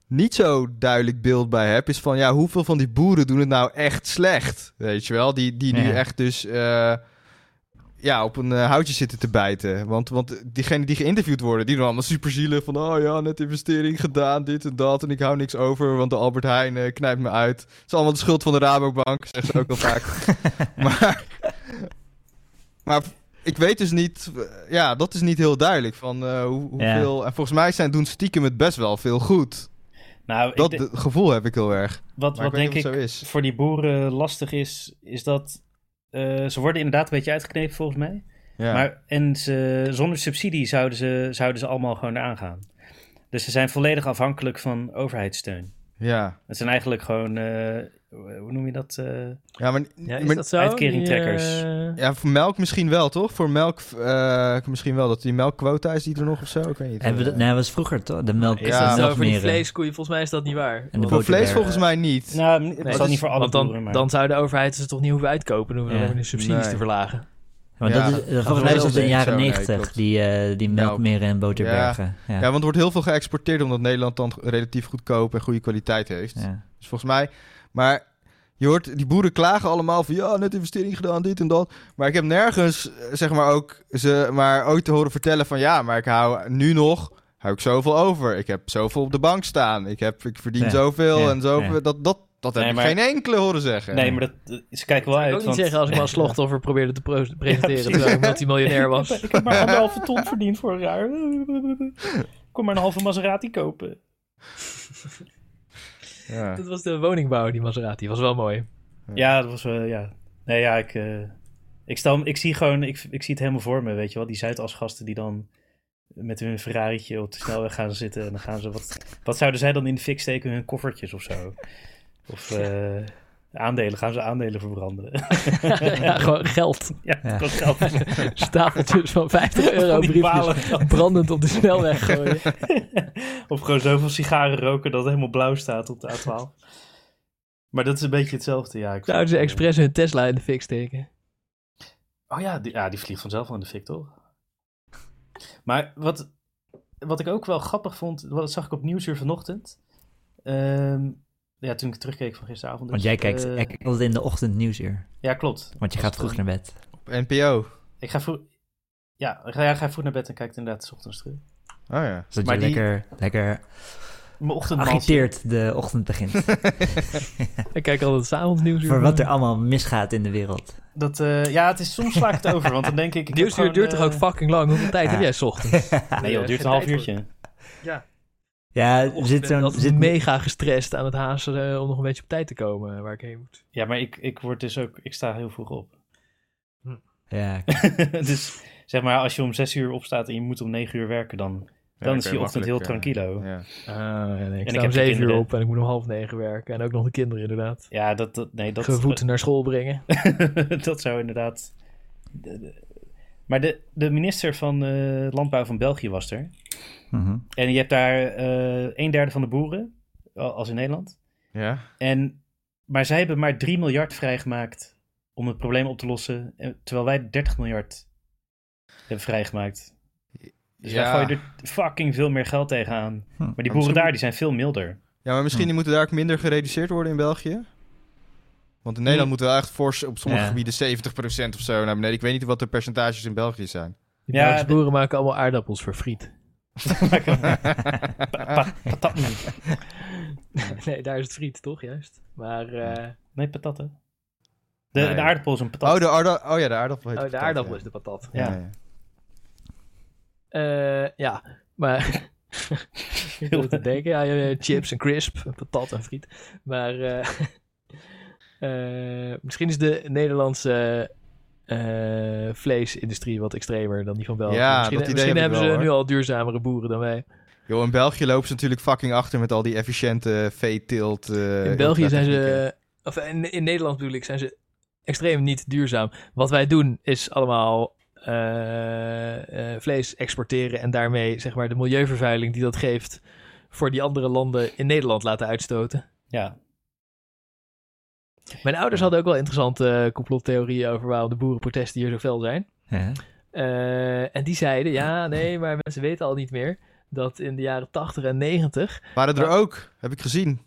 Speaker 4: niet zo duidelijk beeld bij heb, is van ja, hoeveel van die boeren doen het nou echt slecht? Weet je wel, die, die nu
Speaker 2: Ja.
Speaker 4: echt dus ja, op een eh, houtje zitten te bijten. Want, want diegenen die geïnterviewd worden, die doen allemaal super zielig van oh ja, net investering gedaan, dit en dat en ik hou niks over, want de Albert Heijn eh, knijpt me uit. Het is allemaal de schuld van de Rabobank, zeggen ze ook al vaak. maar, maar ik weet dus niet, eh, ja, dat is niet heel duidelijk van hoe, hoeveel. En volgens mij zijn doen stiekem het best wel veel goed.
Speaker 1: Nou,
Speaker 4: Dat de- gevoel heb ik heel erg.
Speaker 1: wat, wat denk ik voor die boeren lastig is, is dat eh, ze worden inderdaad een beetje uitgeknepen volgens mij.
Speaker 4: Ja.
Speaker 1: Maar, en ze, zonder subsidie zouden ze, zouden ze allemaal gewoon eraan gaan. Dus ze zijn volledig afhankelijk van overheidssteun.
Speaker 4: ja.
Speaker 1: Het zijn eigenlijk gewoon, eh, hoe noem je dat? eh,
Speaker 4: ja, maar,
Speaker 3: Ja, is
Speaker 4: maar-
Speaker 3: dat zo?
Speaker 1: uitkeringtrekkers.
Speaker 3: Die, eh,
Speaker 4: ja, voor melk misschien wel, toch? Voor melk eh, misschien wel. Dat die melkquota is die er nog of zo? Ik weet niet.
Speaker 2: Hebben we dat,
Speaker 4: Eh,
Speaker 2: nee, dat was vroeger toch? De melk.
Speaker 3: Is
Speaker 4: Ja.
Speaker 3: dat zo voor die
Speaker 2: melkmeren.
Speaker 3: vleeskoeien? Volgens mij is dat niet waar.
Speaker 2: En
Speaker 4: voor vlees
Speaker 2: er-
Speaker 4: volgens mij niet.
Speaker 1: nou, het
Speaker 3: Nee,
Speaker 1: zal
Speaker 3: dus-
Speaker 1: niet voor alle
Speaker 3: want dan,
Speaker 1: boeren, maar...
Speaker 3: dan zou de overheid ze toch niet hoeven uitkopen doen we
Speaker 2: Ja.
Speaker 3: om de subsidies
Speaker 4: Nee.
Speaker 3: te verlagen.
Speaker 2: Want
Speaker 4: Ja.
Speaker 2: dat is, volgens mij in de jaren negentig, die, eh, die
Speaker 4: Melk.
Speaker 2: melkmeren en boterbergen. Ja.
Speaker 4: Ja, want er wordt heel veel geëxporteerd omdat Nederland dan relatief goedkoop en goede kwaliteit heeft.
Speaker 2: Ja.
Speaker 4: Dus volgens mij... Maar je hoort, die boeren klagen allemaal van... Ja, net investering gedaan, dit en dat. Maar ik heb nergens, eh, zeg maar ook... Ze maar ooit te horen vertellen van... Ja, maar ik hou nu nog... Hou ik zoveel over. Ik heb zoveel op de bank staan. Ik, heb, ik verdien
Speaker 2: Ja,
Speaker 4: zoveel
Speaker 2: ja,
Speaker 4: en zoveel.
Speaker 2: ja.
Speaker 4: Dat, dat, dat heb
Speaker 1: Nee,
Speaker 4: ik geen enkele horen zeggen.
Speaker 1: Nee, maar dat, dat- ze kijken wel
Speaker 3: Ik
Speaker 1: uit.
Speaker 3: kan ook niet
Speaker 1: want-
Speaker 3: zeggen als ik maar als slachtoffer probeerde te presenteren terwijl ik multimiljonair was.
Speaker 1: Ik heb maar anderhalve ton verdiend vorig jaar. Ik kon maar een halve Maserati kopen.
Speaker 4: Ja.
Speaker 3: Dat was de woningbouw, die Maserati. Was wel mooi.
Speaker 1: Ja, dat was wel, ja. Nee, ja, ik, eh, ik, stel, ik zie gewoon, ik, ik zie het helemaal voor me, weet je wel. Die Zuidasgasten die dan met hun Ferrari'tje op de snelweg gaan zitten. En dan gaan ze, wat, wat zouden zij dan in de fik steken? Hun koffertjes of zo? Of eh, aandelen, gaan ze aandelen verbranden?
Speaker 3: ja, gewoon geld.
Speaker 1: ja, geld.
Speaker 3: Stapeltjes van 50 euro briefjes brandend op de snelweg gooien.
Speaker 1: of gewoon zoveel sigaren roken dat het helemaal blauw staat op de A12. Maar dat is een beetje hetzelfde, ja. Ik
Speaker 3: Zouden ze expres hun Tesla in de fik steken?
Speaker 1: Oh ja die, ja, die vliegt vanzelf wel in de fik, toch? Maar wat, wat ik ook wel grappig vond, dat zag ik op Nieuwsuur vanochtend. Ehm, ja, toen ik terugkeek van gisteravond.
Speaker 2: Want
Speaker 1: dus,
Speaker 2: jij kijkt,
Speaker 1: eh,
Speaker 2: jij kijkt altijd in de ochtend nieuwsuur.
Speaker 1: Ja, klopt.
Speaker 2: Want je gaat vroeg
Speaker 1: het-
Speaker 2: naar bed.
Speaker 4: Op NPO.
Speaker 1: Ik ga vroeg... Ja, ik ga, ga vroeg naar bed en kijk inderdaad 's ochtends terug.
Speaker 4: Oh ja.
Speaker 2: Zodat
Speaker 1: Maar
Speaker 2: je
Speaker 1: die-
Speaker 2: lekker, lekker
Speaker 1: Mijn ochtend
Speaker 2: agiteerd de ochtend begint.
Speaker 3: Ik kijk altijd s'avonds nieuws.
Speaker 2: voor wat er allemaal misgaat in de wereld.
Speaker 1: Dat, eh, ja, het is soms sla ik het over, want dan denk ik... ik
Speaker 3: Nieuwsuur
Speaker 1: gewoon,
Speaker 3: duurt toch
Speaker 1: eh,
Speaker 3: ook fucking lang? Hoeveel tijd
Speaker 2: Ja.
Speaker 3: heb jij 's ochtends?
Speaker 1: Nee joh, het duurt een half uurtje.
Speaker 2: Ja,
Speaker 3: Ik
Speaker 2: er zit zo'n... Zit
Speaker 3: mega gestrest aan het haasten eh, om nog een beetje op tijd te komen eh, waar ik heen moet.
Speaker 1: Ja, maar ik, ik word dus ook... Ik sta heel vroeg op.
Speaker 2: Ja,
Speaker 1: dus zeg maar, als je om zes uur opstaat en je moet om negen uur werken, dan, dan is die ochtend heel tranquilo.
Speaker 4: Ja.
Speaker 3: Ah, ja, nee, ik
Speaker 1: ik
Speaker 3: sta
Speaker 1: heb
Speaker 3: 7 uur op en ik moet om half negen werken. En ook nog de kinderen inderdaad.
Speaker 1: Ja, dat, dat, nee, dat,
Speaker 3: Gevoed naar school brengen.
Speaker 1: dat zou inderdaad... Maar de, de minister van eh, Landbouw van België was er.
Speaker 2: Mhm.
Speaker 1: En je hebt daar eh een derde van de boeren, al- als in Nederland.
Speaker 4: Ja.
Speaker 1: En, maar zij hebben maar 3 miljard vrijgemaakt om het probleem op te lossen. en- Terwijl wij 30 miljard hebben vrijgemaakt. Dus
Speaker 4: Ja.
Speaker 1: gooien er fucking veel meer geld tegenaan.
Speaker 2: Hm.
Speaker 1: Maar die boeren
Speaker 4: misschien-
Speaker 1: daar, die zijn veel milder.
Speaker 4: Ja, maar misschien
Speaker 2: Hm.
Speaker 4: moeten daar ook minder gereduceerd worden in België. Want in Nederland
Speaker 1: Hm.
Speaker 4: moeten we echt fors op sommige
Speaker 2: Ja.
Speaker 4: gebieden 70% of zo naar beneden. Ik weet niet wat de percentages in België zijn.
Speaker 3: Die
Speaker 1: Ja, de-
Speaker 3: boeren maken allemaal aardappels voor friet.
Speaker 1: Pa- pa- patatten.
Speaker 3: nee, daar is het friet toch juist? Maar eh,
Speaker 1: Nee, patatten. De,
Speaker 4: Nee.
Speaker 1: de aardappel is een patat.
Speaker 4: Oh, de aarda oh ja, de aardappel heet
Speaker 3: oh, de
Speaker 4: patat,
Speaker 3: aardappel
Speaker 4: ja.
Speaker 3: is de patat.
Speaker 1: Ja.
Speaker 3: Eh, ja, maar... ik wil te denken, ja, ja, ja, chips en crisp, en patat en friet. Maar eh, eh, misschien is de Nederlandse eh, vleesindustrie wat extremer dan die van België.
Speaker 4: Ja,
Speaker 3: misschien
Speaker 4: dat idee
Speaker 3: misschien
Speaker 4: heb
Speaker 3: hebben
Speaker 4: wel,
Speaker 3: ze nu al duurzamere boeren dan wij.
Speaker 4: Joh, in België lopen ze natuurlijk fucking achter met al die efficiënte veeteelt. eh,
Speaker 3: in België zijn ze... Of in, in Nederland bedoel ik, zijn ze extreem niet duurzaam. Wat wij doen is allemaal eh, eh, vlees exporteren en daarmee zeg maar de milieuvervuiling die dat geeft voor die andere landen in Nederland laten uitstoten.
Speaker 1: Ja.
Speaker 3: Mijn ouders hadden ook wel interessante eh, complottheorieën over waarom de boerenprotesten hier zo fel zijn.
Speaker 2: Ja.
Speaker 3: Eh, en die zeiden, ja, nee, maar mensen weten al niet meer dat in de jaren 80 en 90...
Speaker 4: Waren er ook, heb ik gezien.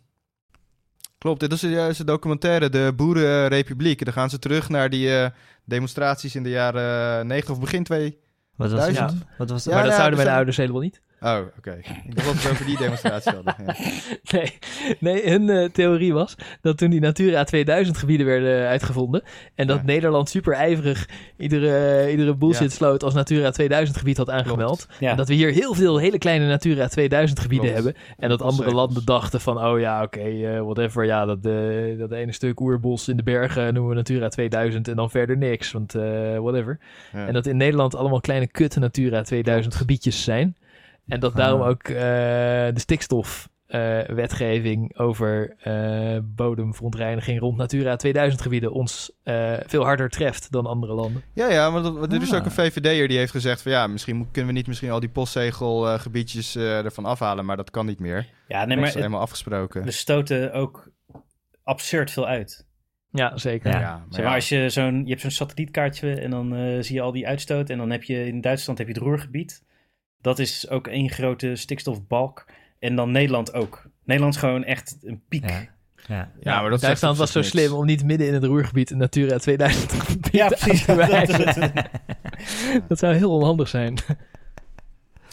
Speaker 4: Klopt, dit is juist een documentaire, de Boerenrepubliek. Dan gaan ze terug naar die eh, demonstraties in de jaren 90 of begin 2.
Speaker 2: Wat was?
Speaker 3: Duizend.
Speaker 2: Wat was dat?
Speaker 4: Ja,
Speaker 3: maar dat
Speaker 4: ja,
Speaker 3: zouden
Speaker 4: dus
Speaker 3: mijn
Speaker 4: dan-
Speaker 3: ouders helemaal niet.
Speaker 4: Oh, oké. Ik dacht dat we over die demonstratie hadden. Ja.
Speaker 3: Nee, nee hun eh, theorie was dat toen die Natura 2000 gebieden werden uitgevonden... en dat
Speaker 4: Ja.
Speaker 3: Nederland super ijverig iedere, iedere bullshit
Speaker 4: Ja.
Speaker 3: sloot als Natura 2000 gebied had aangemeld...
Speaker 1: Ja.
Speaker 3: En dat we hier heel veel hele kleine Natura 2000 gebieden
Speaker 4: Klopt.
Speaker 3: hebben. En dat andere landen dachten van, oh ja, oké, eh, whatever. Ja, dat, eh, dat ene stuk oerbos in de bergen noemen we Natura 2000 en dan verder niks. Want eh, whatever.
Speaker 4: Ja.
Speaker 3: En dat in Nederland allemaal kleine kut Natura 2000 gebiedjes zijn. En dat daarom
Speaker 2: Ah.
Speaker 3: ook eh, de stikstofwetgeving over eh, bodemverontreiniging rond Natura 2000 gebieden ons eh, veel harder treft dan andere landen.
Speaker 4: Ja, ja, maar dat, er is
Speaker 2: Ah.
Speaker 4: ook een VVD'er die heeft gezegd van ja, misschien kunnen we niet misschien al die postzegelgebiedjes eh ervan afhalen, maar dat kan niet meer.
Speaker 1: Ja, nee,
Speaker 4: dat
Speaker 1: maar
Speaker 4: is
Speaker 1: het-
Speaker 4: helemaal afgesproken.
Speaker 1: we stoten ook absurd veel uit.
Speaker 3: Ja, zeker.
Speaker 2: Ja.
Speaker 4: ja,
Speaker 1: Zeg maar, als je zo'n, je hebt zo'n satellietkaartje en dan eh, zie je al die uitstoot. En dan heb je in Duitsland heb je het Roergebied. Dat is ook één grote stikstofbalk. En dan Nederland ook. Nederland is gewoon echt een piek.
Speaker 2: Ja. Ja.
Speaker 4: Ja, maar dat
Speaker 3: Duitsland was zo
Speaker 4: niks.
Speaker 3: slim om niet midden in het Roergebied een Natura 2000 gebied
Speaker 1: Ja, precies.
Speaker 3: te wijzen. Dat zou heel onhandig zijn.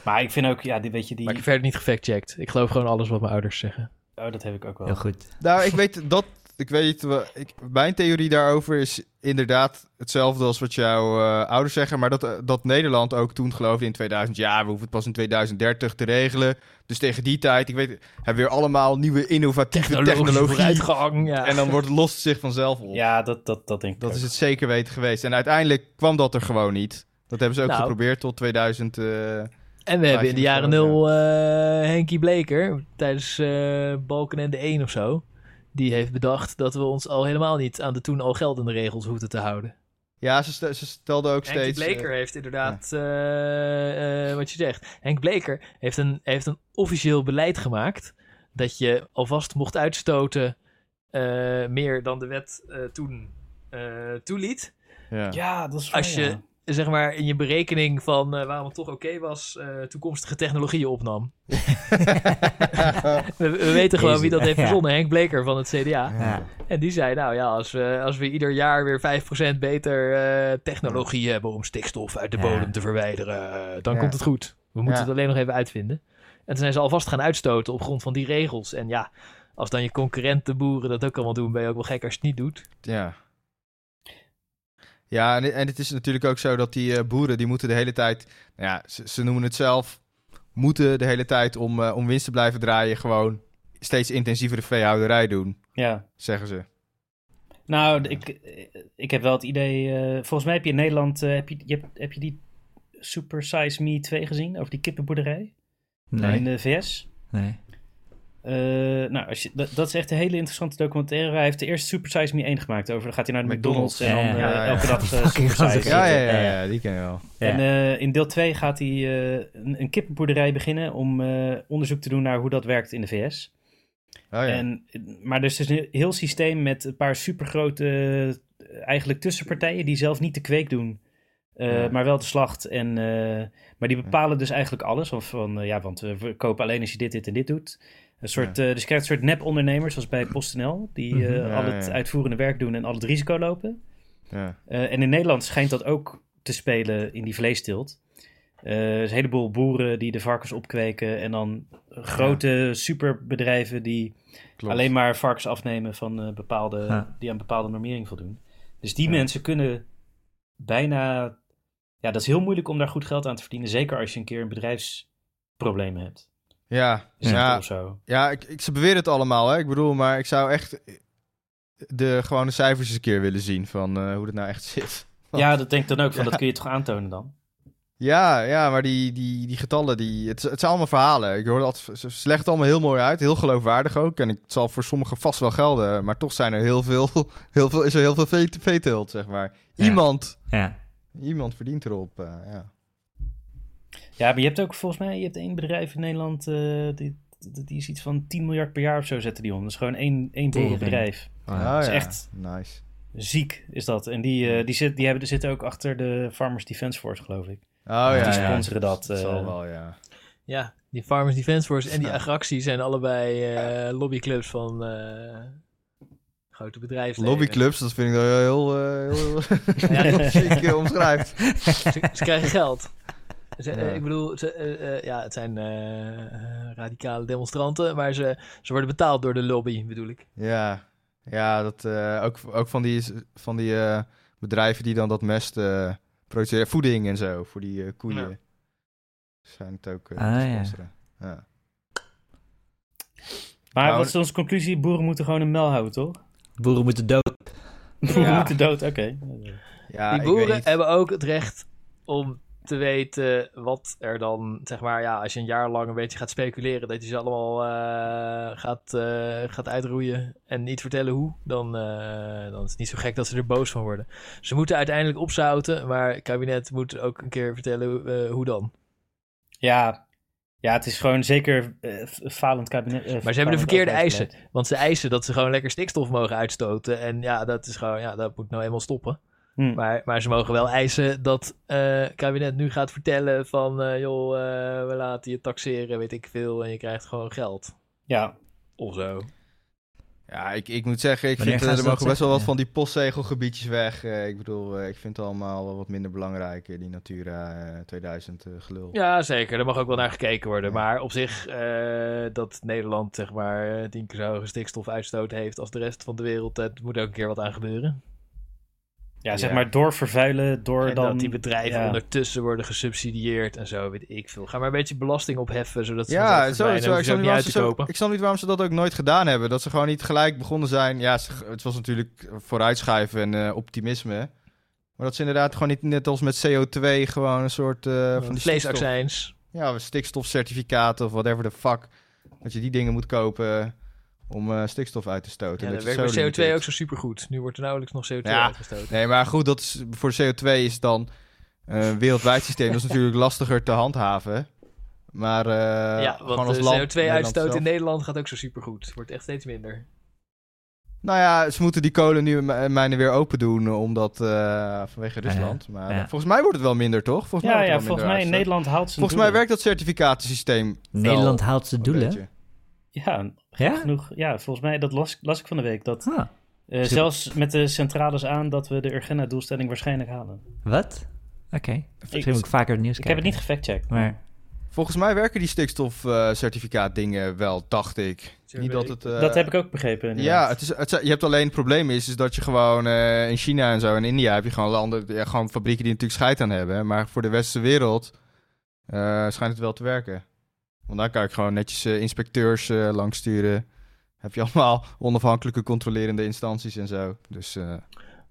Speaker 1: maar ik vind ook, ja, die, weet je, die...
Speaker 3: Maar ik heb verder niet gefactcheckt. Ik geloof gewoon alles wat mijn ouders zeggen.
Speaker 1: Oh, dat heb ik ook wel.
Speaker 2: Heel goed.
Speaker 4: Nou, ik weet dat. Ik weet, wel- ik, mijn theorie daarover is inderdaad hetzelfde als wat jouw eh, ouders zeggen. Maar dat, eh, dat Nederland ook toen geloofde in 2000. Ja, we hoeven het pas in 2030 te regelen. Dus tegen die tijd, ik weet, hebben we weer allemaal nieuwe innovatieve technologie.
Speaker 3: Ja.
Speaker 4: En dan wordt, lost het zich vanzelf op.
Speaker 1: Ja, dat, dat, dat denk ik
Speaker 4: Dat
Speaker 1: ook.
Speaker 4: is het zeker weten geweest. En uiteindelijk kwam dat er gewoon niet. Dat hebben ze ook
Speaker 3: Nou.
Speaker 4: geprobeerd tot 2000. eh,
Speaker 3: En we hebben in de jaren nul eh Henkie Bleker tijdens eh Balken en de 1 of zo. Die heeft bedacht dat we ons al helemaal niet aan de toen al geldende regels hoefden te houden.
Speaker 4: ja, ze, stel- ze stelden ook
Speaker 3: Henk
Speaker 4: steeds.
Speaker 3: Bleker
Speaker 4: eh,
Speaker 3: heeft inderdaad, eh, eh, wat je zegt. Henk Bleker heeft een, heeft een officieel beleid gemaakt dat je alvast mocht uitstoten eh, meer dan de wet eh, toen eh, toeliet.
Speaker 4: ja.
Speaker 1: Ja, dat is
Speaker 3: Als je
Speaker 1: ja.
Speaker 3: Zeg maar in je berekening van eh, waarom het toch oké was, eh, toekomstige technologieën opnam. We, we weten gewoon wie dat heeft
Speaker 2: Ja.
Speaker 3: verzonnen, Henk Bleker van het CDA.
Speaker 2: Ja.
Speaker 3: En die zei, nou ja, als we, als we ieder jaar weer 5% beter eh, technologie hebben om stikstof uit de
Speaker 2: Ja.
Speaker 3: bodem te verwijderen, dan
Speaker 4: Ja.
Speaker 3: komt het goed. We moeten
Speaker 4: Ja.
Speaker 3: het alleen nog even uitvinden. En toen zijn ze alvast gaan uitstoten op grond van die regels. En ja, als dan je concurrenten boeren dat ook allemaal doen, ben je ook wel gek als je het niet doet.
Speaker 4: Ja. Ja, en, en het is natuurlijk ook zo dat die eh, boeren, die moeten de hele tijd, nou ja, ze, ze noemen het zelf, moeten de hele tijd om, eh, om winst te blijven draaien, gewoon steeds intensievere veehouderij doen,
Speaker 1: ja.
Speaker 4: zeggen ze.
Speaker 1: Nou, ik, ik heb wel het idee... eh, volgens mij heb je in Nederland... heb, je, je hebt, heb je die Super Size Me 2 gezien? Over die kippenboerderij? In de VS?
Speaker 2: Nee.
Speaker 1: Eh, nou, als je, dat, dat is echt een hele interessante documentaire. Hij heeft de eerste Super Size Me 1 gemaakt. Over, dan gaat hij naar de McDonald's,
Speaker 4: McDonald's.
Speaker 1: en dan
Speaker 2: Ja,
Speaker 1: eh,
Speaker 4: ja, ja.
Speaker 1: elke dag eh, Super.
Speaker 4: Ja, ja,
Speaker 2: ja,
Speaker 4: die ken je wel.
Speaker 1: En eh, in deel 2 gaat hij eh, een, een kippenboerderij beginnen om eh, onderzoek te doen naar hoe dat werkt in de VS.
Speaker 4: Oh, ja.
Speaker 1: En, maar dus het is een heel systeem met een paar supergrote eigenlijk tussenpartijen die zelf niet de kweek doen, eh,
Speaker 4: Ja.
Speaker 1: maar wel de slacht. En, eh, maar die bepalen dus eigenlijk alles. Of van, ja, want we verkopen alleen als je dit, dit en dit doet. Een soort, eh, dus je krijgt een soort nep-ondernemers, zoals bij PostNL, die eh,
Speaker 2: Mhm.
Speaker 4: Ja,
Speaker 1: al het
Speaker 4: ja.
Speaker 1: uitvoerende werk doen en al het risico lopen.
Speaker 4: ja.
Speaker 1: Eh, en in Nederland schijnt dat ook te spelen in die vleesteelt. Eh, er is een heleboel boeren die de varkens opkweken. En dan grote superbedrijven die
Speaker 4: Klopt.
Speaker 1: alleen maar varkens afnemen van eh, bepaalde,
Speaker 2: Ja.
Speaker 1: die aan bepaalde normering voldoen. Dus die
Speaker 4: Ja.
Speaker 1: mensen kunnen bijna. Ja, dat is heel moeilijk om daar goed geld aan te verdienen. Zeker als je een keer een bedrijfsprobleem hebt.
Speaker 4: Ja, ja,
Speaker 1: zo.
Speaker 4: ja ik, ik, ze beweren het allemaal, hè. Ik bedoel, maar ik zou echt de gewone cijfers eens een keer willen zien van eh, hoe het nou echt zit.
Speaker 1: Ja, dat denk ik dan ook. Van,
Speaker 4: Ja.
Speaker 1: Dat kun je toch aantonen dan?
Speaker 4: Ja, ja, maar die, die, die getallen, die, het, het zijn allemaal verhalen. Ik hoor altijd, ze, het allemaal heel mooi uit, heel geloofwaardig ook. En het zal voor sommigen vast wel gelden, maar toch zijn er heel veel, heel veel is er heel veel vee- veeteelt, zeg maar. Iemand,
Speaker 2: Ja.
Speaker 4: iemand verdient erop, eh, ja.
Speaker 1: Ja, maar je hebt ook volgens mij, je hebt één bedrijf in Nederland, eh, die, die, is iets van 10 miljard per jaar of zo zetten die om. Dat is gewoon één, één boerenbedrijf.
Speaker 4: Oh,
Speaker 1: is
Speaker 4: ja.
Speaker 1: echt-
Speaker 4: Nice.
Speaker 1: Ziek is dat. En die, eh, die, zit, die hebben, zitten ook achter de Farmers Defence Force, geloof ik.
Speaker 4: Oh ja,
Speaker 1: die
Speaker 4: ja.
Speaker 1: sponsoren dat.
Speaker 4: Dat zal
Speaker 1: eh.
Speaker 4: wel, ja.
Speaker 3: Ja, die Farmers Defence Force en die. Agractie zijn allebei eh, lobbyclubs van eh, grote bedrijven.
Speaker 4: Lobbyclubs, dat vind ik wel heel, heel,
Speaker 3: Ja.
Speaker 4: heel omschrijft.
Speaker 3: Ze, ze krijgen geld. Ze, eh,
Speaker 4: Ja.
Speaker 3: ik bedoel, ze, eh, eh, ja, het zijn radicale demonstranten, maar ze, ze worden betaald door de lobby, bedoel ik.
Speaker 4: Ja, ja dat, eh, ook, ook van die, van die eh, bedrijven die dan dat mest eh, produceren. Voeding en zo, voor die eh, koeien.
Speaker 3: Ja.
Speaker 4: Zijn het ook
Speaker 2: Ah, ja.
Speaker 1: Maar
Speaker 4: Nou,
Speaker 1: wat is onze conclusie? Boeren moeten gewoon een mel houden, toch?
Speaker 2: Boeren moeten dood.
Speaker 1: Boeren
Speaker 4: Ja.
Speaker 1: moeten dood, oké.
Speaker 4: Ja,
Speaker 3: die boeren hebben ook het recht om te weten wat er dan, zeg maar, ja, als je een jaar lang een beetje gaat speculeren, dat je ze allemaal eh, gaat, eh, gaat uitroeien en niet vertellen hoe, dan, eh, dan is het niet zo gek dat ze er boos van worden. Ze moeten uiteindelijk opzouten, maar het kabinet moet ook een keer vertellen hoe dan.
Speaker 1: Ja. ja, het is gewoon zeker falend kabinet.
Speaker 3: Maar ze hebben de verkeerde eisen. Want ze eisen dat ze gewoon lekker stikstof mogen uitstoten. En ja, dat is gewoon, ja, dat moet nou eenmaal stoppen.
Speaker 1: Hm.
Speaker 3: Maar, maar ze mogen wel eisen dat eh, het kabinet nu gaat vertellen van... eh, joh, eh, we laten je taxeren, weet ik veel, en je krijgt gewoon geld.
Speaker 1: Ja,
Speaker 3: Of zo.
Speaker 4: Ja, ik, ik moet zeggen, ik
Speaker 2: Wanneer
Speaker 4: vind eh, er
Speaker 2: dat
Speaker 4: mogen best wel wat van die postzegelgebiedjes weg. Eh, ik bedoel, eh, ik vind het allemaal wel wat minder belangrijk, eh, die Natura eh, 2000 eh, gelul.
Speaker 3: Ja, zeker. Er mag ook wel naar gekeken worden. Maar op zich, eh, dat Nederland zeg maar eh, tien keer zo hoge stikstofuitstoot heeft als de rest van de wereld... Het moet ook een keer wat aan gebeuren.
Speaker 1: Ja zeg
Speaker 4: Ja.
Speaker 1: maar door vervuilen, door
Speaker 3: en
Speaker 1: dan...
Speaker 3: dat die bedrijven
Speaker 1: ja.
Speaker 3: ondertussen worden gesubsidieerd en zo, weet ik veel. Ga maar een beetje belasting opheffen, zodat ze
Speaker 4: Ja, zo, zo,
Speaker 3: Hoef
Speaker 4: ik, snap niet
Speaker 3: uit te
Speaker 4: zo,
Speaker 3: kopen.
Speaker 4: ik snap niet waarom ze dat ook nooit gedaan hebben. Dat ze gewoon niet gelijk begonnen zijn. Ja, ze- het was natuurlijk vooruitschuiven en eh, optimisme. Maar dat ze inderdaad gewoon niet net als met CO2 gewoon een soort uh, van die stikstof,
Speaker 3: Vleesaccijns.
Speaker 4: ja, stikstofcertificaten of whatever the fuck. Dat je die dingen moet kopen om eh, stikstof uit te stoten.
Speaker 3: Ja,
Speaker 4: dat
Speaker 3: dat
Speaker 4: je
Speaker 3: werkt
Speaker 4: het zo
Speaker 3: bij CO2
Speaker 4: limiteert.
Speaker 3: ook zo supergoed. Nu wordt er nauwelijks nog CO2
Speaker 4: Ja.
Speaker 3: uitgestoten.
Speaker 4: Nee, maar goed, dat is, voor de CO2 is dan eh, een wereldwijd systeem. dat is natuurlijk lastiger te handhaven. Maar eh,
Speaker 3: ja,
Speaker 4: gewoon
Speaker 3: want
Speaker 4: als
Speaker 3: de
Speaker 4: land,
Speaker 3: CO2-uitstoot
Speaker 4: Nederland
Speaker 3: in. Nederland gaat ook zo supergoed. Het wordt echt steeds minder.
Speaker 4: Nou ja, ze moeten die kolen nu mijnen weer open doen, eh, omdat eh, vanwege Rusland. Maar
Speaker 2: ja.
Speaker 4: eh, volgens mij wordt het wel minder, toch? Volgens mij
Speaker 1: Ja, volgens mij in. Nederland haalt ze
Speaker 4: Volgens mij werkt dat certificatensysteem wel
Speaker 2: Nederland haalt zijn
Speaker 4: een
Speaker 2: doelen.
Speaker 4: beetje.
Speaker 1: Ja,
Speaker 2: Ja?
Speaker 1: genoeg. Ja, volgens mij, dat las, las ik van de week. Dat
Speaker 2: Ah,
Speaker 1: eh, zelfs met de centrales aan dat we de Urgenda-doelstelling waarschijnlijk halen.
Speaker 2: wat? Oké. Misschien
Speaker 1: Ik,
Speaker 2: moet ik vaker het nieuws
Speaker 1: ik heb het niet gefactcheckt.
Speaker 2: Maar
Speaker 4: Volgens mij werken die stikstofcertificaat dingen wel, dacht ik. Niet dat het... eh,
Speaker 1: dat heb ik ook begrepen.
Speaker 4: Ja, het is, het, je hebt alleen het probleem is, is dat je gewoon eh, in China en zo en India heb je gewoon landen, ja, gewoon fabrieken die natuurlijk scheid aan hebben. Maar voor de westerse wereld eh, schijnt het wel te werken. Want dan kan ik gewoon netjes eh, inspecteurs eh langs sturen. Heb je allemaal onafhankelijke controlerende instanties en zo. Dus eh,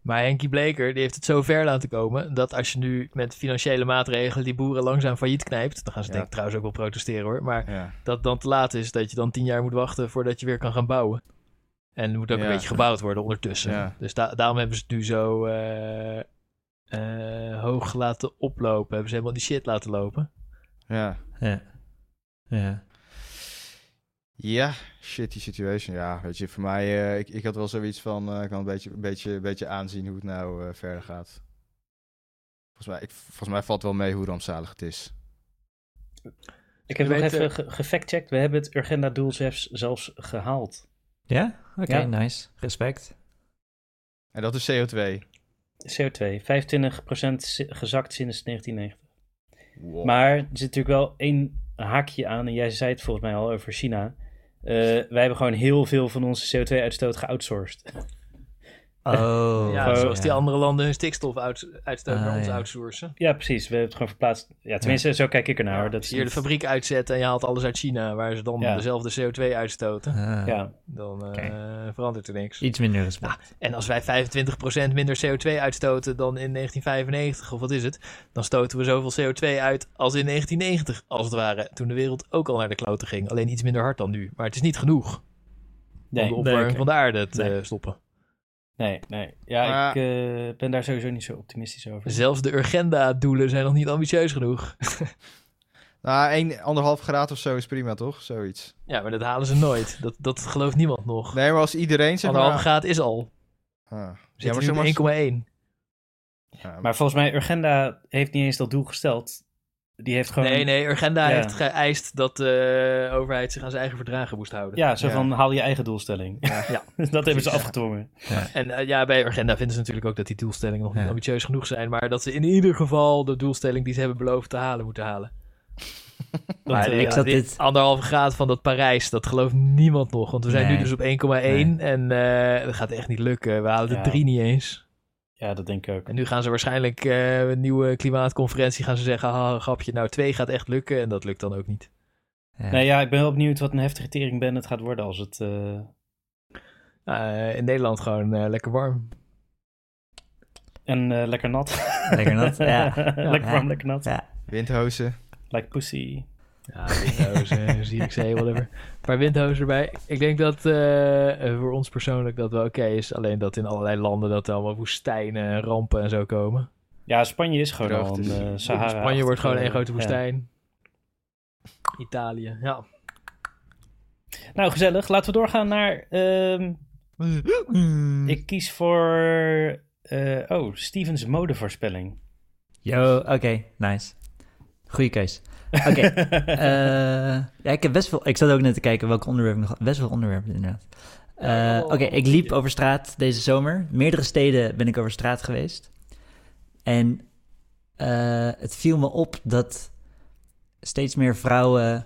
Speaker 3: Maar Henkie Bleker die heeft het zo ver laten komen... dat als je nu met financiële maatregelen die boeren langzaam failliet knijpt... dan gaan ze
Speaker 4: Ja.
Speaker 3: denk ik trouwens ook wel protesteren hoor... maar
Speaker 4: ja.
Speaker 3: dat dan te laat is dat je dan tien jaar moet wachten... voordat je weer kan gaan bouwen. En er moet ook
Speaker 4: Ja.
Speaker 3: een beetje gebouwd worden ondertussen.
Speaker 4: Ja.
Speaker 3: Dus da- daarom hebben ze het nu zo eh, eh, hoog laten oplopen. Hebben ze helemaal die shit laten lopen.
Speaker 4: ja.
Speaker 2: ja. Ja.
Speaker 4: Ja, shitty situation. Ja, weet je, voor mij, eh, ik, ik had wel zoiets van, eh, ik kan een beetje, een, beetje, een beetje aanzien hoe het nou eh, verder gaat. Volgens mij, ik, volgens mij valt wel mee hoe rampzalig het is.
Speaker 1: Ik heb nog even ge- gefactcheckt. We hebben het Urgenda-doel zelfs, zelfs gehaald.
Speaker 2: Ja? Oké,
Speaker 1: Ja.
Speaker 2: nice. Respect.
Speaker 4: En dat is CO2.
Speaker 1: CO2, 25% zi- gezakt sinds 1990.
Speaker 4: Wow.
Speaker 1: Maar er zit natuurlijk wel één haakje aan. En jij zei het volgens mij al over China. Eh, wij hebben gewoon heel veel van onze CO2-uitstoot geoutsourced.
Speaker 2: Oh.
Speaker 3: ja,
Speaker 1: gewoon-
Speaker 3: zoals die andere landen hun stikstofuitstoot
Speaker 2: Ah,
Speaker 3: naar ons
Speaker 2: ja.
Speaker 3: outsourcen.
Speaker 1: Ja, precies. We hebben het gewoon verplaatst. Ja, tenminste, zo kijk ik ernaar. Dat
Speaker 3: Als
Speaker 1: is
Speaker 3: je hier de fabriek uitzet en je haalt alles uit China... waar ze dan
Speaker 1: Ja.
Speaker 3: dezelfde CO2 uitstoten...
Speaker 2: Ah,
Speaker 1: Ja,
Speaker 3: dan eh, verandert er niks.
Speaker 2: Iets minder respect.
Speaker 3: En als wij 25% minder CO2 uitstoten dan in 1995, of wat is het, dan stoten we zoveel CO2 uit als in 1990, als het ware. Toen de wereld ook al naar de kloten ging. Alleen iets minder hard dan nu. Maar het is niet genoeg om
Speaker 1: nee,
Speaker 3: de opwarming
Speaker 1: nee,
Speaker 3: van de aarde te
Speaker 1: Nee.
Speaker 3: eh, stoppen.
Speaker 1: Nee, nee. Ja,
Speaker 4: Maar-
Speaker 1: ik eh, ben daar sowieso niet zo optimistisch over.
Speaker 3: Zelfs de Urgenda-doelen zijn nog niet ambitieus genoeg.
Speaker 4: Nou, 1, anderhalf graad of zo is prima, toch? Zoiets.
Speaker 3: ja, maar dat halen ze nooit. Dat, dat gelooft niemand nog.
Speaker 4: Nee, maar als iedereen zeg
Speaker 3: Anderhalve
Speaker 4: maar...
Speaker 3: graad is al.
Speaker 4: Ah. Ja, maar
Speaker 3: nu
Speaker 4: zeg maar...
Speaker 3: op 1,1.
Speaker 4: Ja,
Speaker 1: Maar volgens mij, Urgenda heeft niet eens dat doel gesteld. Die heeft gewoon...
Speaker 3: Nee, nee, Urgenda
Speaker 1: Ja.
Speaker 3: heeft geëist dat de overheid zich aan zijn eigen verdragen moest houden.
Speaker 1: Ja, zo
Speaker 4: Ja.
Speaker 1: van haal je eigen doelstelling.
Speaker 3: Ja.
Speaker 1: dat hebben ze
Speaker 3: Ja.
Speaker 1: afgedwongen.
Speaker 3: En eh, ja, bij Urgenda vinden ze natuurlijk ook dat die doelstellingen nog niet ambitieus genoeg zijn. Maar dat ze in ieder geval de doelstelling die ze hebben beloofd te halen, moeten halen.
Speaker 1: Dat,
Speaker 2: Maar
Speaker 1: eh,
Speaker 2: ik zat
Speaker 3: dit
Speaker 2: dit-
Speaker 3: anderhalve graad van dat Parijs, dat gelooft niemand nog. Want we zijn
Speaker 2: Nee.
Speaker 3: nu dus op 1,1 en eh, dat gaat echt niet lukken. We halen de
Speaker 1: Ja.
Speaker 3: 3 niet eens.
Speaker 1: Ja, dat denk ik ook.
Speaker 3: En nu gaan ze waarschijnlijk eh, een nieuwe klimaatconferentie gaan ze zeggen, haha, grapje, nou 2 gaat echt lukken. En dat lukt dan ook niet.
Speaker 2: Ja.
Speaker 1: Nee, ja, ik ben wel benieuwd wat een heftige tering ben het gaat worden als het... eh,
Speaker 3: Eh, in Nederland gewoon eh, lekker warm.
Speaker 1: en eh, lekker nat.
Speaker 2: Lekker nat, ja.
Speaker 1: lekker
Speaker 2: Ja.
Speaker 1: warm, lekker nat.
Speaker 2: Ja.
Speaker 4: Windhozen.
Speaker 1: Like pussy.
Speaker 3: Ja, windhozen, Zierikzee, whatever. Een paar windhozen erbij. Ik denk dat eh, eh, voor ons persoonlijk dat wel oké is. Alleen dat in allerlei landen dat allemaal woestijnen, rampen en zo komen.
Speaker 1: Ja, Spanje is gewoon al
Speaker 4: Droogtes.
Speaker 1: een eh, Sahara.
Speaker 3: Spanje wordt gewoon één grote
Speaker 1: Ja.
Speaker 3: woestijn. Italië, ja.
Speaker 1: Nou, gezellig. Laten we doorgaan naar... ehm, ik kies voor... eh, oh, Stevens modevoorspelling.
Speaker 2: Yo, oké, nice. Goeie keus. Oké, eh, ja, ik heb best veel... Ik zat ook net te kijken welke onderwerpen nog... Best veel onderwerpen, inderdaad. Eh, Oké, ik liep over straat deze zomer. Meerdere steden ben ik over straat geweest. En eh, het viel me op dat steeds meer vrouwen...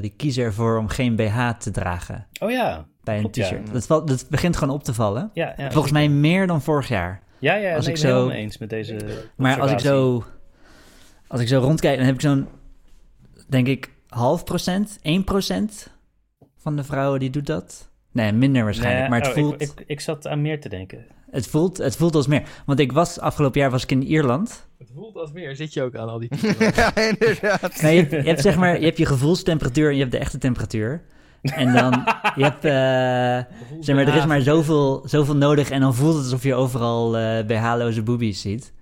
Speaker 2: die kiezen ervoor om geen BH te dragen
Speaker 1: Oh ja.
Speaker 2: bij een
Speaker 1: ja.
Speaker 2: t-shirt. Dat, valt- dat begint gewoon op te vallen.
Speaker 1: Ja, ja.
Speaker 2: Volgens mij meer dan vorig jaar.
Speaker 1: Ja, ja,
Speaker 2: als
Speaker 1: nee,
Speaker 2: ik
Speaker 1: ben
Speaker 2: zo-
Speaker 1: helemaal eens met deze
Speaker 2: Maar als ik zo, als ik zo rondkijk, dan heb ik zo'n, denk ik, half procent, 1 procent van de vrouwen die doet dat. Nee, minder waarschijnlijk.
Speaker 1: Nee,
Speaker 2: maar het,
Speaker 1: oh,
Speaker 2: voelt,
Speaker 1: Ik, ik, ik zat aan meer te denken.
Speaker 2: het, voelt, het voelt als meer. Want ik was, afgelopen jaar was ik in Ierland.
Speaker 3: Het voelt als meer. Zit je ook aan al die
Speaker 4: ja, inderdaad.
Speaker 2: Nee, je, hebt, je hebt zeg maar, je hebt je gevoelstemperatuur en je hebt de echte temperatuur. En dan, je hebt, eh, zeg maar, er is maar zoveel, zoveel nodig en dan voelt het alsof je overal eh BH-loze boobies ziet.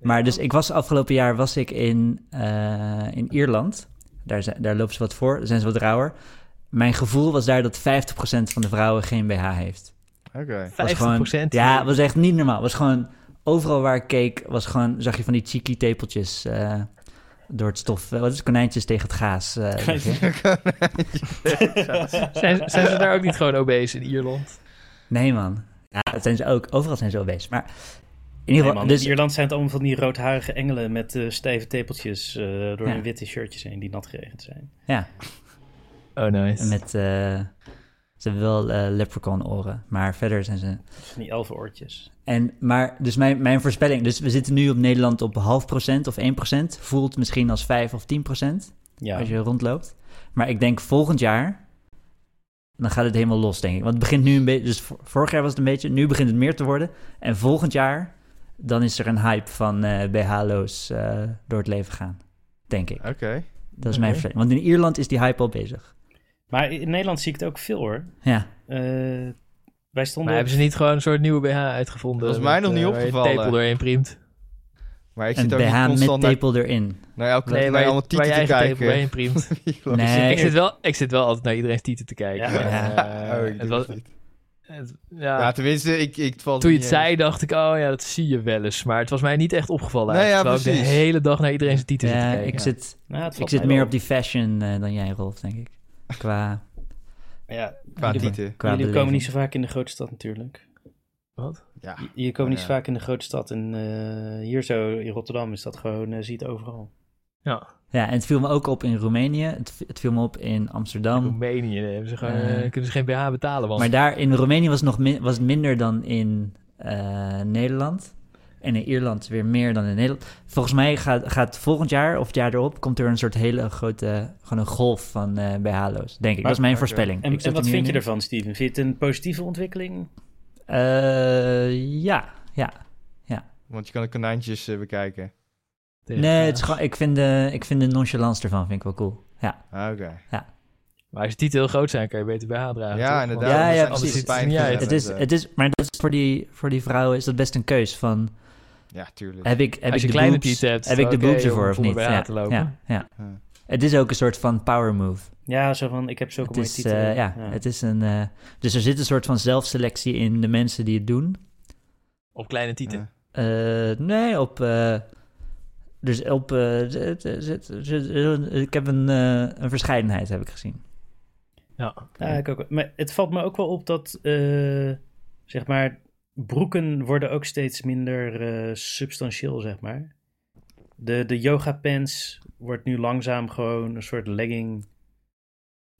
Speaker 2: Maar dus ik was afgelopen jaar was ik in, eh, in Ierland. Daar, zijn, daar lopen ze wat voor, daar zijn ze wat rauwer. Mijn gevoel was daar dat 50% van de vrouwen geen BH heeft.
Speaker 4: Oké.
Speaker 2: Was
Speaker 3: 50%.
Speaker 2: gewoon, ja, het was echt niet normaal. Het was gewoon, overal waar ik keek, was gewoon, zag je van die cheeky tepeltjes eh, door het stof. Eh, wat is het? konijntjes tegen het gaas. eh, je?
Speaker 3: Zijn, zijn ze daar ook niet gewoon obese in Ierland?
Speaker 2: Nee, man. Ja, dat zijn ze ook. Overal zijn ze obese. Maar in ieder
Speaker 1: Nee,
Speaker 2: geval,
Speaker 1: man,
Speaker 2: dus,
Speaker 1: In Ierland zijn het allemaal van die roodharige engelen met eh, stijve tepeltjes eh, door
Speaker 2: Ja.
Speaker 1: hun witte shirtjes heen die nat geregend zijn.
Speaker 2: ja,
Speaker 3: Oh, nice.
Speaker 2: met, eh, ze hebben wel eh leprechaun oren, maar verder zijn ze...
Speaker 1: Van die elfenoortjes.
Speaker 2: En, maar, dus mijn, mijn voorspelling, dus we zitten nu op Nederland op half procent of 1 procent. Voelt misschien als 5 of 10 procent
Speaker 1: Ja.
Speaker 2: als je rondloopt. Maar ik denk volgend jaar, dan gaat het helemaal los, denk ik. Want het begint nu een beetje, dus vor- vorig jaar was het een beetje, nu begint het meer te worden. En volgend jaar, dan is er een hype van eh BH-loos eh, door het leven gaan, denk ik.
Speaker 4: Oké.
Speaker 2: Dat is mijn voorspelling. Want in Ierland is die hype al bezig.
Speaker 1: Maar in Nederland zie ik het ook veel hoor.
Speaker 2: Ja,
Speaker 1: Eh, wij stonden...
Speaker 3: Maar hebben ze niet gewoon een soort nieuwe BH uitgevonden?
Speaker 4: Dat is mij
Speaker 3: met,
Speaker 4: nog niet opgevallen.
Speaker 3: tepel doorheen priemt.
Speaker 4: Maar ik
Speaker 2: een
Speaker 4: zit ook
Speaker 2: BH
Speaker 4: niet
Speaker 2: met
Speaker 4: constant naar,
Speaker 2: tepel erin.
Speaker 4: naar elke
Speaker 3: Nee, je,
Speaker 4: allemaal
Speaker 3: waar je
Speaker 4: tieten te
Speaker 3: eigen tepel doorheen
Speaker 4: kijken.
Speaker 3: priemt.
Speaker 2: Nee.
Speaker 3: Ik zit, wel, ik zit wel altijd naar iedereen's tieten te kijken.
Speaker 1: Ja.
Speaker 3: maar,
Speaker 2: Ja.
Speaker 3: eh,
Speaker 4: Oh, ik
Speaker 3: het was,
Speaker 4: dat niet.
Speaker 3: Het- ja,
Speaker 4: Ja, tenminste, ik, ik valt
Speaker 3: toen je het
Speaker 4: eens.
Speaker 3: zei, dacht ik, oh ja, dat zie je wel eens. Maar het was mij niet echt opgevallen.
Speaker 4: Nee,
Speaker 3: eigenlijk,
Speaker 4: ja,
Speaker 3: ik de hele dag naar iedereen's tieten zit te
Speaker 2: Ja,
Speaker 3: kijken.
Speaker 2: ik zit,
Speaker 1: Nou,
Speaker 2: ik zit meer op die fashion eh, dan jij, Rolf, denk ik. Qua,
Speaker 1: Ja,
Speaker 4: Qua
Speaker 1: jullie,
Speaker 2: qua
Speaker 1: jullie komen niet zo vaak in de grote stad natuurlijk.
Speaker 3: Wat?
Speaker 4: Ja.
Speaker 1: Je, komt niet
Speaker 4: Ja.
Speaker 1: zo vaak in de grote stad. En eh, hier zo in Rotterdam is dat gewoon, eh zie je het overal.
Speaker 3: Ja,
Speaker 2: Ja, en het viel me ook op in Roemenië. Het, het viel me op in Amsterdam.
Speaker 3: Roemenië. daar hebben ze gewoon,
Speaker 2: Eh.
Speaker 3: eh, kunnen ze geen BH betalen. Want
Speaker 2: Maar daar in Roemenië was, het nog min- was het minder dan in eh, Nederland. En in Ierland weer meer dan in Nederland. Volgens mij gaat, gaat volgend jaar of het jaar erop... komt er een soort hele grote... gewoon een golf van eh BH-loos, denk ik. dat is mijn voorspelling.
Speaker 1: En,
Speaker 2: Ik zet
Speaker 1: en wat vind je ervan, Steven? Vind je het een positieve ontwikkeling?
Speaker 2: Eh, ja, ja.
Speaker 4: Want je kan de konijntjes eh, bekijken.
Speaker 3: Tegen-
Speaker 2: Nee, het is gewoon, ik, vind de, ik vind de nonchalance ervan vind ik wel cool. Ja,
Speaker 4: Ah, Oké.
Speaker 3: Maar als je tieten heel groot zijn, kan je beter BH dragen.
Speaker 4: Ja,
Speaker 3: toch?
Speaker 4: inderdaad.
Speaker 2: Ja, ja, precies.
Speaker 3: Het
Speaker 4: pijn
Speaker 3: uit.
Speaker 2: het is,
Speaker 4: eh,
Speaker 2: het is, maar dat is voor, die, voor die vrouwen is dat best een keus van...
Speaker 4: Ja, tuurlijk.
Speaker 2: Heb ik, heb
Speaker 3: Als
Speaker 2: ik
Speaker 3: je
Speaker 2: de
Speaker 3: kleine
Speaker 2: boobs,
Speaker 3: hebt,
Speaker 2: heb ik de boobs ervoor of niet? Ja,
Speaker 3: te lopen.
Speaker 2: ja, ja.
Speaker 4: Ja.
Speaker 2: Het is ook een soort van power move.
Speaker 1: Ja, zo van, ik heb zulke
Speaker 2: Het
Speaker 1: mooie
Speaker 2: is,
Speaker 1: titels.
Speaker 2: eh, ja, het is een... eh, dus er zit een soort van zelfselectie in de mensen die het doen.
Speaker 3: Op kleine tieten.
Speaker 4: Ja.
Speaker 2: Eh, nee, op... dus op, eh, zit- zit- zit- ik heb een, eh, een verscheidenheid heb ik gezien.
Speaker 3: Ja.
Speaker 1: Ja, ik ook. Maar het valt me ook wel op dat, eh, zeg maar, broeken worden ook steeds minder eh, substantieel, zeg maar. De, de yoga pants wordt nu langzaam gewoon een soort legging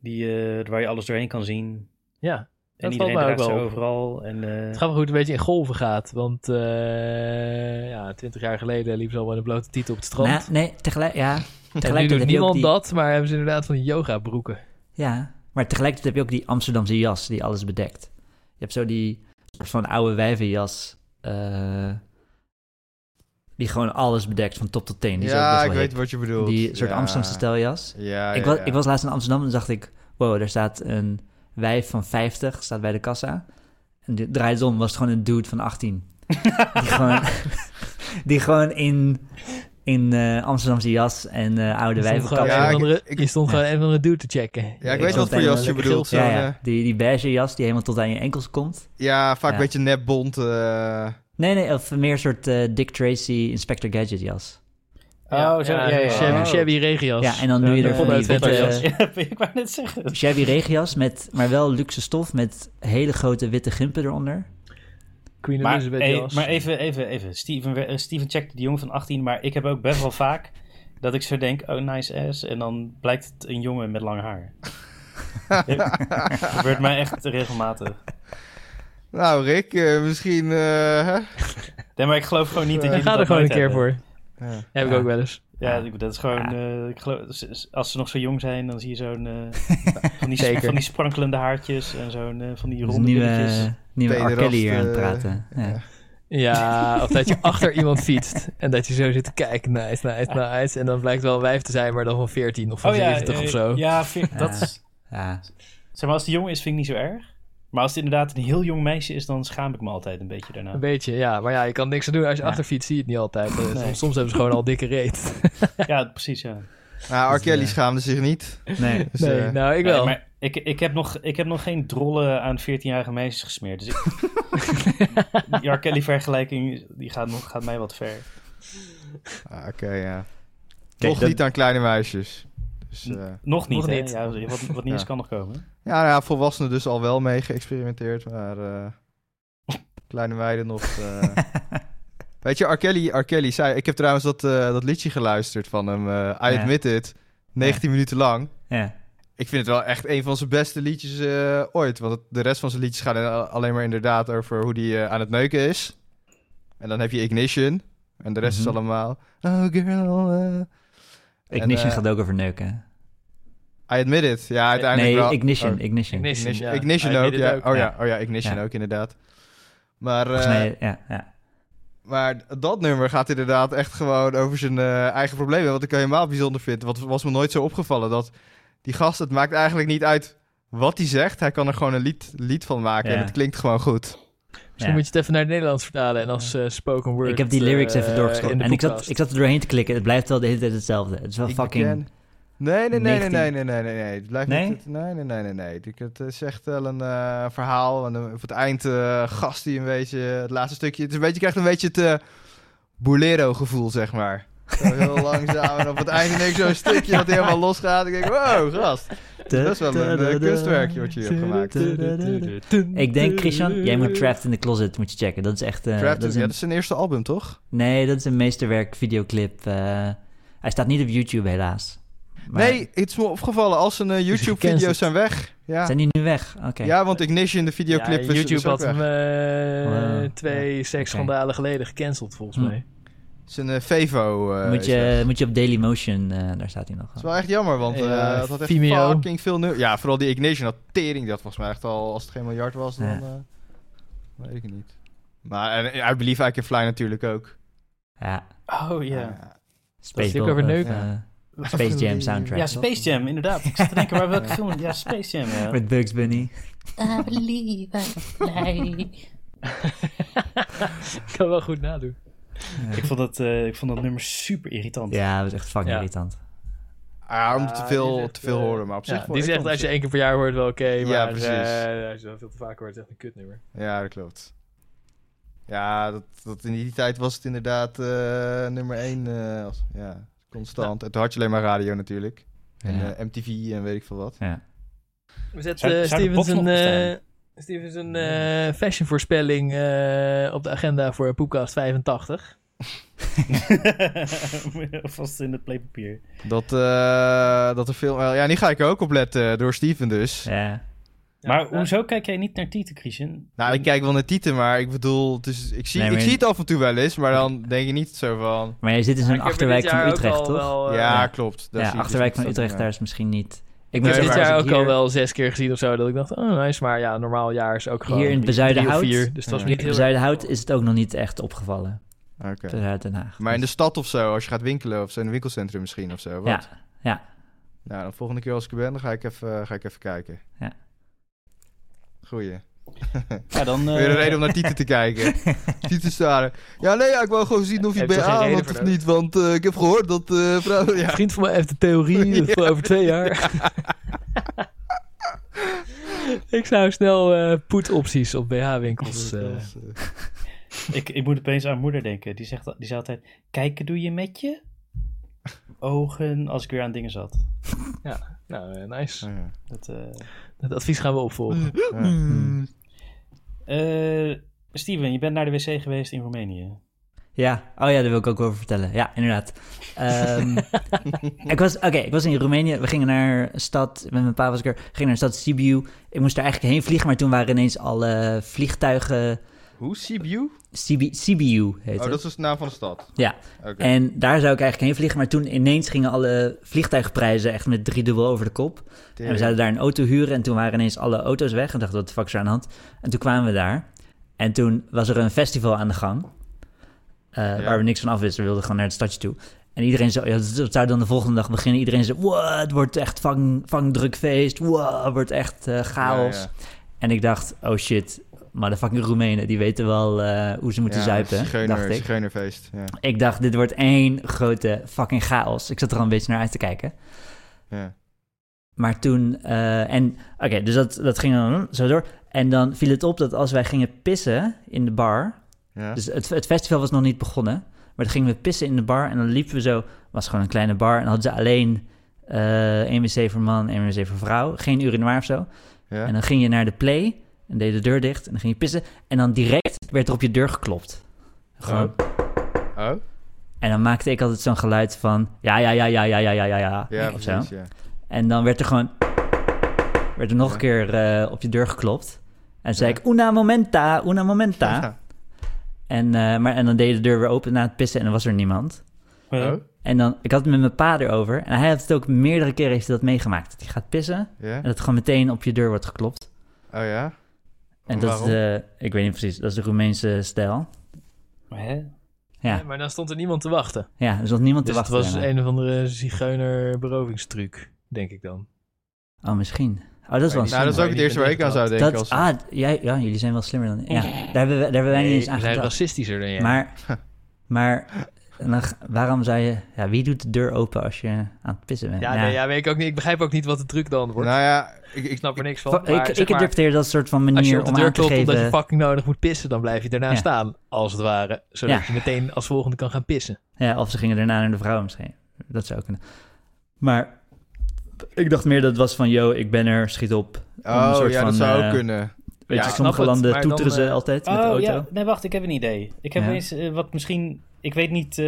Speaker 1: die, eh, waar je alles doorheen kan zien.
Speaker 3: Ja,
Speaker 1: En
Speaker 3: dat
Speaker 1: iedereen draagt ze overal. En, eh,
Speaker 3: Het gaat wel goed een beetje in golven gaat. Want eh ja, twintig jaar geleden liep ze al met een blote titel op het strand.
Speaker 2: Nou, nee, tegelijk, ja, tegelijkertijd
Speaker 3: doet niemand
Speaker 2: die,
Speaker 3: dat, maar hebben ze inderdaad van die yoga broeken.
Speaker 2: Ja, maar tegelijkertijd heb je ook die Amsterdamse jas die alles bedekt. Je hebt zo die soort van oude wijvenjas. eh die gewoon alles bedekt van top tot teen. Die
Speaker 4: ja, ik weet
Speaker 2: hip.
Speaker 4: wat je bedoelt.
Speaker 2: Die soort
Speaker 4: Ja.
Speaker 2: Amsterdamse stijljas.
Speaker 4: Ja,
Speaker 2: ik,
Speaker 4: ja,
Speaker 2: was,
Speaker 4: ja.
Speaker 2: ik was laatst in Amsterdam en dacht ik... Wow, daar staat een wijf van 50, staat bij de kassa. En die draait om, was het gewoon een dude van 18. die gewoon, die gewoon in, in eh, Amsterdamse jas en eh, oude
Speaker 3: Je stond gewoon,
Speaker 2: wijvenkap.
Speaker 4: Ja,
Speaker 3: een andere,
Speaker 4: ik-
Speaker 3: je stond gewoon een van de dude te checken.
Speaker 4: Ja, ik
Speaker 2: Ik
Speaker 4: weet wat voor jas je bedoelt.
Speaker 2: Ja,
Speaker 4: eh,
Speaker 2: ja. Die, die beige jas die helemaal tot aan je enkels komt.
Speaker 4: ja, vaak
Speaker 2: Ja.
Speaker 4: een beetje nepbont. eh
Speaker 2: Nee, nee, of meer een soort eh, Dick Tracy Inspector Gadget jas.
Speaker 1: Oh, zo, ja, ja, Oh.
Speaker 3: shabby regenjas.
Speaker 2: Ja, en dan doe je er van
Speaker 3: vanuit
Speaker 2: die witte...
Speaker 3: Ja,
Speaker 1: ik wou net zeggen.
Speaker 2: Shabby regenjas met, maar wel luxe stof met hele grote witte gimpen eronder.
Speaker 3: Queen
Speaker 1: Maar,
Speaker 3: Elizabeth jas.
Speaker 1: maar even, even, even. Steven, eh, Steven checkt die jongen van 18, maar ik heb ook best wel vaak dat ik zo denk, oh nice ass, en dan blijkt het een jongen met lang haar. Dat gebeurt mij echt regelmatig.
Speaker 4: Nou, Rick, eh, misschien... eh, hè?
Speaker 1: Nee, maar ik geloof gewoon niet dat
Speaker 3: Ik
Speaker 1: jullie
Speaker 3: ga er gewoon een keer
Speaker 1: hebben.
Speaker 3: voor.
Speaker 4: Ja.
Speaker 3: Heb ik
Speaker 2: Ja.
Speaker 3: ook wel eens.
Speaker 1: Ja,
Speaker 2: Ja.
Speaker 1: ik- dat is gewoon, eh, ik geloof, als ze nog zo jong zijn, dan zie je zo'n, eh, van, die,
Speaker 3: Zeker.
Speaker 1: van die sprankelende haartjes en zo'n, eh, van die
Speaker 2: Dus
Speaker 1: ronde
Speaker 2: nieuwe, R. Kelly hier aan het praten. Ja.
Speaker 3: Ja, of dat je achter iemand fietst en dat je zo zit te kijken, nice, nice, nice. En dan blijkt wel een wijf te zijn, maar dan van 14 of van
Speaker 1: Oh ja,
Speaker 3: 70
Speaker 1: eh,
Speaker 3: of zo.
Speaker 1: Ja, dat
Speaker 2: Ja.
Speaker 1: is,
Speaker 2: Ja.
Speaker 1: zeg maar, als die jong is, vind ik niet zo erg. Maar als het inderdaad een heel jong meisje is, dan schaam ik me altijd een beetje daarna.
Speaker 3: Een beetje, ja. Maar ja, je kan niks aan doen. Als je
Speaker 2: Ja.
Speaker 3: achterfietst, zie je het niet altijd. Eh,
Speaker 1: Nee.
Speaker 3: Soms, soms hebben ze gewoon al dikke reet.
Speaker 1: Ja, precies, ja.
Speaker 4: Nou, R. Kelly
Speaker 2: eh,
Speaker 4: schaamde zich niet.
Speaker 2: Nee.
Speaker 4: Dus,
Speaker 3: Nee,
Speaker 4: eh,
Speaker 3: nou, ik
Speaker 1: Nee,
Speaker 3: wel.
Speaker 1: maar ik, ik, heb nog, ik heb nog geen drollen aan 14-jarige meisjes gesmeerd. Dus ik, die R. Kelly vergelijking die gaat, nog, gaat mij wat ver.
Speaker 4: ah, Oké, ja.
Speaker 2: Kijk,
Speaker 4: Nog
Speaker 2: dat-
Speaker 4: niet aan kleine meisjes. Dus, eh,
Speaker 1: Nog niet,
Speaker 3: Nog
Speaker 1: hè?
Speaker 3: niet.
Speaker 1: Ja, wat, wat niet
Speaker 4: Ja.
Speaker 1: kan nog komen.
Speaker 4: Ja, nou ja, volwassenen dus al wel mee geëxperimenteerd, maar eh, kleine meiden nog. eh. Weet je, R. Kelly, R. Kelly zei... Ik heb trouwens dat, eh, dat liedje geluisterd van hem, I
Speaker 2: Ja.
Speaker 4: Admit It, 19 minuten lang.
Speaker 2: Ja.
Speaker 4: Ik vind het wel echt een van zijn beste liedjes ooit. Want het- de rest van zijn liedjes gaan alleen maar inderdaad over hoe hij aan het neuken is. En dan heb je Ignition. En de rest
Speaker 2: Mhm.
Speaker 4: is allemaal... Oh girl...
Speaker 2: Ignition
Speaker 4: En,
Speaker 2: gaat ook over neuken.
Speaker 4: I admit it. Ja, uiteindelijk
Speaker 2: Nee,
Speaker 4: wel.
Speaker 2: Ignition,
Speaker 4: Oh,
Speaker 2: Ignition.
Speaker 3: Ignition,
Speaker 4: Ignition,
Speaker 3: ja.
Speaker 4: Ignition ook, ja. Oh ja, oh ja Ignition
Speaker 2: Ja.
Speaker 4: ook inderdaad. Maar, eh,
Speaker 2: mij, ja, ja.
Speaker 4: maar dat nummer gaat inderdaad echt gewoon over zijn eh, eigen problemen. Wat ik helemaal bijzonder vind. Wat was me nooit zo opgevallen. Dat die gast, het maakt eigenlijk niet uit wat hij zegt. Hij kan er gewoon een lied, lied van maken.
Speaker 2: Ja.
Speaker 4: En het klinkt gewoon goed.
Speaker 3: Misschien moet je het even naar het Nederlands vertalen en als eh, spoken word.
Speaker 2: Ik heb die lyrics even doorgescrollt.
Speaker 3: de
Speaker 2: En ik zat, ik zat er doorheen te klikken. Het blijft wel de hele tijd hetzelfde. Het is wel
Speaker 4: Ik
Speaker 2: fucking...
Speaker 4: Nee, nee, nee, nee,
Speaker 2: 19.
Speaker 4: nee, nee, nee, nee, nee. Het blijft
Speaker 2: Nee?
Speaker 4: niet... Nee, nee, nee, nee, nee. Ik- Het is echt wel een eh, verhaal. En dan op het eind eh gast die een beetje... Het laatste stukje... Het is een beetje, je krijgt een beetje het eh bolero gevoel, zeg maar. Zo heel langzaam. En op het einde denk ik zo'n stukje dat helemaal losgaat. Ik denk, wow, gast. Het is wel een eh, kunstwerkje wat je hebt gemaakt.
Speaker 2: Ik denk, Christian, jij moet Trapped in the Closet moet je checken. Dat is echt... eh,
Speaker 4: Trapped
Speaker 2: dat is
Speaker 4: ja,
Speaker 2: een,
Speaker 4: dat is zijn eerste album, toch?
Speaker 2: Nee, dat is een meesterwerk videoclip. eh, hij staat niet op YouTube helaas. Maar
Speaker 4: Nee, het is me opgevallen. Als zijn eh, YouTube-video's zijn weg. Ja.
Speaker 2: Zijn die nu weg? Oké.
Speaker 4: ja, want Ignition, de videoclip,
Speaker 3: Ja,
Speaker 4: is-
Speaker 3: YouTube
Speaker 4: is ook
Speaker 3: had hem eh,
Speaker 2: Wow.
Speaker 3: twee
Speaker 2: Ja,
Speaker 3: seksschandalen geleden gecanceld, volgens
Speaker 2: Hm.
Speaker 3: mij.
Speaker 4: Zijn eh, Vevo eh,
Speaker 2: moet, je, moet je op Dailymotion, eh daar staat hij nog.
Speaker 4: Dat is wel echt jammer, want eh het had echt
Speaker 3: Vimeo.
Speaker 4: fucking veel nu. Ja, vooral die Ignition, dat tering, dat volgens mij echt al, als het geen miljard was, dan
Speaker 2: Ja.
Speaker 4: eh, weet ik het niet. Maar en, I Believe I Can Fly natuurlijk ook.
Speaker 2: Ja,
Speaker 1: Oh ja.
Speaker 4: Ja.
Speaker 2: Space,
Speaker 3: over neuken.
Speaker 2: Eh, Space Jam soundtrack.
Speaker 1: Ja, Space Jam, inderdaad. Ik zat te denken, waar welke film... Ja, Space Jam, ja.
Speaker 2: Met Bugs Bunny.
Speaker 5: I believe I fly.
Speaker 3: Ik kan wel goed nadoen.
Speaker 1: Ik vond, dat, eh, ik vond dat nummer super irritant.
Speaker 2: Ja, dat was echt fucking
Speaker 3: Ja.
Speaker 2: irritant.
Speaker 4: Ah, om
Speaker 3: Ja,
Speaker 4: te veel,
Speaker 3: is echt,
Speaker 4: te veel
Speaker 3: eh,
Speaker 4: horen, maar op zich...
Speaker 3: Ja, die zegt als je één keer per jaar hoort wel oké,
Speaker 4: Ja,
Speaker 3: maar
Speaker 4: precies.
Speaker 3: eh, als je dat veel te vaak hoort, is het echt een kutnummer.
Speaker 4: Ja, dat klopt. Ja, dat, dat in die tijd was het inderdaad eh, nummer één. eh, als, ja, constant. En toen had je alleen maar radio natuurlijk. En
Speaker 2: Ja.
Speaker 4: eh, MTV en weet ik veel wat.
Speaker 2: Ja.
Speaker 3: We zetten eh,
Speaker 1: de
Speaker 3: Stevens een, eh, Stevens een eh, fashionvoorspelling eh, op de agenda voor Poepcast 85.
Speaker 1: Vast in het playpapier.
Speaker 4: Dat, eh, dat er veel... ja, die ga ik ook opletten door Steven dus.
Speaker 2: Ja.
Speaker 1: Maar
Speaker 3: Ja,
Speaker 1: hoezo kijk jij niet naar Tieten, Christian?
Speaker 4: Nou, ik kijk wel naar Tieten, maar ik bedoel... Dus ik zie,
Speaker 2: Nee,
Speaker 4: ik zie het af en toe wel eens, maar dan denk je niet zo van...
Speaker 2: Maar jij zit in zo'n
Speaker 3: er
Speaker 2: achterwijk
Speaker 3: dit
Speaker 2: van Utrecht, toch?
Speaker 3: wel, eh,
Speaker 4: ja,
Speaker 2: ja.
Speaker 4: klopt. Daar
Speaker 2: ja, achterwijk
Speaker 4: dus
Speaker 2: van Utrecht, daar is misschien niet... Ik
Speaker 3: heb dit
Speaker 4: maar
Speaker 3: jaar ook al wel zes keer gezien of zo. Dat ik dacht, oh nice. Maar ja, normaal jaar is ook gewoon
Speaker 2: Hier in Bezuidenhout?
Speaker 3: vier. Dus dat
Speaker 4: Ja.
Speaker 2: In is het ook nog niet echt opgevallen.
Speaker 4: Oké.
Speaker 2: Zuid Den Haag.
Speaker 4: Maar in de stad of zo, als je gaat winkelen of zo, in een winkelcentrum misschien of zo. Wat?
Speaker 2: Ja, ja.
Speaker 4: Nou, de volgende keer als ik er ben, dan ga ik even, ga ik even kijken.
Speaker 2: Ja.
Speaker 4: Goeie.
Speaker 1: Ja, dan... eh,
Speaker 4: Weer een reden om naar Tieten te kijken. Tieten staren. Ja, nee, ja, ik wil gewoon zien of je
Speaker 3: reden
Speaker 4: had of niet. Want eh, ik heb gehoord dat eh vrouwen...
Speaker 3: Een
Speaker 4: Ja.
Speaker 3: vriend van mij heeft de theorie dat voor over twee jaar. ik zou snel eh poetopties op BH-winkels. eh
Speaker 1: Ik, ik moet opeens aan moeder denken. Die, zegt, die zei altijd: Kijken doe je met je ogen als ik weer aan dingen zat.
Speaker 3: nou, eh, nice.
Speaker 4: Oh, ja.
Speaker 1: Dat, eh,
Speaker 3: Dat advies gaan we opvolgen.
Speaker 4: Ja.
Speaker 1: eh, Steven, je bent naar de wc geweest in Roemenië.
Speaker 2: Ja, oh ja, daar wil ik ook over vertellen. Ja, inderdaad. Ehm, ik was, oké, ik was in Roemenië. We gingen naar een stad, met mijn pa was ik er, gingen naar een stad Sibiu. Ik moest daar eigenlijk heen vliegen, maar toen waren ineens alle vliegtuigen...
Speaker 4: Hoe? Sibiu?
Speaker 2: Sibi, Sibiu heet
Speaker 4: Oh,
Speaker 2: het.
Speaker 4: dat is dus de naam van de stad.
Speaker 2: Ja, en daar zou ik eigenlijk heen vliegen, maar toen ineens gingen alle vliegtuigprijzen echt met driedubbel over de kop. En we zouden daar een auto huren en toen waren ineens alle auto's weg. En dachten, wat de fuck is er aan de hand? En toen kwamen we daar. En toen was er een festival aan de gang. eh,
Speaker 4: Ja.
Speaker 2: Waar we niks van af wisten. We wilden gewoon naar het stadje toe. En iedereen zo, ja, het zou dan de volgende dag beginnen. Iedereen zei, wow, het wordt echt vang, vangdruk feest. Wow, het wordt echt eh, chaos.
Speaker 4: Ja.
Speaker 2: En ik dacht, oh shit, maar de fucking Roemenen, die weten wel eh, hoe ze moeten
Speaker 4: Ja,
Speaker 2: zuipen,
Speaker 4: zigeuner-
Speaker 2: dacht ik.
Speaker 4: Ja.
Speaker 2: Ik dacht, dit wordt één grote fucking chaos. Ik zat er al een beetje naar uit te kijken.
Speaker 4: ja.
Speaker 2: Maar toen, eh, en oké, dus dat, dat ging dan zo door. En dan viel het op dat als wij gingen pissen in de bar.
Speaker 4: ja.
Speaker 2: Dus het, het festival was nog niet begonnen. Maar dan gingen we pissen in de bar en dan liepen we zo. was gewoon een kleine bar. En dan hadden ze alleen eh één wc voor man, één wc voor vrouw. Geen urinoir of zo.
Speaker 4: ja.
Speaker 2: En dan ging je naar de play en deed de deur dicht. En dan ging je pissen. En dan direct werd er op je deur geklopt. Gewoon.
Speaker 4: Oh,
Speaker 2: En dan maakte ik altijd zo'n geluid van. Ja, ja, ja, ja, ja, ja, ja, ja, ja.
Speaker 4: ja,
Speaker 2: of zo.
Speaker 4: precies, ja.
Speaker 2: En dan werd er gewoon... werd er nog
Speaker 4: Ja.
Speaker 2: een keer eh, op je deur geklopt. En zei
Speaker 4: Ja.
Speaker 2: ik, una momenta, una momenta.
Speaker 4: Ja.
Speaker 2: En, eh, maar, en dan deed de deur weer open na het pissen en dan was er niemand.
Speaker 4: Oh,
Speaker 2: En dan, ik had het met mijn pa erover. En hij had het ook meerdere keren heeft hij dat meegemaakt. Dat hij gaat pissen en dat gewoon meteen op je deur wordt geklopt.
Speaker 4: Oh ja?
Speaker 2: En dat is de, ik weet niet precies, dat is de Roemeense stijl.
Speaker 1: Hè?
Speaker 2: Ja,
Speaker 3: Ja, maar dan stond er niemand te wachten.
Speaker 2: ja er zat niemand
Speaker 3: Dus
Speaker 2: te
Speaker 3: het
Speaker 2: wachten.
Speaker 3: was
Speaker 2: daarna.
Speaker 3: een of andere zigeuner berovingstruc, denk ik dan.
Speaker 2: Oh, misschien. Oh, dat is wel
Speaker 3: Nou,
Speaker 4: dat is ook het eerste waar ik aan zou denken.
Speaker 2: dat,
Speaker 4: als...
Speaker 2: ah, jij, ja, jullie zijn wel slimmer dan... Ja, daar hebben we, daar hebben wij niet eens aan
Speaker 3: we zijn racistischer dan jij.
Speaker 2: Maar, maar en dan, waarom zou je... Ja, wie doet de deur open als je aan het pissen bent?
Speaker 3: ja, nee, ja, weet ik, ook niet, ik begrijp ook niet wat de truc dan wordt.
Speaker 4: Nou ja, ik,
Speaker 3: ik snap er niks van.
Speaker 2: Va-
Speaker 3: maar,
Speaker 2: ik, ik
Speaker 3: maar,
Speaker 2: interpreteer dat soort van manier
Speaker 3: als je op de
Speaker 2: om
Speaker 3: deur
Speaker 2: aan te
Speaker 3: klopt omdat je
Speaker 2: geven...
Speaker 3: fucking nodig moet pissen, dan blijf je daarna
Speaker 2: Ja.
Speaker 3: staan, als het ware. Zodat
Speaker 2: Ja.
Speaker 3: je meteen als volgende kan gaan pissen.
Speaker 2: Ja, of ze gingen daarna naar de vrouw misschien. Dat zou kunnen. Maar ik dacht meer dat het was van... Yo, ik ben er, schiet op. Om een
Speaker 4: oh
Speaker 2: soort
Speaker 4: ja, dat
Speaker 2: van,
Speaker 4: zou
Speaker 2: eh,
Speaker 4: ook kunnen.
Speaker 2: Weet
Speaker 3: Ja,
Speaker 2: je, sommige landen
Speaker 3: dan,
Speaker 2: toeteren ze
Speaker 3: eh,
Speaker 2: altijd met de
Speaker 1: Oh
Speaker 2: auto.
Speaker 1: ja, nee, wacht, ik heb een idee. Ik heb
Speaker 2: Ja.
Speaker 1: eens eh, wat misschien. Ik weet niet. eh,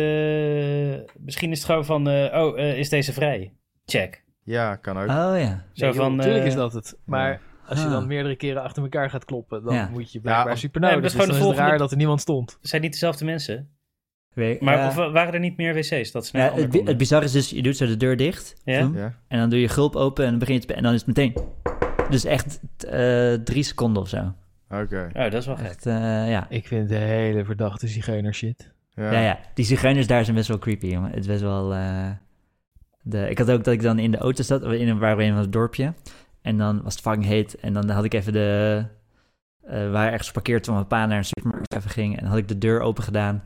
Speaker 1: misschien is het gewoon van. eh, oh, eh, is deze vrij? Check.
Speaker 4: Ja, kan ook.
Speaker 2: Oh ja.
Speaker 1: Zo
Speaker 3: Nee,
Speaker 1: van.
Speaker 3: Natuurlijk is dat het. Maar als je
Speaker 2: Ah.
Speaker 3: dan meerdere keren achter elkaar gaat kloppen, dan
Speaker 2: Ja.
Speaker 3: moet je blijkbaar
Speaker 4: als-
Speaker 3: super
Speaker 1: Nee,
Speaker 3: nodig. dus
Speaker 1: is
Speaker 3: dan het raar dat er niemand stond.
Speaker 1: Het zijn niet dezelfde mensen.
Speaker 2: Weet-
Speaker 1: Maar
Speaker 2: ja.
Speaker 1: of, waren er niet meer wc's? Dat
Speaker 2: Ja, het, het bizarre is dus, je doet zo de deur dicht.
Speaker 1: Ja?
Speaker 4: Ja.
Speaker 2: En dan doe je gulp open en dan begin je te... En dan is het meteen... Dus echt eh, drie seconden of zo.
Speaker 4: Oké.
Speaker 1: Oh, dat is wel gek.
Speaker 2: Echt, eh, ja.
Speaker 3: Ik vind de hele verdachte zigeuner shit.
Speaker 4: Ja.
Speaker 2: Ja, ja. Die zigeuners daar zijn best wel creepy, jongen. Het is best wel... eh, de, ik had ook dat ik dan in de auto zat, in een, waar we in het dorpje. En dan was het fucking heet. En dan had ik even de... we waren ergens geparkeerd toen mijn pa naar een supermarkt even ging. En dan had ik de deur open gedaan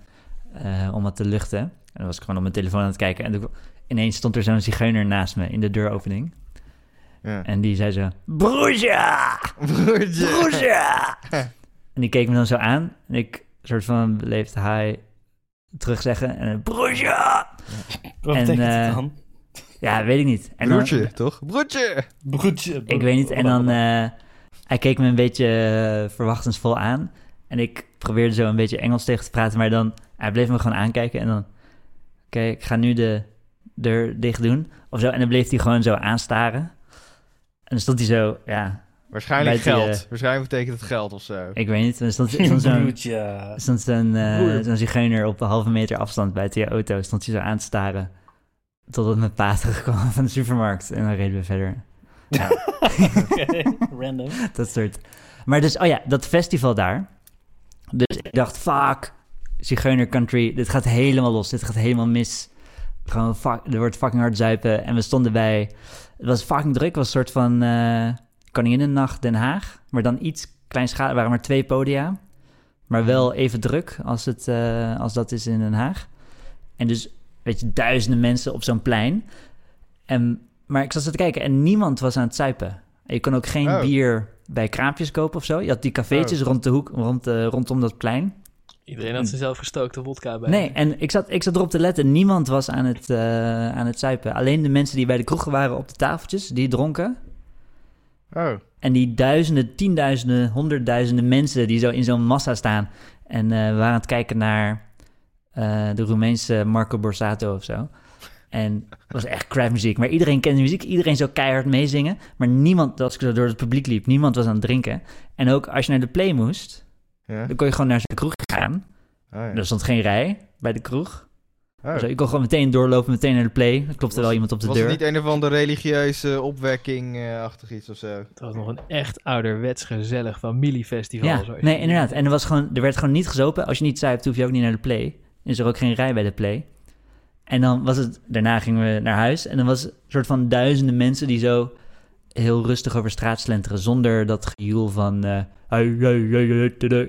Speaker 2: eh, om wat te luchten. En dan was ik gewoon op mijn telefoon aan het kijken. En toen, ineens stond er zo'n zigeuner naast me in de deuropening.
Speaker 4: Ja.
Speaker 2: En die zei zo... Broertje!
Speaker 4: Broertje.
Speaker 2: Broertje! en die keek me dan zo aan. En ik soort van beleefd hi terugzeggen. En een broertje!
Speaker 1: Wat
Speaker 2: En,
Speaker 1: betekent het dan?
Speaker 2: Ja, weet ik niet. En dan-
Speaker 4: Broertje, toch? Broertje!
Speaker 1: Broertje.
Speaker 2: ik weet niet. En dan, eh, hij keek me een beetje eh, verwachtensvol aan. En ik probeerde zo een beetje Engels tegen te praten, maar dan, hij bleef me gewoon aankijken. En dan, oké, ik ga nu de deur dicht doen. Of zo. En dan bleef hij gewoon zo aanstaren. En dan stond hij zo, ja,
Speaker 4: Waarschijnlijk
Speaker 2: die,
Speaker 4: geld.
Speaker 2: eh,
Speaker 4: Waarschijnlijk betekent het geld of zo.
Speaker 2: ik weet niet. Er stond, stond zo'n
Speaker 1: Broertje.
Speaker 2: stond zo'n eh, zo'n zigeuner op een halve meter afstand buiten je auto. Stond hij zo aan te staren. Totdat mijn pa terugkwam van de supermarkt. En dan reden we verder. Ja,
Speaker 1: Oké, random.
Speaker 2: dat soort. Maar dus, oh ja, dat festival daar. Dus ik dacht, fuck, Zigeuner Country, dit gaat helemaal los. Dit gaat helemaal mis. Gewoon, fuck, er wordt fucking hard zuipen. En we stonden bij, het was fucking druk. Het was een soort van eh Koninginnennacht Den Haag. Maar dan iets kleinschalig, er waren maar twee podia. Maar wel even druk als, het, eh, als dat is in Den Haag. En dus, weet je, duizenden mensen op zo'n plein. En, maar ik zat zo te kijken en niemand was aan het zuipen. En je kon ook geen
Speaker 4: Oh.
Speaker 2: bier bij kraampjes kopen of zo. Je had die cafeetjes rond de hoek, rond, eh, rondom dat plein.
Speaker 3: Iedereen had zijn zelfgestookte wodka bij.
Speaker 2: Nee, en ik zat, ik zat erop te letten. Niemand was aan het, eh, aan het zuipen. Alleen de mensen die bij de kroegen waren op de tafeltjes, die dronken.
Speaker 4: Oh.
Speaker 2: En die duizenden, tienduizenden, honderdduizenden mensen die zo in zo'n massa staan. En eh, we waren aan het kijken naar eh, de Roemeense Marco Borsato of zo. En het was echt crap muziek. Maar iedereen kende de muziek, iedereen zou keihard meezingen. Maar niemand, als ik zo door het publiek liep, niemand was aan het drinken. En ook als je naar de play moest,
Speaker 4: Ja?
Speaker 2: dan kon je gewoon naar zijn kroeg gaan.
Speaker 4: Oh, ja.
Speaker 2: Er stond geen rij bij de kroeg.
Speaker 4: Oh.
Speaker 2: Dus je kon gewoon meteen doorlopen, meteen naar de play. Er klopte
Speaker 4: Was-
Speaker 2: wel iemand op de
Speaker 4: Was
Speaker 2: deur.
Speaker 4: het niet een of andere religieuze opwekking-achtig iets of zo?
Speaker 3: Het was nog een echt ouderwets gezellig familiefestival.
Speaker 2: Ja, nee,
Speaker 3: je-
Speaker 2: inderdaad. En er, was gewoon, er werd gewoon niet gezopen. Als je niet zuipt, hoef je ook niet naar de play. Is er ook geen rij bij de play. En dan was het, daarna gingen we naar huis. En dan was het een soort van duizenden mensen die zo heel rustig over straat slenteren. Zonder dat gejoel van, eh,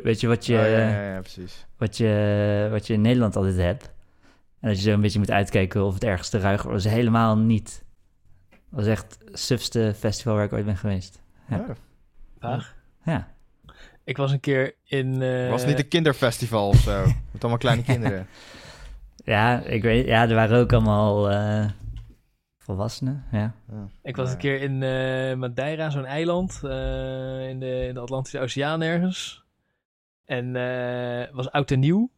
Speaker 2: weet je wat je,
Speaker 4: Oh, ja, ja, ja, precies.
Speaker 2: wat, je, wat je in Nederland altijd hebt. En dat je zo een beetje moet uitkijken of het ergens te ruig was. Helemaal niet. Het was echt het sufste festival waar ik ooit ben geweest. Ja.
Speaker 3: Vaag.
Speaker 2: Ja.
Speaker 3: Ik was een keer in... eh,
Speaker 4: Was het niet een kinderfestival of zo? Met allemaal kleine kinderen.
Speaker 2: Ja, ik weet, ja, er waren ook allemaal eh, volwassenen. Ja.
Speaker 3: Ik was een keer in eh, Madeira, zo'n eiland eh, in, de, in de Atlantische Oceaan ergens. En eh, het was oud en nieuw.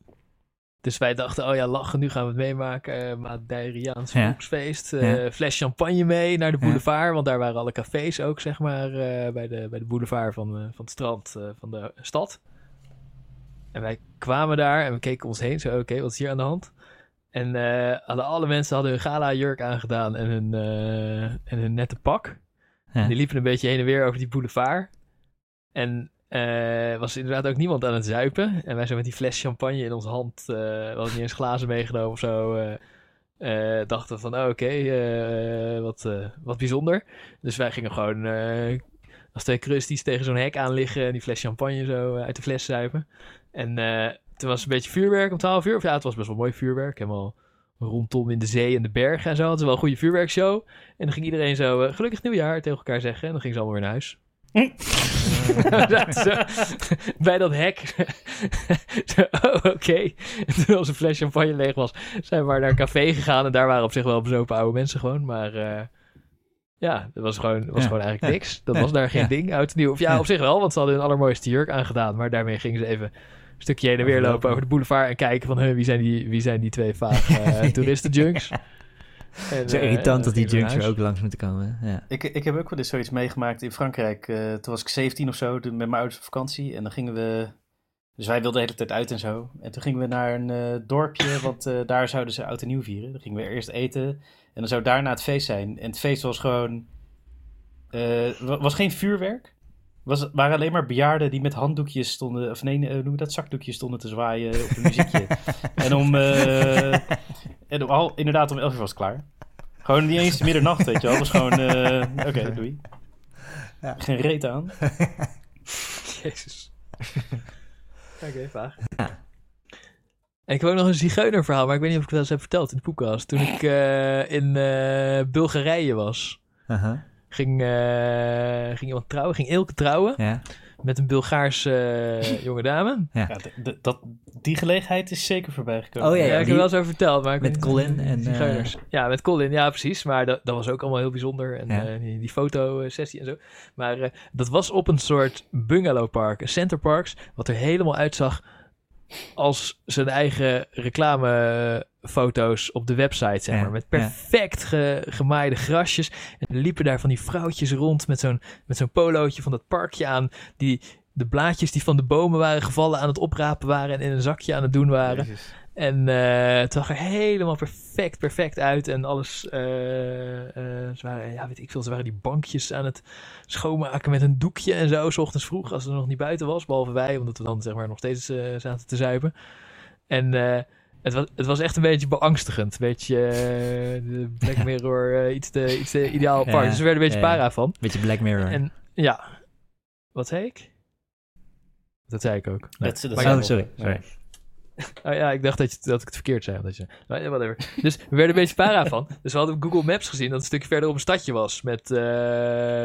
Speaker 3: Dus wij dachten, oh ja, lachen, nu gaan we het meemaken. Uh, Madeiriaans
Speaker 2: Ja.
Speaker 3: volksfeest. eh,
Speaker 2: Ja.
Speaker 3: Fles champagne mee naar de
Speaker 2: Ja.
Speaker 3: boulevard. Want daar waren alle cafés ook, zeg maar, eh, bij, de, bij de boulevard van, eh, van het strand eh, van de stad. En wij kwamen daar en we keken ons heen. Zo, oké, wat is hier aan de hand? En eh, hadden alle mensen hadden hun gala jurk aangedaan en hun, eh, en hun nette pak. En die liepen een beetje heen en weer over die boulevard. En eh was inderdaad ook niemand aan het zuipen. En wij zo met die fles champagne in onze hand, hadden niet eens glazen meegenomen of zo, eh, dachten van, oh, oké, wat, wat bijzonder. Dus wij gingen gewoon als twee krusties tegen zo'n hek aan liggen en die fles champagne zo uit de fles zuipen. En toen was het een beetje vuurwerk om 12 uur. Of ja, het was best wel mooi vuurwerk. Helemaal rondom in de zee en de bergen en zo. Het was wel een goede vuurwerkshow. En dan ging iedereen zo gelukkig nieuwjaar tegen elkaar zeggen. En dan ging ze allemaal weer naar huis. zo bij dat hek. Oh, oké. En toen onze fles champagne leeg was, zijn we maar naar een café gegaan. En daar waren op zich wel bezopen oude mensen gewoon. Maar eh, ja, dat was gewoon, dat was
Speaker 2: Ja.
Speaker 3: gewoon eigenlijk niks. Dat
Speaker 2: Ja.
Speaker 3: was daar geen
Speaker 2: Ja.
Speaker 3: ding, oud en nieuw. Of ja, op zich wel, want ze hadden hun allermooiste jurk aangedaan. Maar daarmee gingen ze even een stukje heen en weer lopen over de boulevard. En kijken van, huh, wie, zijn die, wie zijn die twee vaag eh toeristenjunks. En,
Speaker 2: Zo
Speaker 3: eh,
Speaker 2: irritant dat die junks er ook langs moeten komen. Ja.
Speaker 1: Ik, ik heb ook wel eens zoiets meegemaakt in Frankrijk. Eh, toen was ik 17 of zo, met mijn ouders op vakantie. En dan gingen we... Dus wij wilden de hele tijd uit en zo. En toen gingen we naar een eh, dorpje, want eh, daar zouden ze oud en nieuw vieren. Dan gingen we eerst eten en dan zou daarna het feest zijn. En het feest was gewoon... eh, wa- was geen vuurwerk. Was, waren alleen maar bejaarden die met handdoekjes stonden... Of nee, eh, hoe noem je dat? Zakdoekjes stonden te zwaaien op een muziekje. en om... eh, en om al, inderdaad, om 11 uur was het klaar. Gewoon niet eens middernacht, weet je wel. Het was gewoon... eh, Oké, doei.
Speaker 2: Ja.
Speaker 1: Geen reet aan.
Speaker 3: Jezus. Oké, vaag. En ik heb ook nog een zigeunerverhaal, maar ik weet niet of ik het wel eens heb verteld in de podcast. Toen ik eh, in Bulgarije was,
Speaker 2: Aha.
Speaker 3: Ging, eh, ging iemand trouwen, ging Ilke trouwen.
Speaker 2: Ja.
Speaker 3: met een Bulgaarse eh, jonge dame.
Speaker 1: Ja, dat, die gelegenheid is zeker voorbij gekomen.
Speaker 2: Oh, ja,
Speaker 3: Ja, ik heb
Speaker 2: die-
Speaker 3: er wel eens over verteld. Maar
Speaker 2: met Colin en,
Speaker 3: Zigeuners. Ja, met Colin, ja precies. Maar dat, dat was ook allemaal heel bijzonder. En
Speaker 2: Ja.
Speaker 3: eh, die, die fotosessie en zo. Maar eh, dat was op een soort bungalowpark, een centerparks, wat er helemaal uitzag als zijn eigen reclamefoto's op de website, zeg
Speaker 2: Ja,
Speaker 3: maar. Met
Speaker 2: ja.
Speaker 3: perfect ge- gemaaide grasjes. En liepen daar van die vrouwtjes rond met zo'n, met zo'n polootje van dat parkje aan. Die de blaadjes die van de bomen waren gevallen aan het oprapen waren en in een zakje aan het doen waren.
Speaker 4: Jezus.
Speaker 3: En eh, het zag er helemaal perfect, perfect uit. En alles, eh, eh, ze waren, ja, weet ik veel, ze waren die bankjes aan het schoonmaken met een doekje en zo, s ochtends vroeg, als het nog niet buiten was. Behalve wij, omdat we dan zeg maar nog steeds zaten te zuipen. En het, was, het was echt een beetje beangstigend. Een beetje eh, de Black Mirror, iets, te, iets te ideaal
Speaker 2: Ja,
Speaker 3: park. dus we werden een beetje
Speaker 2: ja.
Speaker 3: para van.
Speaker 2: Beetje Black Mirror.
Speaker 3: En ja, wat zei ik? Dat zei ik ook. Nee.
Speaker 1: Dat, dat
Speaker 3: Maar
Speaker 1: zijn
Speaker 2: oh, sorry. sorry.
Speaker 3: Oh ja, ik dacht dat, je, dat ik het verkeerd zei. Dat je, ja, whatever. Dus we werden een beetje para van. Dus we hadden op Google Maps gezien dat het een stukje verder op een stadje was. Met, eh,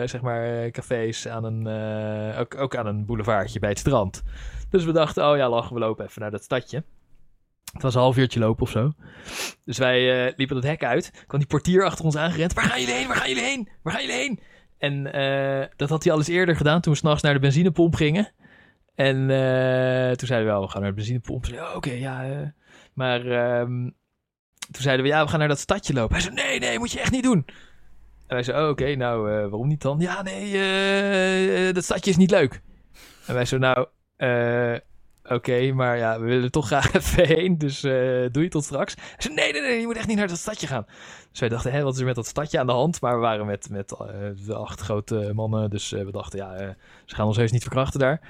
Speaker 3: zeg maar, eh, cafés aan een, eh, ook, ook aan een boulevardje bij het strand. Dus we dachten, oh ja, lachen, we lopen even naar dat stadje. Het was een half uurtje lopen of zo. Dus wij liepen het hek uit. kwam die portier achter ons aangerend. Waar gaan jullie heen? Waar gaan jullie heen? Waar gaan jullie heen? En dat had hij al eens eerder gedaan toen we s'nachts naar de benzinepomp gingen. En eh, toen zeiden we wel, we gaan naar de benzinepomp. Oh, Oké, ja. eh. Maar ehm, toen zeiden we, ja, we gaan naar dat stadje lopen. Hij zei, nee, nee, moet je echt niet doen. En wij zeiden, oh, oké, nou, eh, waarom niet dan? Ja, nee, dat stadje is niet leuk. En wij zo, nou, oké, maar ja, we willen toch graag even heen. Dus eh, doe je tot straks. Hij zei, nee, nee, nee, je moet echt niet naar dat stadje gaan. Dus wij dachten, hé, wat is er met dat stadje aan de hand? Maar we waren met, met eh, acht grote mannen. Dus eh, we dachten, ja, ze gaan ons heus niet verkrachten daar.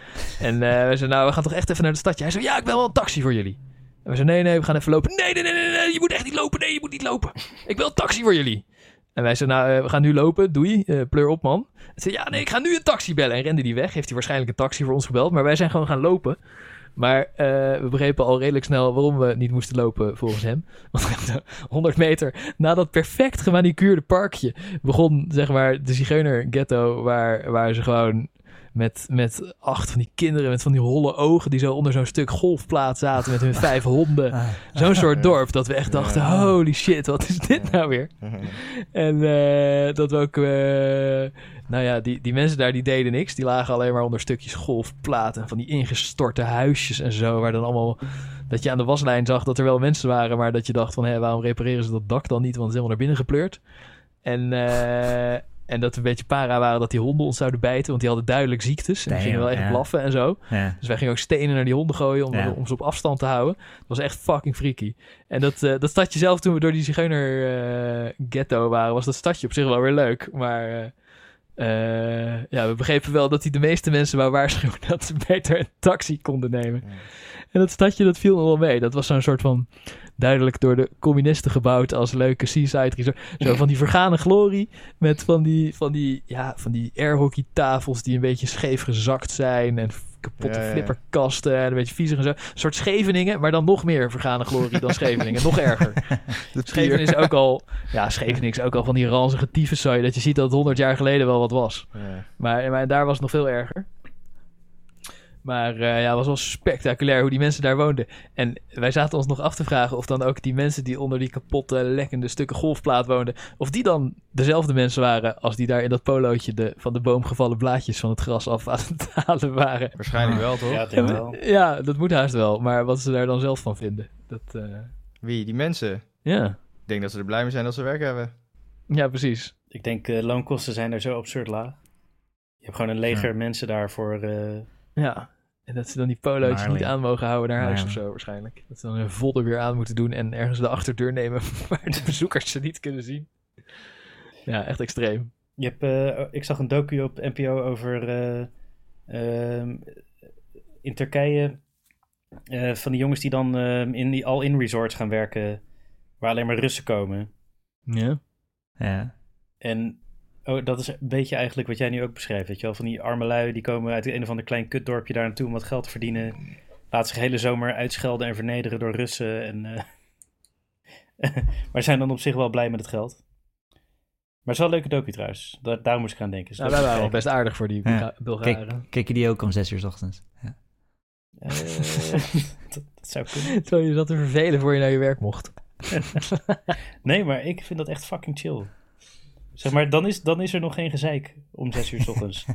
Speaker 3: En wij zeiden, nou, we gaan toch echt even naar het stadje. Hij zei, ja, ik ben wel een taxi voor jullie. En we zeiden, nee, nee, we gaan even lopen. Nee, nee, nee, nee, je moet echt niet lopen. Nee, je moet niet lopen. Ik wil een taxi voor jullie. En wij zeiden, nou, we gaan nu lopen. Doei, eh, pleur op, man. Hij zei, ja, nee, ik ga nu een taxi bellen. En rende die weg. Heeft hij waarschijnlijk een taxi voor ons gebeld. Maar wij zijn gewoon gaan lopen. Maar eh, we begrepen al redelijk snel waarom we niet moesten lopen volgens hem. Want 100 meter na dat perfect gemanicuurde parkje begon zeg maar de zigeuner ghetto waar, waar ze gewoon met, met acht van die kinderen met van die holle ogen die zo onder zo'n stuk golfplaat zaten met hun vijf honden.
Speaker 2: Ah.
Speaker 3: Zo'n soort dorp dat we echt dachten, holy shit, wat is dit nou weer? En eh, dat we ook, eh, nou ja, die, die mensen daar die deden niks. Die lagen alleen maar onder stukjes golfplaten en van die ingestorte huisjes en zo. Waar dan allemaal, dat je aan de waslijn zag dat er wel mensen waren. Maar dat je dacht van, hé, waarom repareren ze dat dak dan niet? Want het is helemaal naar binnen gepleurd. En, eh, en dat we een beetje para waren dat die honden ons zouden bijten. Want die hadden duidelijk ziektes. En die gingen wel echt
Speaker 2: ja.
Speaker 3: blaffen en zo.
Speaker 2: Ja.
Speaker 3: Dus wij gingen ook stenen naar die honden gooien om,
Speaker 2: Ja.
Speaker 3: om ze op afstand te houden. Het was echt fucking freaky. En dat, eh, dat stadje zelf, toen we door die zigeuner eh, ghetto waren, was dat stadje op zich wel weer leuk. Maar eh, ja, we begrepen wel dat hij de meeste mensen wou waarschuwen dat ze beter een taxi konden nemen. En dat stadje, dat viel nog wel mee. Dat was zo'n soort van duidelijk door de communisten gebouwd als leuke seaside resort. Zo van die vergane glorie met van die, van die, ja, van die airhockeytafels die een beetje scheef gezakt zijn en kapotte
Speaker 4: Ja, ja.
Speaker 3: flipperkasten en een beetje viezig en zo. Een soort Scheveningen, maar dan nog meer vergane glorie dan Scheveningen. nog erger. Scheveningen is ook al, ja, Scheveningen is ook al van die ranzige tyfuszooi dat je ziet dat het 100 jaar geleden wel wat was.
Speaker 4: Ja.
Speaker 3: Maar, maar daar was het nog veel erger. Maar eh, ja, het was wel spectaculair hoe die mensen daar woonden. En wij zaten ons nog af te vragen of dan ook die mensen die onder die kapotte, lekkende stukken golfplaat woonden, of die dan dezelfde mensen waren als die daar in dat polootje de, van de boom gevallen blaadjes van het gras af aan het halen waren.
Speaker 4: Waarschijnlijk wel, toch?
Speaker 1: Ja, denk wel.
Speaker 3: Ja, dat moet haast wel. Maar wat ze daar dan zelf van vinden, dat... eh,
Speaker 4: Wie? Die mensen?
Speaker 3: ja.
Speaker 4: Ik denk dat ze er blij mee zijn dat ze werk hebben.
Speaker 3: ja, precies.
Speaker 1: Ik denk uh, loonkosten zijn daar zo absurd laag. Je hebt gewoon een leger mensen daarvoor. Uh...
Speaker 3: Ja, en dat ze dan die polootjes
Speaker 2: Marley.
Speaker 3: niet aan mogen houden naar huis
Speaker 2: Marley.
Speaker 3: of zo waarschijnlijk. Dat ze dan hun vodden weer aan moeten doen en ergens de achterdeur nemen waar de bezoekers ze niet kunnen zien. Ja, echt extreem.
Speaker 1: Je hebt, uh, ik zag een docu op NPO over uh, um, in Turkije uh, van die jongens die dan in die all-in resorts gaan werken waar alleen maar Russen komen.
Speaker 3: Ja.
Speaker 2: Ja.
Speaker 1: En oh, dat is een beetje eigenlijk wat jij nu ook beschrijft, weet je wel. Van die arme lui, die komen uit een of ander klein kutdorpje daar naartoe om wat geld te verdienen. Laat zich de hele zomer uitschelden en vernederen door Russen. En, uh, maar zijn dan op zich wel blij met het geld. Maar het is wel een leuke docu trouwens. Daar, daar moest ik aan denken. Dus
Speaker 3: Nou,
Speaker 1: dat
Speaker 3: wij
Speaker 1: is
Speaker 3: waren wel best aardig voor die
Speaker 2: Ja.
Speaker 3: Bulgaren.
Speaker 2: Kijk je die ook om zes uur 's ochtends? Ja.
Speaker 1: Eh, dat, dat zou kunnen.
Speaker 3: Terwijl je zat te vervelen voor je naar je werk mocht.
Speaker 1: Nee, maar ik vind dat echt fucking chill. Zeg maar, dan is, dan is er nog geen gezeik om zes uur 's ochtends.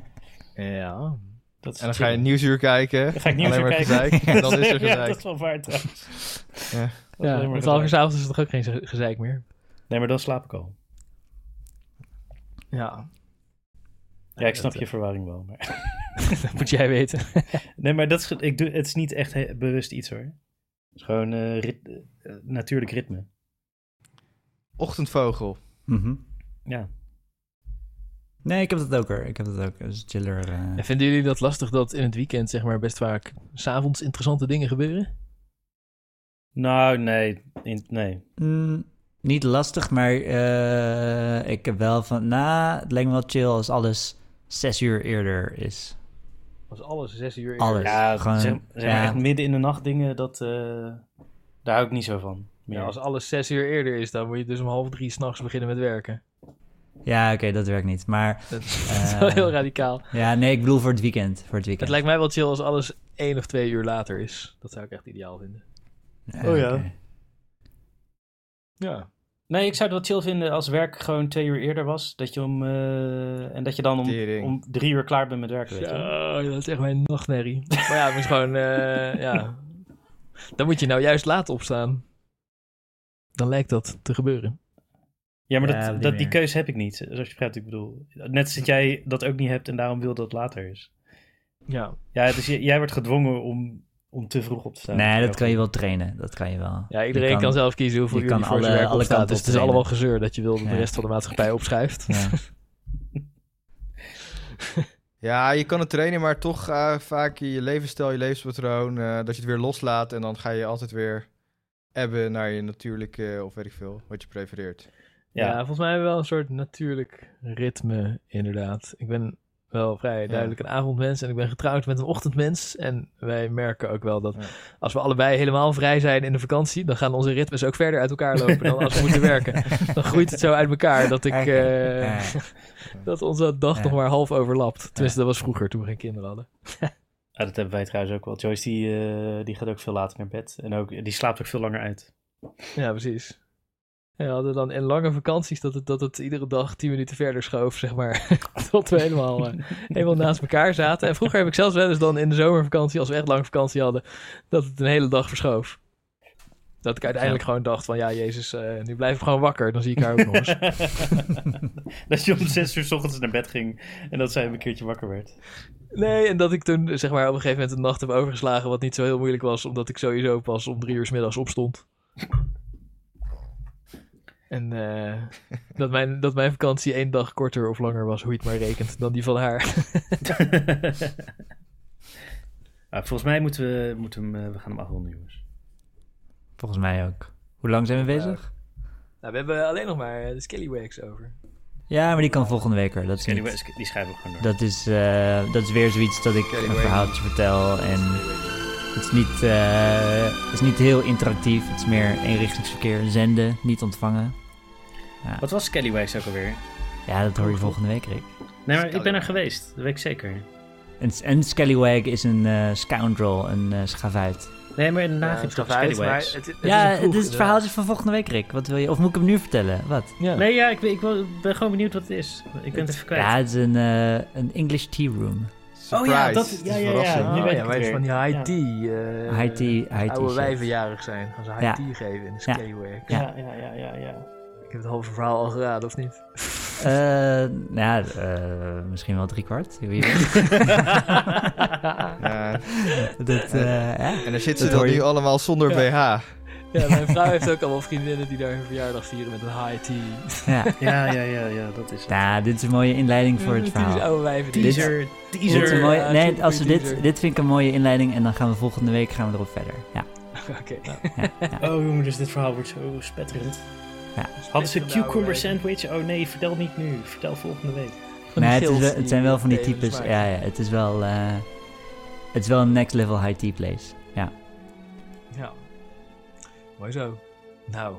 Speaker 3: Ja.
Speaker 1: Dat is
Speaker 4: En dan ga je. Nieuwsuur kijken.
Speaker 1: Dan ga ik
Speaker 4: Alleen
Speaker 1: nieuws
Speaker 4: maar
Speaker 1: kijken.
Speaker 4: gezeik. En dan is er
Speaker 1: ja,
Speaker 4: gezeik.
Speaker 1: dat is wel waar trouwens.
Speaker 4: Ja.
Speaker 3: Ja,
Speaker 1: maar
Speaker 3: om 12 uur
Speaker 1: gezeik.
Speaker 3: s'avonds is het toch ook geen ge- gezeik meer?
Speaker 1: Nee, maar dan slaap ik al.
Speaker 3: Ja.
Speaker 1: Ja, ik snap
Speaker 3: dat,
Speaker 1: je verwarring wel. Maar...
Speaker 3: eh, Dat moet jij weten.
Speaker 1: Nee, maar dat is, ik doe, het is niet echt he- bewust iets hoor. Het is gewoon eh, rit- eh, natuurlijk ritme.
Speaker 4: Ochtendvogel.
Speaker 2: Mhm.
Speaker 1: Ja.
Speaker 2: Nee, ik heb dat ook hoor. Ik heb dat ook. Dat is chiller. eh.
Speaker 3: En vinden jullie dat lastig dat in het weekend zeg maar best vaak s'avonds interessante dingen gebeuren?
Speaker 1: Nou, nee. In, nee.
Speaker 2: Mm, niet lastig, maar eh, ik heb wel van... Nou, het lijkt me wel chill als alles zes uur eerder is.
Speaker 3: Als alles zes uur eerder.
Speaker 2: Alles.
Speaker 1: Ja,
Speaker 2: gewoon-
Speaker 1: zeg, zeg maar
Speaker 2: ja.
Speaker 1: echt midden in de nacht dingen, dat, eh, daar hou ik niet zo van. Meer.
Speaker 3: Ja, als alles zes uur eerder is, dan moet je dus om half drie s'nachts beginnen met werken.
Speaker 2: Ja, oké, dat werkt niet. Maar
Speaker 3: Dat is
Speaker 2: Eh,
Speaker 3: wel heel radicaal.
Speaker 2: ja, nee, ik bedoel voor het weekend. Voor het weekend.
Speaker 3: Het lijkt mij wel chill als alles één of twee uur later is. Dat zou ik echt ideaal vinden.
Speaker 2: Ja,
Speaker 1: Oh ja.
Speaker 3: Ja.
Speaker 1: Nee, ik zou het wel chill vinden als werk gewoon twee uur eerder was. Dat je om, eh, en dat je dan om, om drie uur klaar bent met werken. Weet je.
Speaker 3: Zo, dat is echt mijn nachtmerrie. maar ja, het is gewoon, eh, ja. Dan moet je nou juist laat opstaan. Dan lijkt dat te gebeuren.
Speaker 1: Ja, maar
Speaker 2: Ja,
Speaker 1: dat, dat, die keuze heb ik niet. Zoals je begrijpt, ik bedoel. Net als dat jij dat ook niet hebt en daarom wil dat het later is.
Speaker 3: Ja.
Speaker 1: Ja, dus j- jij wordt gedwongen om, om te vroeg op te staan.
Speaker 2: Nee, dat kan je wel trainen. Dat kan je wel.
Speaker 3: Ja, iedereen kan, zelf kiezen hoeveel
Speaker 2: je
Speaker 3: uur
Speaker 2: kan
Speaker 3: je voor
Speaker 2: alle-
Speaker 3: werk
Speaker 2: alle
Speaker 3: opstaat.
Speaker 2: kanten
Speaker 3: Dus het is allemaal gezeur dat je wil dat de rest van de maatschappij opschrijft.
Speaker 2: Ja.
Speaker 4: Ja, je kan het trainen, maar toch eh, vaak je levensstijl, je levenspatroon, eh, dat je het weer loslaat en dan ga je altijd weer ebben naar je natuurlijke, of weet ik veel, wat je prefereert.
Speaker 3: Ja.
Speaker 1: Ja.
Speaker 3: volgens mij wel een soort natuurlijk ritme, inderdaad. Ik ben wel vrij duidelijk een avondmens en ik ben getrouwd met een ochtendmens. En wij merken ook wel dat
Speaker 4: Ja.
Speaker 3: als we allebei helemaal vrij zijn in de vakantie, dan gaan onze ritmes ook verder uit elkaar lopen dan als we moeten werken. Dan groeit het zo uit elkaar dat ik... Eh,
Speaker 2: Ja.
Speaker 3: dat onze dag
Speaker 2: Ja.
Speaker 3: nog maar half overlapt. Tenminste, dat was vroeger toen we geen kinderen hadden.
Speaker 1: Ah, dat hebben wij trouwens ook wel. Joyce die, eh, die gaat ook veel later naar bed. En ook, die slaapt ook veel langer uit.
Speaker 3: Ja, precies. En we hadden dan in lange vakanties dat het, dat het iedere dag tien minuten verder schoof, zeg maar. Tot we helemaal, eh, helemaal naast elkaar zaten. En vroeger heb ik zelfs wel eens dan in de zomervakantie, als we echt lang vakantie hadden, dat het een hele dag verschoof. Dat ik uiteindelijk gewoon dacht van, ja, Jezus, eh, nu blijf ik gewoon wakker. Dan zie ik haar ook nog eens.
Speaker 1: dat je om zes uur s ochtends naar bed ging en dat zij een keertje wakker werd.
Speaker 3: Nee, en dat ik toen, zeg maar, op een gegeven moment een nacht heb overgeslagen, wat niet zo heel moeilijk was, omdat ik sowieso pas om drie uur 's middags opstond. En eh, dat, mijn, dat mijn vakantie één dag korter of langer was, hoe je het maar rekent, dan die van haar.
Speaker 1: Ah, volgens mij moeten we, moeten hem, eh, we gaan hem afronden, jongens.
Speaker 2: Volgens mij ook. Hoe lang zijn we bezig?
Speaker 3: Nou, we hebben alleen nog maar eh, de Skillywags over.
Speaker 2: Ja, maar die kan volgende week hoor. Dat is,
Speaker 1: Die,
Speaker 2: niet,
Speaker 1: die schrijven we gewoon door.
Speaker 2: dat is, eh, dat is weer zoiets dat ik een verhaaltje vertel. En het is, niet, eh, het is niet heel interactief. Het is meer eenrichtingsverkeer. Zenden, niet ontvangen.
Speaker 1: Wat was Scallywags ook alweer?
Speaker 2: Ja, dat hoor je volgende week, Rick.
Speaker 1: Nee, maar ik ben er geweest. Dat weet ik zeker.
Speaker 2: Een, een scallywag is een eh, scoundrel, een eh schavuit.
Speaker 1: Nee, maar in de
Speaker 3: Ja, maar
Speaker 1: Scallywags.
Speaker 3: het, het
Speaker 2: ja,
Speaker 3: is
Speaker 2: het is het verhaaltje van volgende week, Rick. Wat wil je? Of moet ik hem nu vertellen? Wat?
Speaker 3: Ja.
Speaker 1: Nee, ja, ik, ben- ik ben gewoon benieuwd wat het is. Ik ben het even kwijt.
Speaker 2: Ja, het is een, een English tea room.
Speaker 4: Surprise.
Speaker 1: Oh ja, dat-
Speaker 4: is
Speaker 1: ja,
Speaker 4: een
Speaker 1: ja. Nu
Speaker 3: Oh,
Speaker 1: weet
Speaker 3: ja, van die high tea. eh,
Speaker 2: High tea, high tea
Speaker 3: Oude
Speaker 2: shit.
Speaker 3: wijven jarig zijn. Gaan ze high
Speaker 2: Ja.
Speaker 3: tea geven in de
Speaker 2: Ja.
Speaker 1: Ja, ja, ja, ja, ja.
Speaker 3: Ik heb het halve verhaal al geraden, of niet?
Speaker 2: Eh, nou ja, eh, misschien wel drie kwart. Wie weet.
Speaker 4: Ja,
Speaker 2: dat, eh, ja.
Speaker 4: en dan zitten ze dan nu allemaal zonder BH.
Speaker 3: Ja, mijn vrouw heeft ook allemaal vriendinnen die daar hun verjaardag vieren met een high tea.
Speaker 2: ja.
Speaker 1: Ja, ja, ja, ja, dat is het.
Speaker 2: Nou, dit is een mooie inleiding voor het verhaal.
Speaker 3: oude wijven.
Speaker 1: Teaser,
Speaker 2: Dit is
Speaker 1: teaser.
Speaker 2: een mooie,
Speaker 3: ja,
Speaker 2: nee, als we dit,
Speaker 3: teaser.
Speaker 2: dit vind ik een mooie inleiding en dan gaan we volgende week gaan we erop verder. Ja,
Speaker 3: Oké.
Speaker 2: ja, ja.
Speaker 1: Oh jongen, dus dit verhaal wordt zo spetterend.
Speaker 2: Ja.
Speaker 1: Hadden ze cucumber sandwich? Oh nee, vertel niet nu. Vertel volgende week.
Speaker 2: Nee, het, is het zijn wel van die types. Ja, ja, het is wel, eh, het is wel een next level high tea place.
Speaker 3: Mooi zo. Nou,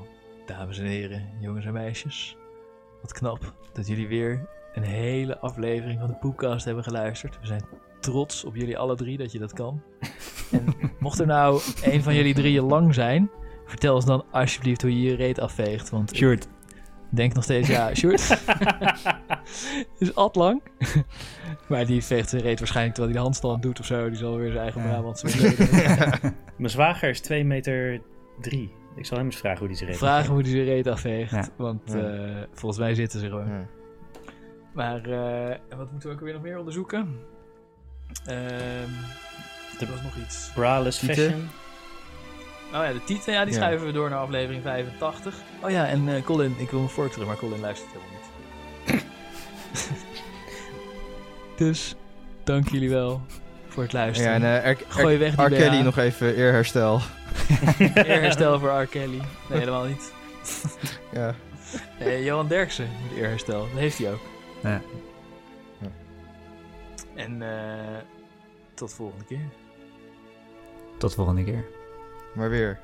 Speaker 3: dames en heren, jongens en meisjes. wat knap dat jullie weer een hele aflevering van de Poepcast hebben geluisterd. We zijn trots op jullie alle drie dat je dat kan. En mocht er nou een van jullie drieën lang zijn, vertel ons dan alsjeblieft hoe je je reet afveegt. Want
Speaker 2: Sjoerd.
Speaker 3: denk nog steeds, ja, Sjoerd is at lang. maar die veegt zijn reet waarschijnlijk terwijl hij de handstand doet of zo. Die zal weer zijn eigen
Speaker 2: Ja.
Speaker 3: Brabantse
Speaker 1: Mijn zwager is 2 meter 3. Ik zal hem eens vragen hoe die zich reed.
Speaker 3: Vragen hoe hij reet afveegt.
Speaker 2: Ja.
Speaker 3: Want
Speaker 4: Ja.
Speaker 3: eh, volgens mij zitten ze gewoon.
Speaker 4: Ja.
Speaker 3: Maar eh, en wat moeten we ook weer nog meer onderzoeken? Ehm er was nog iets.
Speaker 1: Braless
Speaker 4: Tieten?
Speaker 1: Fashion.
Speaker 3: Oh ja, de titel, ja, die
Speaker 4: Ja.
Speaker 3: schuiven we door naar aflevering 85. Oh ja, en eh, Colin, ik wil vork terug, maar Colin luistert helemaal niet. dus, dank jullie wel voor het
Speaker 4: Ja,
Speaker 3: luisteren.
Speaker 4: en eh, R.
Speaker 3: Gooi weg die
Speaker 4: R. Kelly nog even eerherstel.
Speaker 3: Eerherstel voor R. Kelly. Nee, helemaal niet.
Speaker 4: Ja.
Speaker 3: Nee, Johan Derksen moet eerherstel. Dat heeft hij ook.
Speaker 2: Ja.
Speaker 3: En eh, tot de volgende keer.
Speaker 2: Tot de volgende keer.
Speaker 4: Maar weer.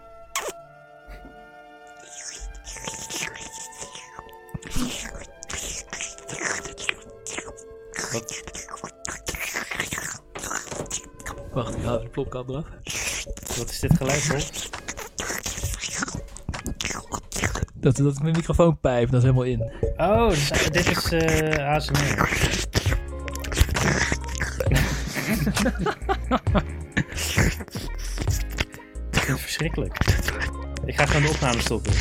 Speaker 3: Wacht, ik haal even de plopkap eraf.
Speaker 1: Wat is dit geluid, hoor?
Speaker 3: Dat, dat is mijn microfoonpijp, dat is helemaal in.
Speaker 1: Oh, dit is, dit is eh, ASMR. Verschrikkelijk. Ik ga gewoon de opname stoppen.